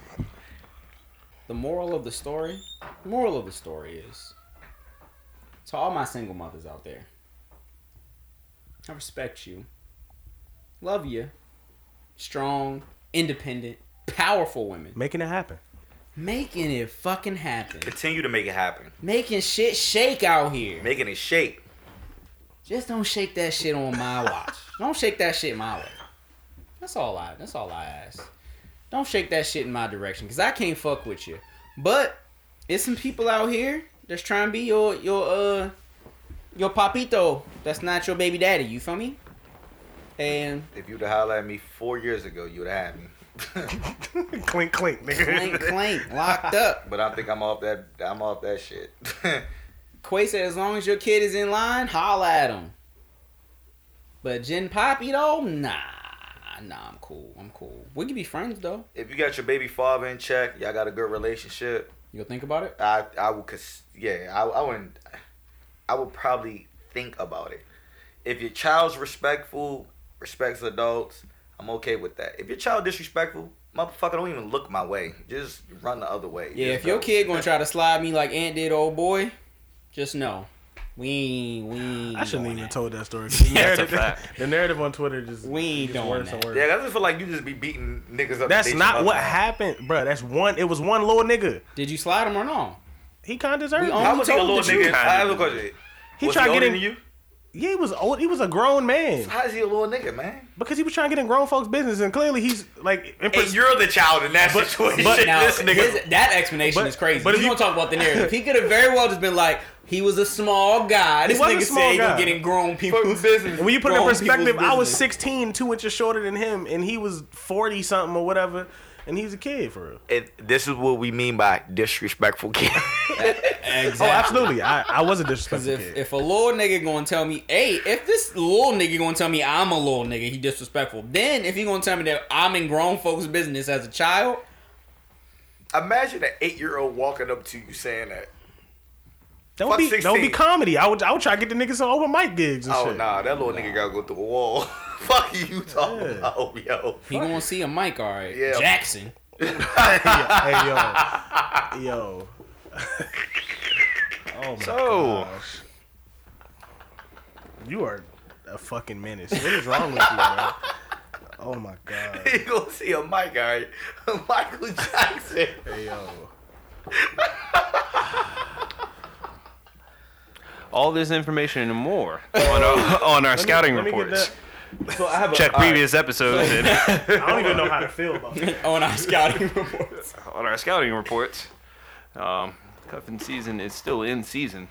The moral of the story, the moral of the story is to all my single mothers out there. I respect you, love you, strong, independent, powerful women, Making it happen. Making it fucking happen, Continue to make it happen. making shit shake out here. Making it shake. Just don't shake that shit on my watch. don't shake that shit my way. That's all I. That's all I ask. Don't shake that shit in my direction, cause I can't fuck with you. But it's some people out here that's trying to be your your uh your papito. That's not your baby daddy. You feel me? And If you'd have hollered at me four years ago, you'd have had me. clink, clink, nigga. clank clank locked up. but I think I'm off that. I'm off that shit. Quay said, as long as your kid is in line, holla at him. But Jen Poppy though, nah, nah, I'm cool. I'm cool. We can be friends though. if you got your baby father in check, y'all got a good relationship. You'll think about it. I I would cause yeah I I wouldn't I would probably think about it. If your child's respectful, respects adults, I'm okay with that. If your child disrespectful, motherfucker, don't even look my way. Just run the other way. Yeah, Just if your go. kid gonna try to slide me like Aunt did, old boy, just know we we I shouldn't even that. told that story. The Yeah, it's a narrative, the narrative on Twitter just We ain't gets doing worse that. and worse. Yeah, I just feel like you just be beating niggas up. That's not what love. happened, bro. That's one. It was one little nigga. Did you slide him or no? He kind of deserved We it. only How was he a little nigga? I have a question. He Was tried older getting- than you. Yeah, he was old. He was a grown man How is he a little nigga, man? because he was trying to get in grown folks' business, and clearly he's like. in pers- And you're the child in that But- situation. but Now this nigga. his, that explanation But- is crazy. but But if you you- gonna talk about the narrative? He could have very well just been like, he was a small guy. This was nigga small said he guy. gonna grown people's business. when you put it in perspective, I was business. 16, two inches shorter than him, and he was 40 something or whatever, and he's a kid for real. And this is what we mean by disrespectful kid. Exactly. Oh, absolutely. I, I was a disrespectful if, kid. if a little nigga gonna tell me, hey, if this little nigga gonna tell me I'm a little nigga, he disrespectful. Then if he gonna tell me that I'm in grown folks' business as a child, Imagine an eight year old walking up to you saying that. That would fuck be that would be comedy. I would I would try to get the niggas some open mic gigs and Oh shit. nah, that little nigga gotta go through a wall. Fuck you talking Yeah. about, yo. he gonna see a mic, all right. Yeah. Jackson. hey yo, yo. oh my So- gosh. You are a fucking menace. What is wrong with you, bro? Oh my god. you gonna see a Mike, all right? Michael Jackson. Hey yo. All this information and more on our, on our scouting me get reports. So I have a, Check all right. previous episodes and I don't even know how to feel about it. on our scouting reports. on our scouting reports. Um, cuffing season is still in season.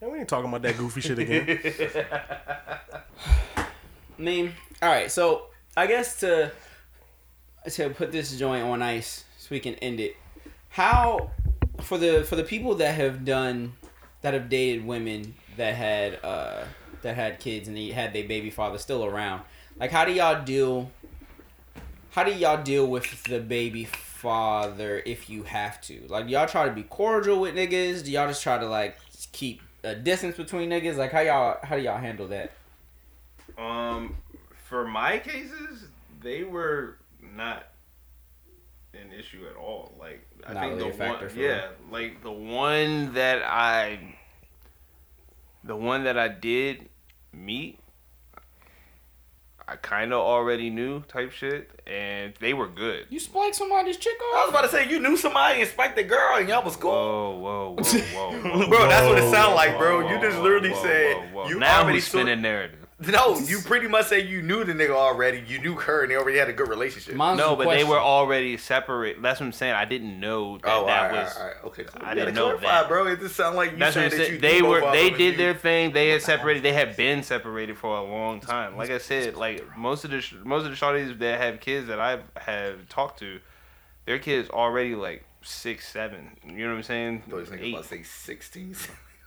Man, we ain't talking about that goofy shit again. I mean, all right. So I guess to to put this joint on ice so we can end it. How for the for the people that have done that have dated women that had uh that had kids and they had their baby father still around. Like, how do y'all deal? How do y'all deal with the baby father if you have to? Like, y'all try to be cordial with niggas? Do y'all just try to like keep a distance between niggas? Like, how y'all how do y'all handle that? Um, for my cases, they were not an issue at all. Like I Not think really the a factor one, for yeah, them. like The one that I, the one that I did meet, I kind of already knew type shit, and they were good. You spike somebody's chick off. I was about to say you knew somebody and spiked the girl and y'all was cool. Whoa, whoa, whoa, whoa, whoa. Bro, that's what it Whoa, like, bro. Whoa, You just literally whoa, said whoa, whoa. you now already who's saw- spinning narrative? No, you pretty much say you knew the nigga already. You knew her, and they already had a good relationship. Mine's No, the but they were already separate. That's what I'm saying. I didn't know that oh, that all right, was. all right, okay. Cool. I didn't gotta know clarify, that. bro. It just sound like you That's what that you They knew were. They did and their thing. They had separated. They had been separated for a long time. Like I said, like most of the most of the shorties that have kids that I have talked to, their kids already like six, seven. You know what I'm saying? I thought this nigga Eight. about to say 16.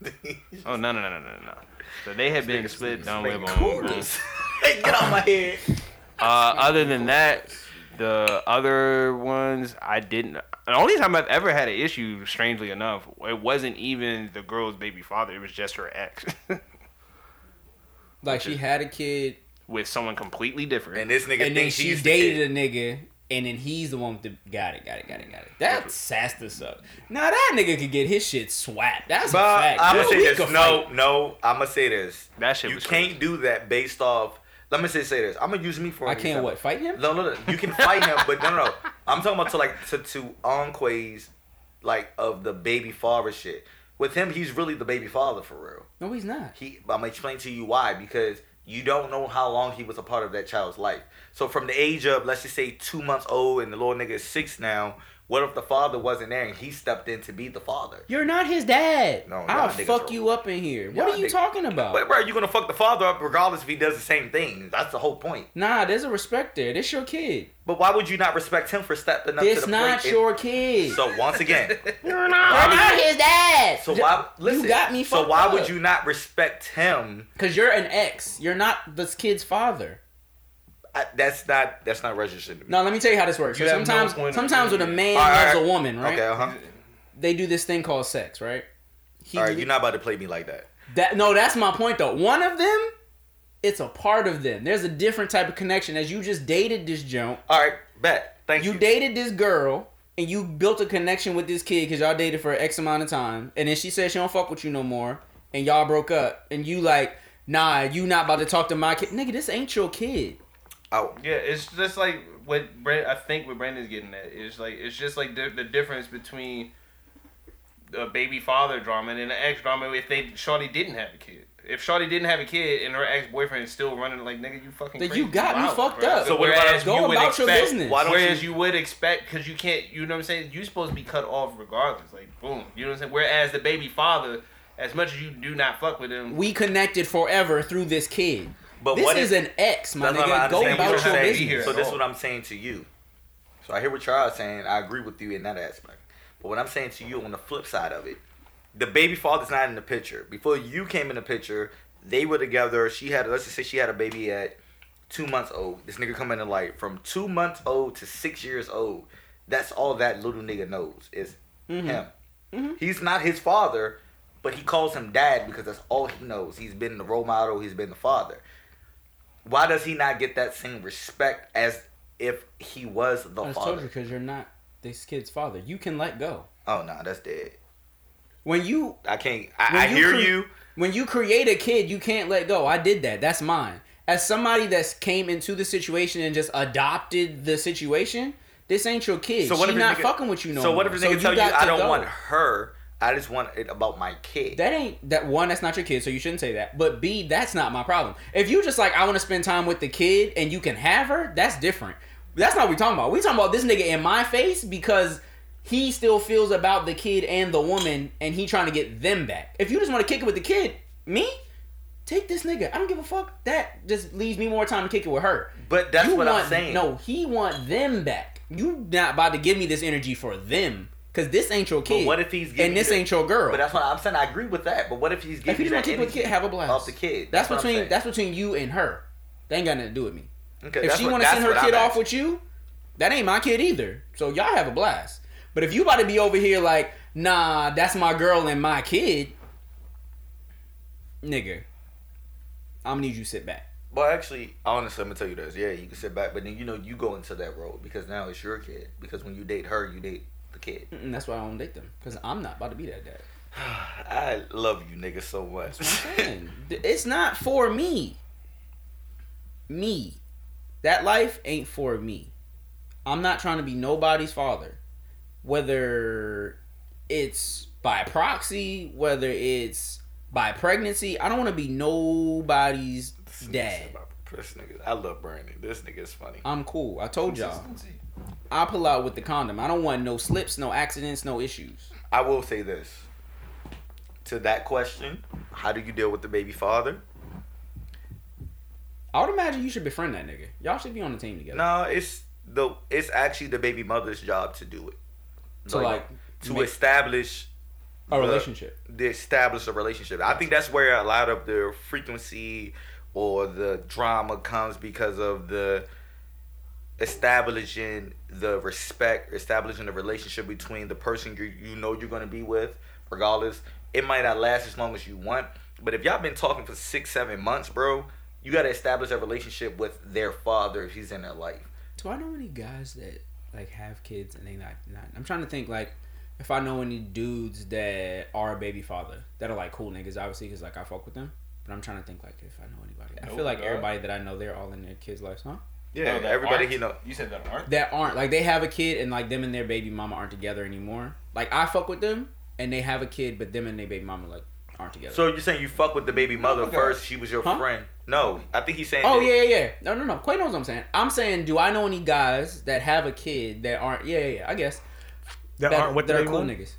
Oh no no no no no no. So they had been split niggas down making with boom, boom. Hey, get out my head. Uh, other than that, the other ones I didn't. The only time I've ever had an issue, strangely enough, it wasn't even the girl's baby father. It was just her ex like she had a kid with someone completely different. And this nigga and then thinks she she's dated a nigga and then he's the one with the got it, got it, got it, got it. That sassed us up. Now that nigga could get his shit swapped. That's But a fact. I'm gonna say this. No, fight. no. I'm gonna say this. That shit You was can't do that based off. Let me say say this. I'm gonna use me for. I can't example. what fight him? No, no, no. You can fight him, but no, no, no. I'm talking about to like to to Enquays, like of the baby father shit. With him, he's really the baby father for real. No, he's not. He, I'm gonna explain to you why because you don't know how long he was a part of that child's life. So from the age of let's just say two months old and the little nigga is six now. What if the father wasn't there and he stepped in to be the father? You're not his dad. No, y'all I'll fuck are- you up in here. Y'all What are you niggas- talking about? But bro, you're gonna fuck the father up regardless if he does the same thing. That's the whole point. Nah, there's a respect there. This your kid. But why would you not respect him for stepping up This to the not plate? your kid. So once again, You're not his dad. so why listen? you got me So why up. would you not respect him? Because you're an ex. You're not this kid's father. I, that's not that's not registered. To me. Now let me tell you how this works. You So have no sometimes, point sometimes when a man All right, loves all a woman, right? Okay, uh huh. They do this thing called sex, right? He, All right, you're not about to play me like that. That no, that's my point though. One of them, it's a part of them. There's a different type of connection. As you just dated this junk, All right, bet. Thank you. you dated this girl, and you built a connection with this kid because y'all dated for X amount of time, and then she said she don't fuck with you no more, and y'all broke up, and you like, nah, you not about to talk to my kid, nigga. This ain't your kid. Oh, Yeah, it's just like what Brand, I think what Brandon's getting at is like it's just like the, the difference between a baby father drama and an ex drama if they Shawty didn't have a kid. If Shawty didn't have a kid and her ex boyfriend is still running like nigga, you fucking That crazy. you got me fucked bro. up. So what about whereas Go you would about your expect- business. Why don't whereas you- you would expect because you can't, you know what I'm saying? You're supposed to be cut off regardless. Like boom, you know what I'm saying? Whereas the baby father, as much as you do not fuck with him, We connected forever through this kid. But this what is if, an ex, my That's what I nigga. Go about you're your saying. business. So this is what I'm saying to you. So I hear what y'all are saying. I agree with you in that aspect. But what I'm saying to you on the flip side of it, the baby father's not in the picture. Before you came in the picture, they were together. She had let's just say she had a baby at two months old. This nigga come in the light from two months old to six years old. That's all that little nigga knows is mm-hmm. him. Mm-hmm. He's not his father, but he calls him dad because that's all he knows. He's been the role model. He's been the father. Why does he not get that same respect as if he was the I you father? because you're not this kid's father. You can let go. Oh no, that's dead. When you I can't. I, I you hear cre- you, When you create a kid, you can't let go. I did that. That's mine. As somebody that's came into the situation and just adopted the situation, this ain't your kid. So what she if not nigga- fucking with you no So what more. if a nigga tell you I don't go. want her, I just want it about my kid. That ain't that one. That's not your kid, so you shouldn't say that. But B, that's not my problem. If you just like, I want to spend time with the kid, and you can have her, that's different. That's not what we talking about. We talking about this nigga in my face because he still feels about the kid and the woman, and he trying to get them back. If you just want to kick it with the kid, me, take this nigga. I don't give a fuck. That just leaves me more time to kick it with her. But that's You what I'm saying. No, he want them back. You not about to give me this energy for them. Cause this ain't your kid. what if he's and this you ain't your girl? But that's what I'm saying. I agree with that. But what if he's If giving you you just want that to keep with the kid, have a blast. off the kid? That's, what I'm between that's between you and her. They ain't got nothing to do with me. Okay, if she want to send her kid off with you, that ain't my kid either. So y'all have a blast. But if you about to be over here like, nah, that's my girl and my kid, nigga, I'm gonna need you to sit back. Well, actually, honestly, I'm gonna tell you this. Yeah, you can sit back, but then you know you go into that role because now it's your kid. Because when you date her, you date kid. And that's why I don't date them because I'm not about to be that dad. I love you, nigga, so much. it's not for me. Me. That life ain't for me. I'm not trying to be nobody's father. Whether it's by proxy, whether it's by pregnancy, I don't want to be nobody's dad. This nigga, I love Brandon. This nigga is funny. I'm cool. I told y'all. I pull out with the condom. I don't want no slips, no accidents, no issues. I will say this. To that question, how do you deal with the baby father? I would imagine you should befriend that nigga. Y'all should be on the team together. No, it's the it's actually the baby mother's job to do it. So, like, to establish A the- relationship. to establish a relationship. I think that's where a lot of the frequency or the drama comes because of the establishing the respect, establishing the relationship between the person you, you know you're going to be with, regardless. It might not last as long as you want, but if y'all been talking for six, seven months, bro, you got to establish a relationship with their father if he's in their life. Do I know any guys that like have kids and they not not? I'm trying to think like if I know any dudes that are a baby father that are like cool niggas, obviously, because like I fuck with them. But I'm trying to think like if I know anybody. I feel like no. everybody that I know, they're all in their kids' lives, huh? Yeah, No, everybody aren't. he know. You said that aren't. That aren't like they have a kid and like them and their baby mama aren't together anymore. Like I fuck with them and they have a kid, but them and their baby mama like aren't together. So you're saying you fuck with the baby mother Okay. first? She was your Huh? friend? No, I think he's saying. Oh that- yeah, yeah, yeah. No, no, no. Quay knows what I'm saying. I'm saying, do I know any guys that have a kid that aren't? Yeah, yeah, yeah. I guess That, that, aren't with the are baby cool mother? niggas.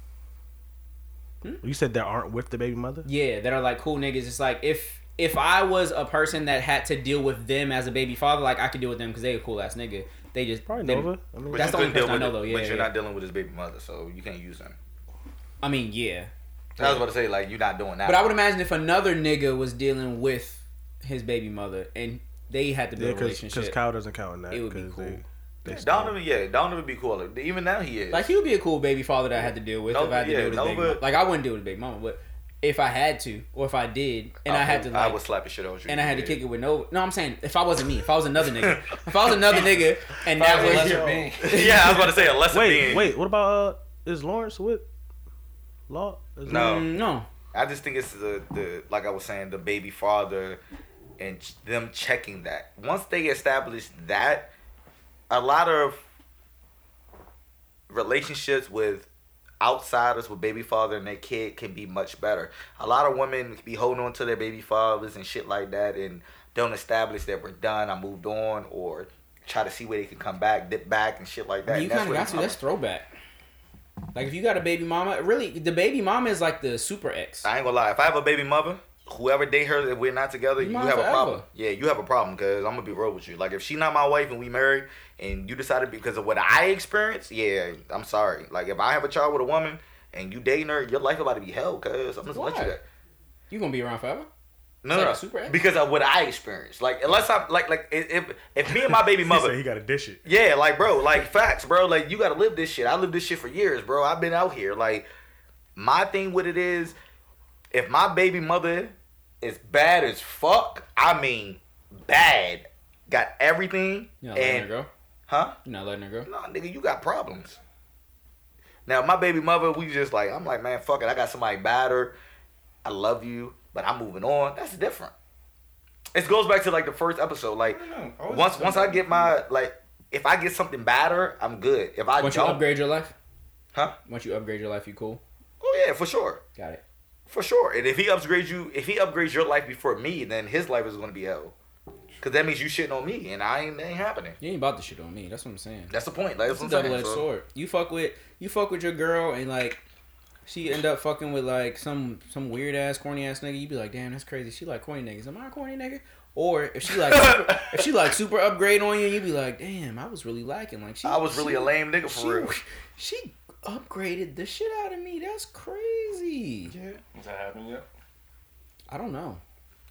Hmm? You said that aren't with the baby mother. Yeah, that are like cool niggas. It's like if if I was a person that had to deal with them as a baby father, like I could deal with them because they a cool ass nigga. They just Probably they- Nova. I mean, That's the only person I know, it, though. Yeah, but you're yeah. not dealing with his baby mother, so you can't use them. I mean, yeah. I was about to say like you're not doing that. But I would imagine if another nigga was dealing with his baby mother and they had to yeah, build a relationship, because Kyle doesn't count in that. It would be 'cause cool. They, they Yeah, still- Donovan, yeah, Donovan would be cool. Even now he is. like he would be a cool baby father that I had to deal with if I had to yeah, deal with his baby Nova- mama. Like I wouldn't deal with his baby mama, but if I had to or if I did and I, had to I like would slap the shit out you. and I had to kick it with no. No, I'm saying if I wasn't me, if I was another nigga, if I was another nigga, and that That was was lesser being. yeah, I was about to say a lesser Wait, being. wait. What about uh, is Lawrence with Law? Is No. Mm, no, I just think it's the the like I was saying the baby father and them checking that. Once they establish that, a lot of relationships with outsiders with baby father and their kid can be much better. A lot of women be holding on to their baby fathers and shit like that and don't establish that we're done, I moved on, or try to see where they can come back, dip back and shit like that. you kind of got to. That's throwback. Like if you got a baby mama, really, the baby mama is like the super ex. I ain't gonna lie. If I have a baby mother, whoever date her, if we're not together, You you, mine have a problem. Yeah, you have a problem because I'm gonna be real with you. Like if she not my wife and we married, and you decided because of what I experienced, yeah, I'm sorry. Like if I have a child with a woman and you dating her, your life about to be hell. Cause I'm just let you that. You gonna be around forever? No, Like no, super because of what I experienced. Like unless I like like if if me and my baby mother. said he got to dish it. Yeah, like bro, like facts, bro. Like you gotta live this shit. I lived this shit for years, bro. I've been out here. Like my thing with it is, if my baby mother is bad as fuck, I mean bad, got everything, You not letting her and go? huh? You not letting her go? Nah, nigga, you got problems. Now my baby mother, we just like I'm like man, fuck it. I got somebody better. I love you, but I'm moving on. That's different. It goes back to like the first episode. Like know. I once once. I get my like, if I get something better, I'm good. If I Once you don't, upgrade your life, huh? once you upgrade your life, you cool. Oh yeah, for sure. Got it. For sure. And if he upgrades you, if he upgrades your life before me, then his life is going to be hell. Cause that means you shitting on me, and I ain't that ain't happening. You ain't about to shit on me. That's what I'm saying. That's the point. Like, It's that's a what I'm double saying. edged So, sword. You fuck with you fuck with your girl and like she end up fucking with like some some weird ass corny ass nigga. You be like, damn, that's crazy. She like corny niggas. Am I a corny nigga? Or if she like if she like super upgrade on you, you be like, damn, I was really lacking. Like she, I was really she, a lame nigga she, for real. She upgraded the shit out of me. That's crazy. Has that happened yet? I don't know.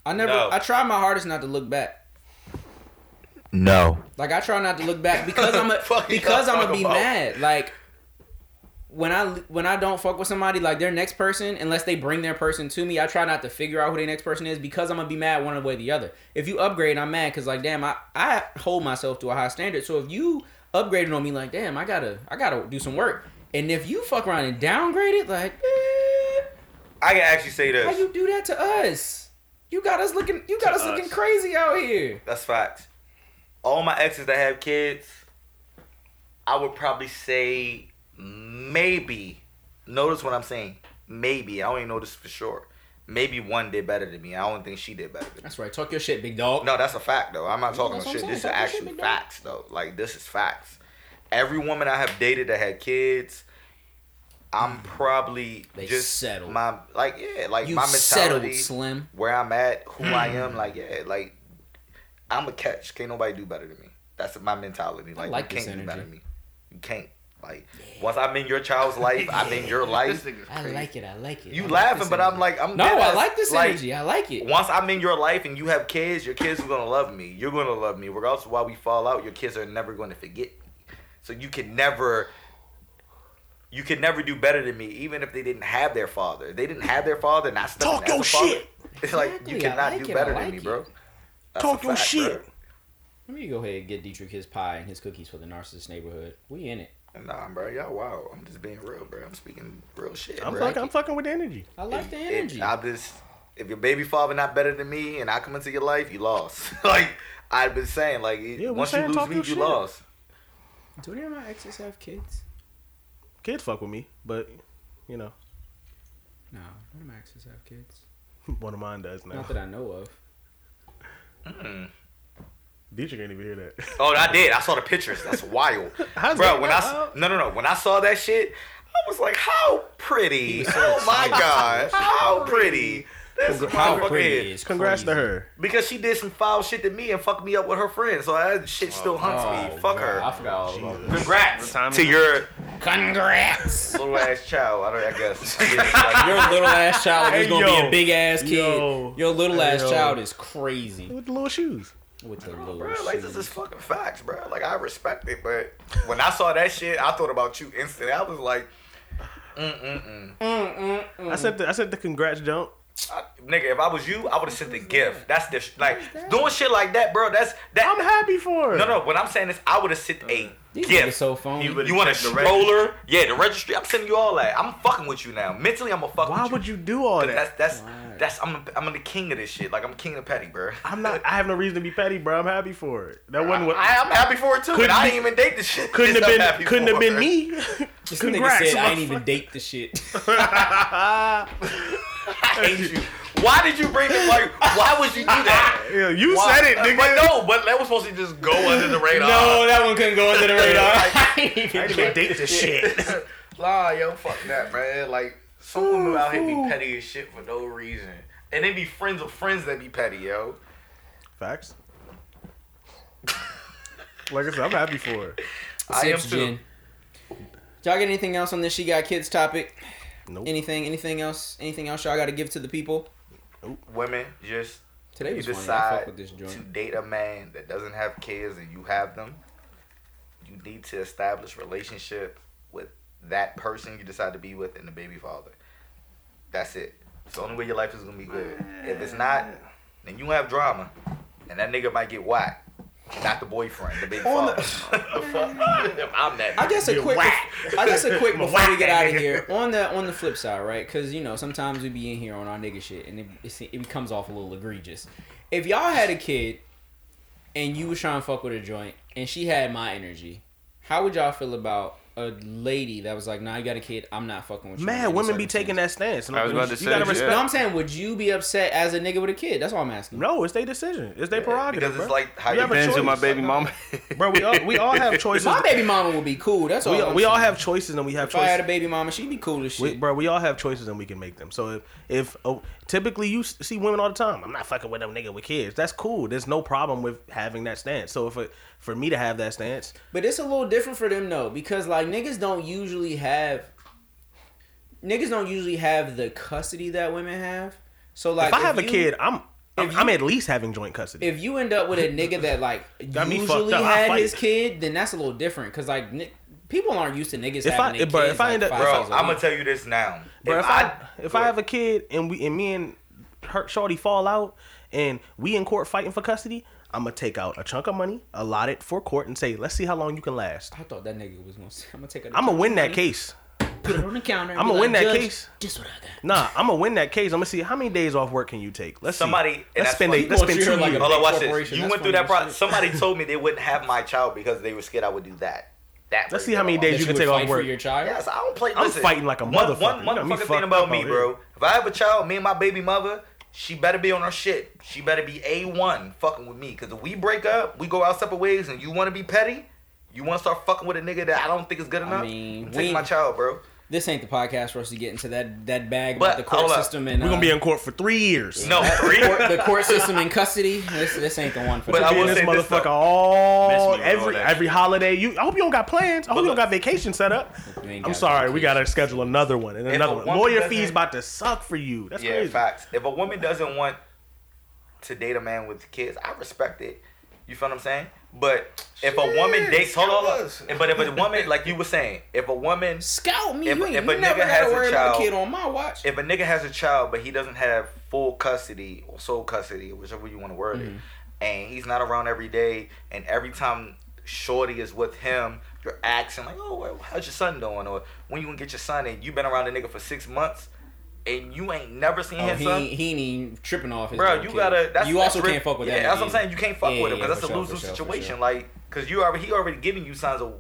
I never. No. I try my hardest not to look back. No. Like I try not to look back because I'm a, because I'm gonna be about? mad. Like when I when I don't fuck with somebody, like their next person, unless they bring their person to me, I try not to figure out who their next person is because I'm gonna be mad one way or the other. If you upgrade, I'm mad because like damn, I I hold myself to a high standard. So if you upgraded on me, like damn, I gotta I gotta do some work. And if you fuck around and downgrade it, like eh, I can actually say this. how you do that to us? You got us looking you got To us looking crazy out here. That's facts. All my exes that have kids, I would probably say maybe. Notice what I'm saying. Maybe. I don't even know this for sure. Maybe one did better than me. I don't think she did better than me. That's right. Talk your shit, big dog. No, that's a fact though. I'm not talking about shit. This is. Shit, actually dog. facts though. Like this is facts. Every woman I have dated that had kids, I'm probably Mm. They just settled. my like yeah, like You my settled, mentality, Slim. where I'm at, who I am, like yeah, like I'm a catch. Can't nobody do better than me. That's my mentality. Like, like you can't do better than me. You can't. Like once I'm in your child's life, I'm in your life. I like it. I like it. You I like laughing, but I'm like I'm no, I like this energy. I like it. Once I'm in your life and you have kids, your kids are gonna love me. You're gonna love me, regardless of why we fall out. Your kids are never going to forget. So you can never, you can never do better than me, even if they didn't have their father. If they didn't have their father, not stepping Talk as your a father, shit. It's like you Exactly, I cannot like do it, better like than me, bro. That's Talk your fact, shit. bro. Let me go ahead and get Dietrich his pie and his cookies for the narcissist neighborhood. We in it. Nah, bro, y'all wow. I'm just being real, bro. I'm speaking real shit. I'm bro. fucking, I'm fucking with the energy. I like the energy. If I just, if your baby father not better than me, and I come into your life, you lost. like I've been saying, like we once you lose me, you shit. lost. Do any of my exes have kids? Kids fuck with me, but you know, No, none of my exes have kids. one of mine does now. Not that I know of. Mm. Dietrich ain't even hear that. Oh, I did. I saw the pictures. That's wild, How's bro. that When I wild? s- no no no when I saw that shit, I was like, how pretty! so Oh my excited. god, how pretty! This How motherfucker pretty is- is Congrats to her. Because she did some foul shit to me and fucked me up with her friends, so that shit still haunts me. Fuck I her. forgot all about that. Congrats to your Congrats! little ass child. I don't. I guess. Your little ass child is Hey, gonna be a big ass kid. Yo. Your little Hey, ass yo. child is crazy With the little shoes. with the little Bro, like this is fucking facts, bro. Like I respect it, but when I saw that shit, I thought about you instantly. I was like, mm mm mm. I said the I said the congrats jump. I- Nigga, if I was you, I would have sent the gift. That's the sh- like doing shit like that, bro. That's that. I'm happy for it. no, no. What I'm saying is, I would have sent a These gift. so phony. He would- You want a stroller? Yeah, the registry. I'm sending you all that. I'm fucking with you now. Mentally, I'm gonna fuck Why with would you. you do all that? That's that's Why? that's I'm I'm the king of this shit. Like I'm king of petty, bro. I'm not. I have no reason to be petty, bro. I'm happy for it. That wasn't what. I, I'm happy for it too. Couldn't and I didn't even date the shit. couldn't have been. Couldn't have been me. This Congrats, nigga said I ain't motherfucker. even date the shit. I hate you. Why did you bring it? Like, why would you do that? Yeah, you Why? said it, nigga. But no, but that was supposed to just go under the radar. no, that one couldn't go under the radar. I ain't I didn't even date this shit. Nah, yo, fuck that, man. Like, some women out here be petty as shit for no reason. And they be friends of friends that be petty, yo. Facts. Like I said, I'm happy for her. I am Sips too. Y'all get anything else on this She Got Kids topic? Nope. Anything? Anything else? Anything else y'all got to give to the people? Women, just Today you was decide with this to date a man that doesn't have kids and you have them. You need to establish relationship with that person you decide to be with and the baby father. That's it. It's the only way your life is gonna be good. If it's not, then you have drama, and that nigga might get whacked. not the boyfriend, the big On father. The fuck? I'm that. I guess a quick. whack. I guess a quick I'ma before we get out of here. On the on the flip side, right? Because you know sometimes we be in here on our nigga shit, and it it, it becomes off a little egregious. If y'all had a kid, and you was trying to fuck with a joint, and she had my energy, how would y'all feel about a lady that was like, "Nah, you got a kid. I'm not fucking with you." Man, women be taking that stance. I was about to you say, gotta yeah. respect. No, I'm saying, would you be upset as a nigga with a kid? That's all I'm asking. No, it's their decision. It's their prerogative. because it's bro. like how You you have a Depends who my baby mama. bro. We all we all have choices. My baby mama would be cool. That's all. we, I'm we all have choices and we have choices. If I had a baby mama, she'd be cool as shit. We, bro, we all have choices and we can make them. So if, if oh, typically you see women all the time, I'm not fucking with them nigga with kids. That's cool. There's no problem with having that stance. So if it, for me to have that stance, But it's a little different for them though, because like niggas don't usually have niggas don't usually have the custody that women have. So like if I have a kid, I'm I'm, if you- I'm at least having joint custody. if you end up with a nigga that like Got me fucked usually up, had his kid, then that's a little different. Cause like ni- people aren't used to niggas If having their bro, kids. if I like, end up- five Bro, days a I'm gonna tell you this now. Bro, if, I, if I have a kid and we and me and her shorty fall out and we in court fighting for custody, I'm gonna take out a chunk of money, allot it for court, and say, let's see how long you can last. I thought that nigga was gonna. Say, I'm gonna take. I'm gonna win that case. Put it on the counter. I'ma win like, that "Judge, case." This what I got. Nah, I'm gonna win that case. I'm gonna see how many days off work can you take. Let's Somebody- See. and Let's that's spend. why- A, let's gonna spend treat two like years. Hold on, watch this. You went through that as process. Somebody told me they wouldn't have my child because they were scared I would do that. That. Let's see how many days you can take off fight for work. your child. Yes, I don't play. I'm listen, fighting like a one- motherfucker. One, You one got me motherfucking fucked thing about me, bro. If I have a child, me and my baby mother, she better be on her shit. She better be a one fucking with me. Because if we break up, we go out separate ways, and you want to be petty, you want to start fucking with a nigga that I don't think is good enough. mean, take my child, bro. This ain't the podcast for us to get into that that bag But, about the court system and We're gonna uh, be in court for three years. No, three. court, the court system in custody. This this ain't the one for But. I Be will this say this, motherfucker though. all Miss all every every holiday. You, I hope you don't got plans. I hope you don't look- got vacation set up. I'm got sorry, we gotta schedule another one and If another one. Lawyer fees about to suck for you. That's yeah, crazy. facts. If a woman doesn't want to date a man with kids, I respect it. You feel what I'm saying? But if a woman dates, hold on, hold us. on. But if a woman, like you were saying, if a woman, Scout me. If- you ain't, if a nigga has a child- kid on my watch. if a nigga has a child but he doesn't have full custody or sole custody, whichever you want to word Mm-hmm. it, and he's not around every day, and every time Shorty is with him, you're asking like, "Oh, how's your son doing?" Or when you gonna get your son? And you've been around the nigga for six months, and you ain't never seen Oh, his he, son. ain't- he ain't even tripping off his Bro, you kid. gotta. That's, you that's also real- can't fuck with yeah, that. That's what I'm saying. You can't fuck Yeah, with him because for that's a lose lose sure, situation. sure. Like, because you already he already giving you signs of.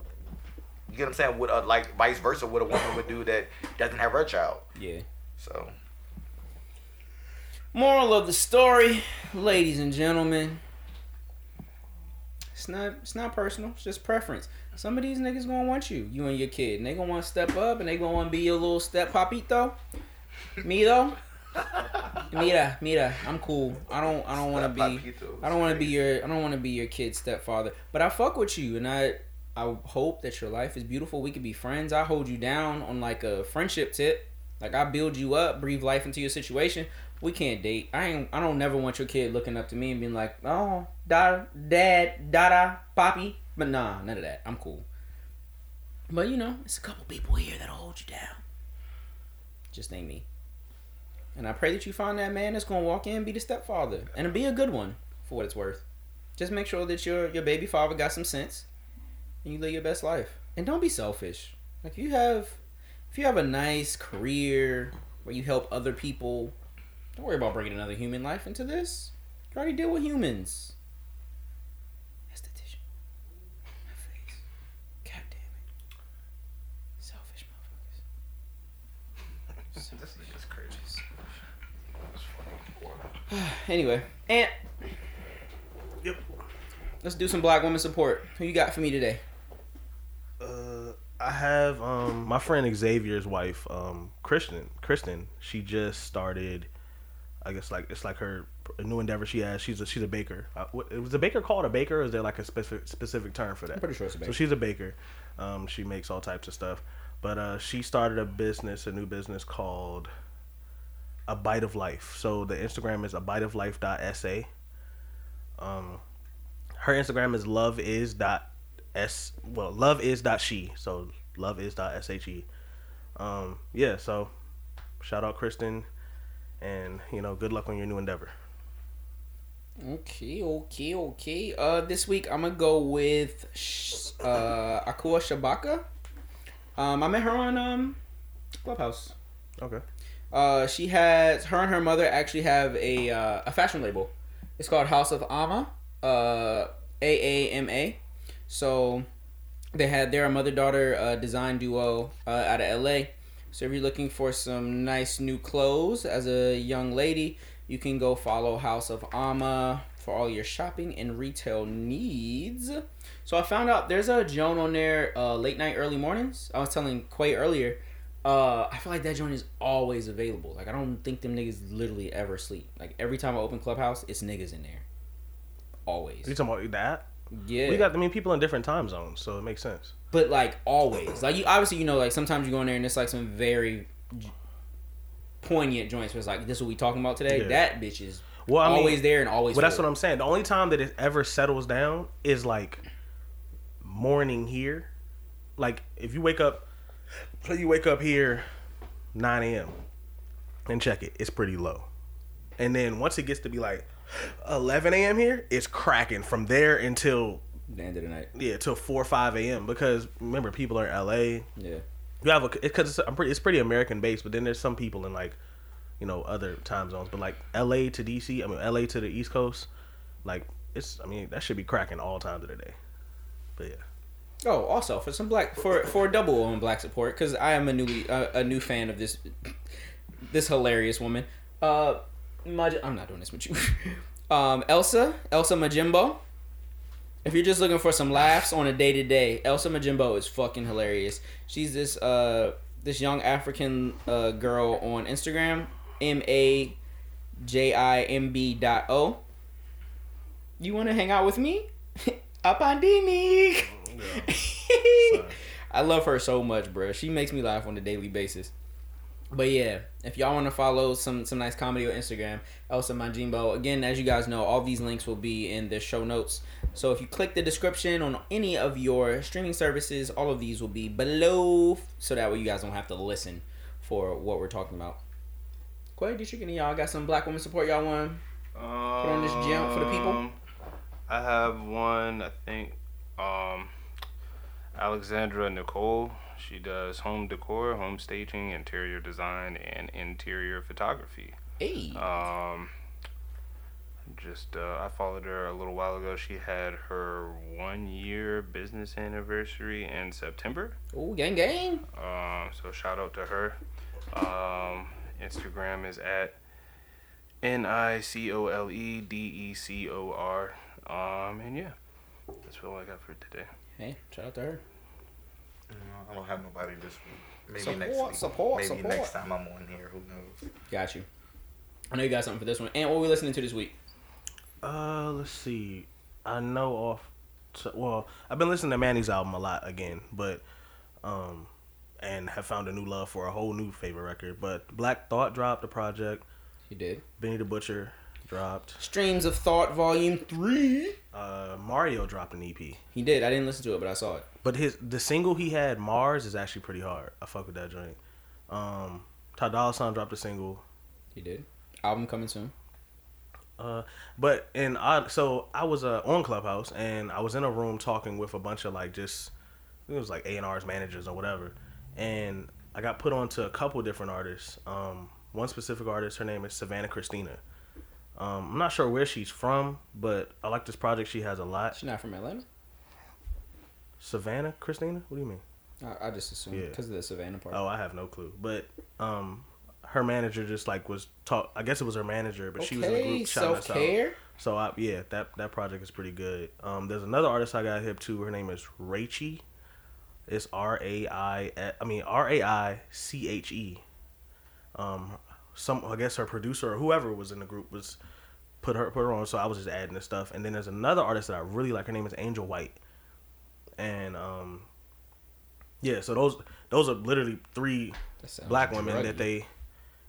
You get what I'm saying? With a, like vice versa, what a woman would do that doesn't have her child. Yeah. So Moral of the story, ladies and gentlemen. It's not it's not personal, it's just preference. Some of these niggas gonna want you, you and your kid, and they gonna want to step up and they gonna want to be your little step papito. Me though, mira, mira, I'm cool. I don't I don't want to be I don't want to be your I don't want to be your kid's stepfather, but I fuck with you and I I hope that your life is beautiful. We could be friends. I hold you down on like a friendship tip. Like I build you up, breathe life into your situation. We can't date. I ain't. I don't never want your kid looking up to me and being like, "Oh, da, dad, dada, poppy." But nah, none of that. I'm cool. But you know, it's a couple people here that'll hold you down. Just ain't me. And I pray that you find that man that's gonna walk in and be the stepfather and be a good one for what it's worth. Just make sure that your your baby father got some sense and you live your best life. And don't be selfish. Like you have if you have a nice career where you help other people, don't worry about bringing another human life into this. You already deal with humans. Esthetician. My face. God damn it. Selfish motherfuckers. This nigga's crazy. Anyway, and Yep. let's do some black women support. Who you got for me today? Uh, I have um my friend Xavier's wife, um Kristen. Kristen, she just started. I guess like it's like her a new endeavor she has. She's a she's a baker. Uh, what, was a baker called a baker? Or is there like a specific specific term for that? I'm pretty sure it's a baker. So she's a baker. Um, she makes all types of stuff. But uh, she started a business, a new business called A Bite of Life. So the Instagram is a bite of life.sa. Um, her Instagram is love is dot s well love is dot she so love is dot she. Um, yeah. So shout out Kristen, and you know good luck on your new endeavor. Okay, okay, okay. Uh, this week I'm gonna go with uh Akua Shabaka. Um, I met her on um Clubhouse. Okay. Uh, she has her and her mother actually have a uh, a fashion label. It's called House of Aama. Uh, A A M A. So they had they're a mother daughter uh, design duo uh, out of L.A. So if you're looking for some nice new clothes as a young lady, you can go follow House of Aama for all your shopping and retail needs. So I found out there's a Joan on there uh, late night, early mornings. I was telling Quay earlier. Uh, I feel like that joint is always available. Like I don't think them niggas literally ever sleep. Like every time I open Clubhouse, it's niggas in there. Always. You talking about that? Yeah. We got. I mean, people in different time zones, so it makes sense. but like always. Like you obviously you know like sometimes you go in there and it's like some very poignant joints where it's like this is what we talking about today. Yeah. That bitch is Well, I mean, always there and always. Well, that's what I'm saying. The only time that it ever settles down is like morning here. Like if you wake up, say you wake up here 9 a.m. and check it, it's pretty low. And then once it gets to be like 11 a.m. here, it's cracking from there until the end of the night. yeah till 4 or 5 a.m. Because remember, people are in L.A. Yeah. You have a because it's, pretty it's pretty American based, but then there's some people in like you know other time zones, but like L.A. to D.C. I mean L.A. to the East Coast, like it's I mean that should be cracking all times of the day. But yeah, Oh, also for some black for for a double on black support because I am a newly uh, a new fan of this this hilarious woman. Uh, Maj- I'm not doing this with you. um, Elsa Elsa Majimbo. If you're just looking for some laughs on a day to day, Elsa Majimbo is fucking hilarious. She's this uh this young African uh girl on Instagram, M A J I M B dot O. You want to hang out with me? Up on D? I love her so much, bro. She makes me laugh on a daily basis. But yeah, if y'all want to follow some some nice comedy on Instagram, Elsa Majimbo. Again, as you guys know, all these links will be in the show notes. So if you click the description on any of your streaming services, all of these will be below, so that way you guys don't have to listen for what we're talking about. Quay, did you get any y'all got some black women support y'all want? Put on this gem for the people? Um, I have one. I think um, Alexandra Nicole. She does home decor, home staging, interior design, and interior photography. Hey, Um, just uh, I followed her a little while ago. She had her one year business anniversary in September. oh gang gang. Um, so shout out to her. Um, Instagram is at N I C O L E D E C O R. Um, and yeah, that's all I got for today. Hey, shout out to her. No, I don't have nobody this week. Maybe Support, next week. support, Maybe support. next time I'm on here. Who knows? Got you. I know you got something for this one. And what we listening to this week? uh, let's see. I know off. So, well, I've been listening to Manny's album a lot again, but um, and have found a new love for a whole new favorite record. But Black Thought dropped a project. He did. Benny the Butcher dropped. Streams of Thought Volume Three. Uh, Mario dropped an EP. He did. I didn't listen to it, but I saw it. But his the single he had, Mars, is actually pretty hard. I fuck with that joint. Um, Ty Dolla Sign dropped a single. He did. Album coming soon. Uh, but and I so I was uh, on Clubhouse and I was in a room talking with a bunch of like just it was like A and R's managers or whatever, and I got put on to a couple different artists. Um, one specific artist, her name is Savannah Christina. Um, I'm not sure where she's from, but I like this project. She has a lot. She's not from Atlanta. Savannah Christina, what do you mean? I, I just assumed Yeah. because of the Savannah part. Oh, I have no clue. But um, her manager just like was talk. I guess it was her manager, but she was in the group shouting self us out. So I, yeah, that that project is pretty good. Um, there's another artist I got hip to. Her name is Raiche. It's R A I. I mean R A I C H E. Um, some I guess her producer or whoever was in the group was put her put her on. So I was just adding this stuff. And then there's another artist that I really like. Her name is Angel White. And um, yeah. So those those are literally three black women druggy. that they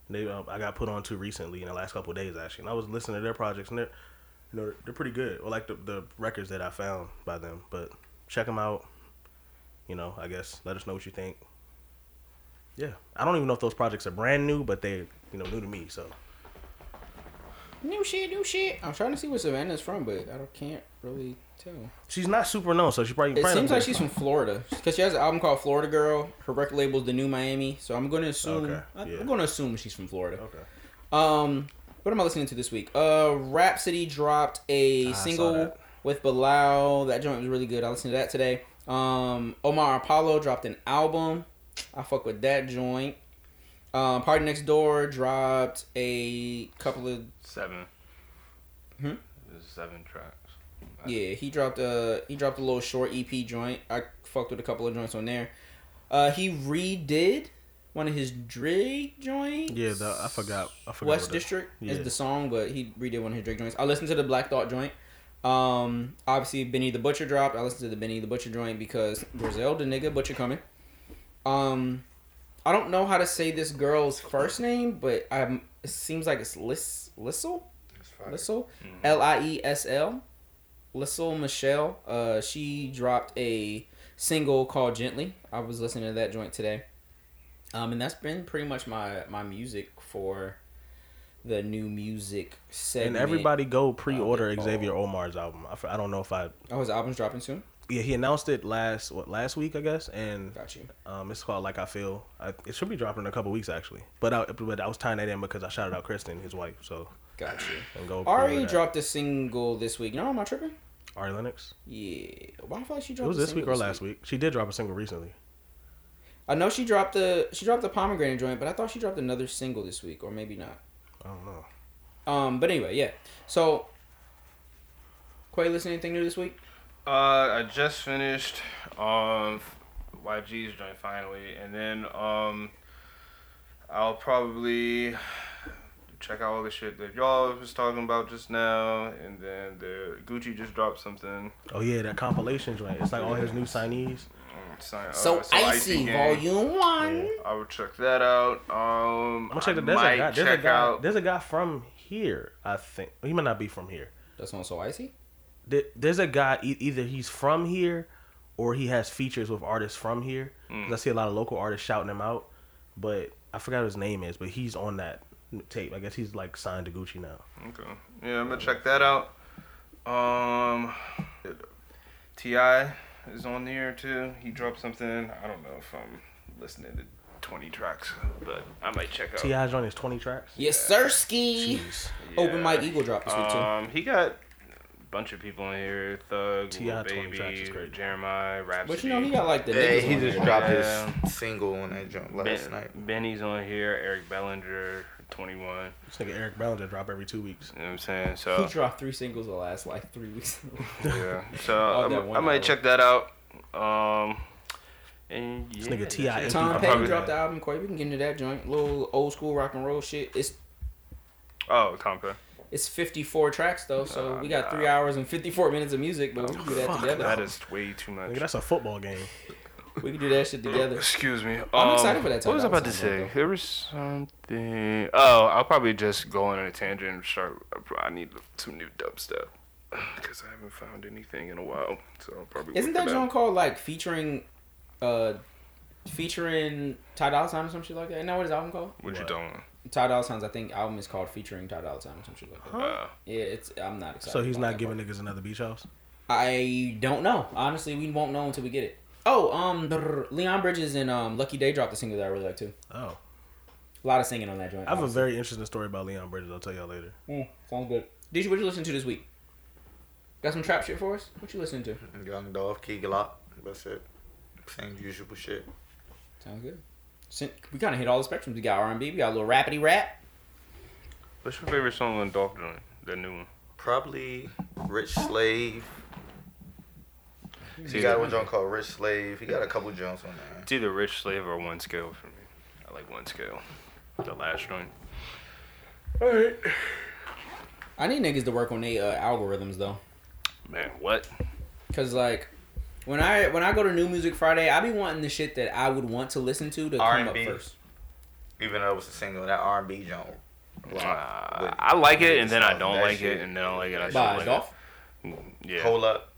they uh, I got put on to recently in the last couple of days actually, and I was listening to their projects and they're you know they're pretty good. Or like the the records that I found by them, but check them out. You know, I guess let us know what you think. Yeah, I don't even know if those projects are brand new, but they you know new to me. So New shit, new shit. I'm trying to see where Savannah's from, but I don't- can't really tell. She's not super known, so she probably. It probably seems like she's from Florida because she has an album called Florida Girl. Her record label's The New Miami, so I'm going to assume. Okay, I'm going to assume she's from Florida. Okay. Um, what am I listening to this week? Uh, Rapsody dropped a I single with Bilal. That joint was really good. I listened to that today. Um, Omar Apollo dropped an album. I fuck with that joint. Um, PartyNextDoor dropped a couple of Seven. Hmm? Seven tracks. Yeah, he dropped a he dropped a little short EP joint. I fucked with a couple of joints on there. Uh, he redid one of his Drake joints. Yeah, the, I forgot. I forgot. West what the- District is the song, but he redid one of his Drake joints. I listened to the Black Thought joint. Um, obviously Benny the Butcher dropped. I listened to the Benny the Butcher joint because Griselda nigga Butcher coming. Um, I don't know how to say this girl's first name, but um, it seems like it's Liss Lissel. It's fire. Lissel, L I E S L, Lissel Michelle. Uh, she dropped a single called "Gently." I was listening to that joint today, um, and that's been pretty much my my music for the new music segment. And everybody go pre-order Xavier Omar's album. I, f- I don't know if I. Oh, his album's dropping soon. Yeah, he announced it last what last week, I guess, and Got you. um, it's called Like I Feel. I, it should be dropping in a couple weeks actually, but I, but I was tying that in because I shouted out Kristen, his wife. So Got you. and go. Ari dropped a single this week. No, am I tripping? Ari Lennox. Yeah. Why I feel like she dropped. It was this week or last week. She did drop a single recently. I know she dropped the she dropped the pomegranate joint, but I thought she dropped another single this week, or maybe not. I don't know. Um, but anyway, yeah. So, Quay, listen to anything new this week? Uh, I just finished um YG's joint finally, and then um I'll probably check out all the shit that y'all was talking about just now, and then the Gucci just dropped something. Oh yeah, that compilation joint. It's like all his new signees. um, sign- uh, So, icy, Gang. volume one. I will check that out. Um, I'm gonna check the I there's a guy. There's a guy. out. There's a guy from here. I think he might not be from here. That song so icy. There- There's a guy. e- Either he's from here, or he has features with artists from here. 'Cause I see a lot of local artists shouting him out, but I forgot what his name is. But he's on that tape. I guess he's like signed to Gucci now. Okay. Yeah, I'm gonna check that out. Um, T.I. is on there too. He dropped something. I don't know if I'm listening to 20 tracks, but I might check out. T.I.'s joint his 20 tracks. Yes, sir, ski. Jeez. Open Yeah. Mike Eagle dropped this week too. Um, he got a bunch of people in here. Thug, T.I. Lil 20 tracks is Baby, great. Jeremiah, Rapsody. but you know he got like the Hey, niggas he just there. dropped Yeah. his single on that jump last ben, night. Benny's on here. Eric Bellinger, 21. It's like Eric Bellinger drop every two weeks. You know what I'm saying? So He dropped three singles the last like three weeks. yeah. So that I'm- one I might check that out. Um, and yeah, This nigga that's T.I. it. ain't Tom I'll Petty probably- dropped the album. Quay, we can get into that joint. Little old school rock and roll shit. It's Oh, Tom Petty. It's 54 tracks though, so Oh, we got nah. three hours and 54 minutes of music, but we can do that fuck together. That is way too much. Nigga, that's a football game. We can do that shit together. Excuse me. I'm Um, excited for that What was I about to say? joint, There was something. Oh, I'll probably just go on a tangent and start. I need some new dubstep because I haven't found anything in a while. So I'll probably. Isn't that for joint called like featuring, uh, featuring Ty Dolla Sign or some shit like that? Isn't that what his album called? What you What? doing? Ty Dolla Sign's I think album is called featuring Ty Dolla Sign or some shit like that. Uh, Yeah, it's I'm not excited. So he's not giving part. niggas another beach house. I don't know. Honestly, we won't know until we get it. Oh, um, Leon Bridges and um Lucky Daye dropped a single that I really like too. Oh, A lot of singing on that joint. I have a very interesting story about Leon Bridges. I'll tell y'all later. Mm, sounds good. Did you what you listen to this week? Got some trap shit for us? What you listening to? Young Dolph, Key Glock. That's it. Same usual shit. Sounds good. Sin- We kind of hit all the spectrums. We got R and B. We got a little rapidy rap. what's your favorite song on Dolph joint? The new one. Probably Rich Slave. It's He got one joint called Rich Slave. He got a couple joints on there. it's either Rich Slave or One Scale for me. I like One Scale. The last joint. All right. I need niggas to work on their uh, algorithms though, Man, what? cause like when I when I go to New Music Friday, I be wanting the shit that I would want to listen to to come up R&B. first. Even though it was a single, that R&B joint. Uh, I like it, and then I don't like shit. it, and then I like it. I By don't like Dolph. it. Yeah. Hold up.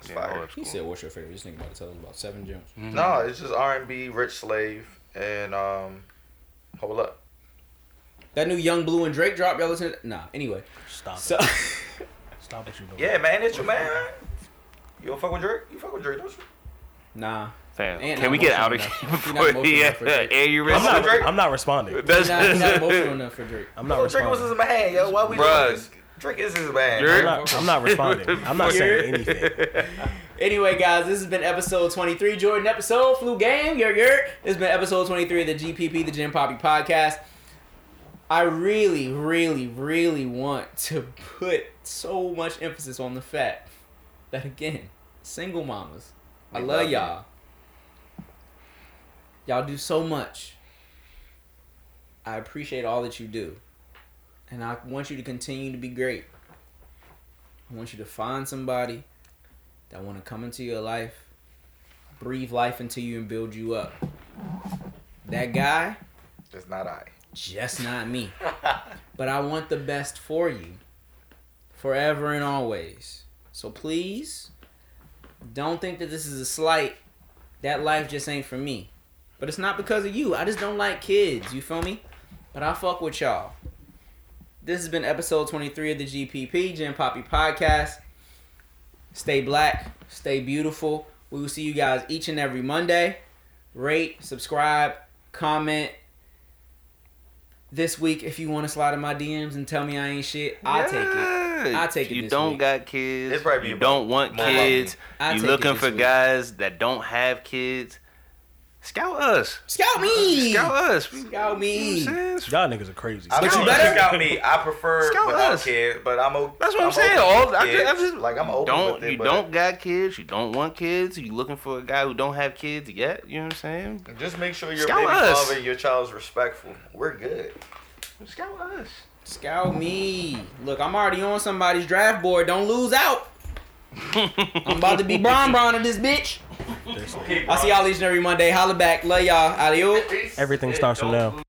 It's Yeah, fire. Hold Up's He cool. said, "What's your favorite?" This nigga about to tell us about seven gems. No, it's just R&B, Rich Slave, and um, Hold Up. That new Yung Bleu and Drake drop, y'all listen to Nah, anyway. Stop. So it. Stop what you doing. Yeah, man, it's your man. You don't fuck with Drake? You fuck with Drake, don't you? Nah. Fam, And can we get out of here enough. You're before the enough for Drake. air you I'm not, Drake? I'm not responding. He's That's not, he's not emotional enough for Drake. I'm not Well, Drake was responding. his man, yo. Why we Bruh. doing? Drake is his man. I'm not, I'm not responding. I'm not saying anything. Anyway, guys, this has been episode 23. Jordan episode, flu game, yer yer. This has been episode 23 of the GPP, the Jim Poppy podcast. I really, really, really want to put so much emphasis on the fact that, again, single mamas, I love love y'all. Y'all do so much. I appreciate all that you do. And I want you to continue to be great. I want you to find somebody that want to come into your life, breathe life into you, and build you up. That guy, It's not I. just not me. But I want the best for you, forever and always. So please, don't think that this is a slight. That life just ain't for me. But it's not because of you. I just don't like kids. You feel me? But I fuck with y'all. This has been episode 23 of the GPP, Jim Poppy Podcast. Stay black, stay beautiful. We will see you guys each and every Monday. Rate, subscribe, comment. This week, if you want to slide in my DMs and tell me I ain't shit, I'll take it. I'll take it You this don't week. got kids. It'd probably you about don't want kids. I'll You take looking for week. guys that don't have kids. Scout us. Scout me! Scout us. Scout me. You know what I'm saying? Y'all niggas are crazy. I But you better- Scout me. I prefer Scout without us. kids, but I'm okay. That's what I'm saying. All I, kids. I just like I'm open don't with it, you but don't got kids. You don't want kids. You looking for a guy who don't have kids yet. You know what I'm saying? Just make sure your Scout baby us. father and your child's respectful. We're good. Scout us. Scout me. Look, I'm already on somebody's draft board. Don't lose out. I'm about to be Bron Bron of this bitch. I'll see y'all each and every Monday. Holla back. Love y'all. Adios. Everything starts from now.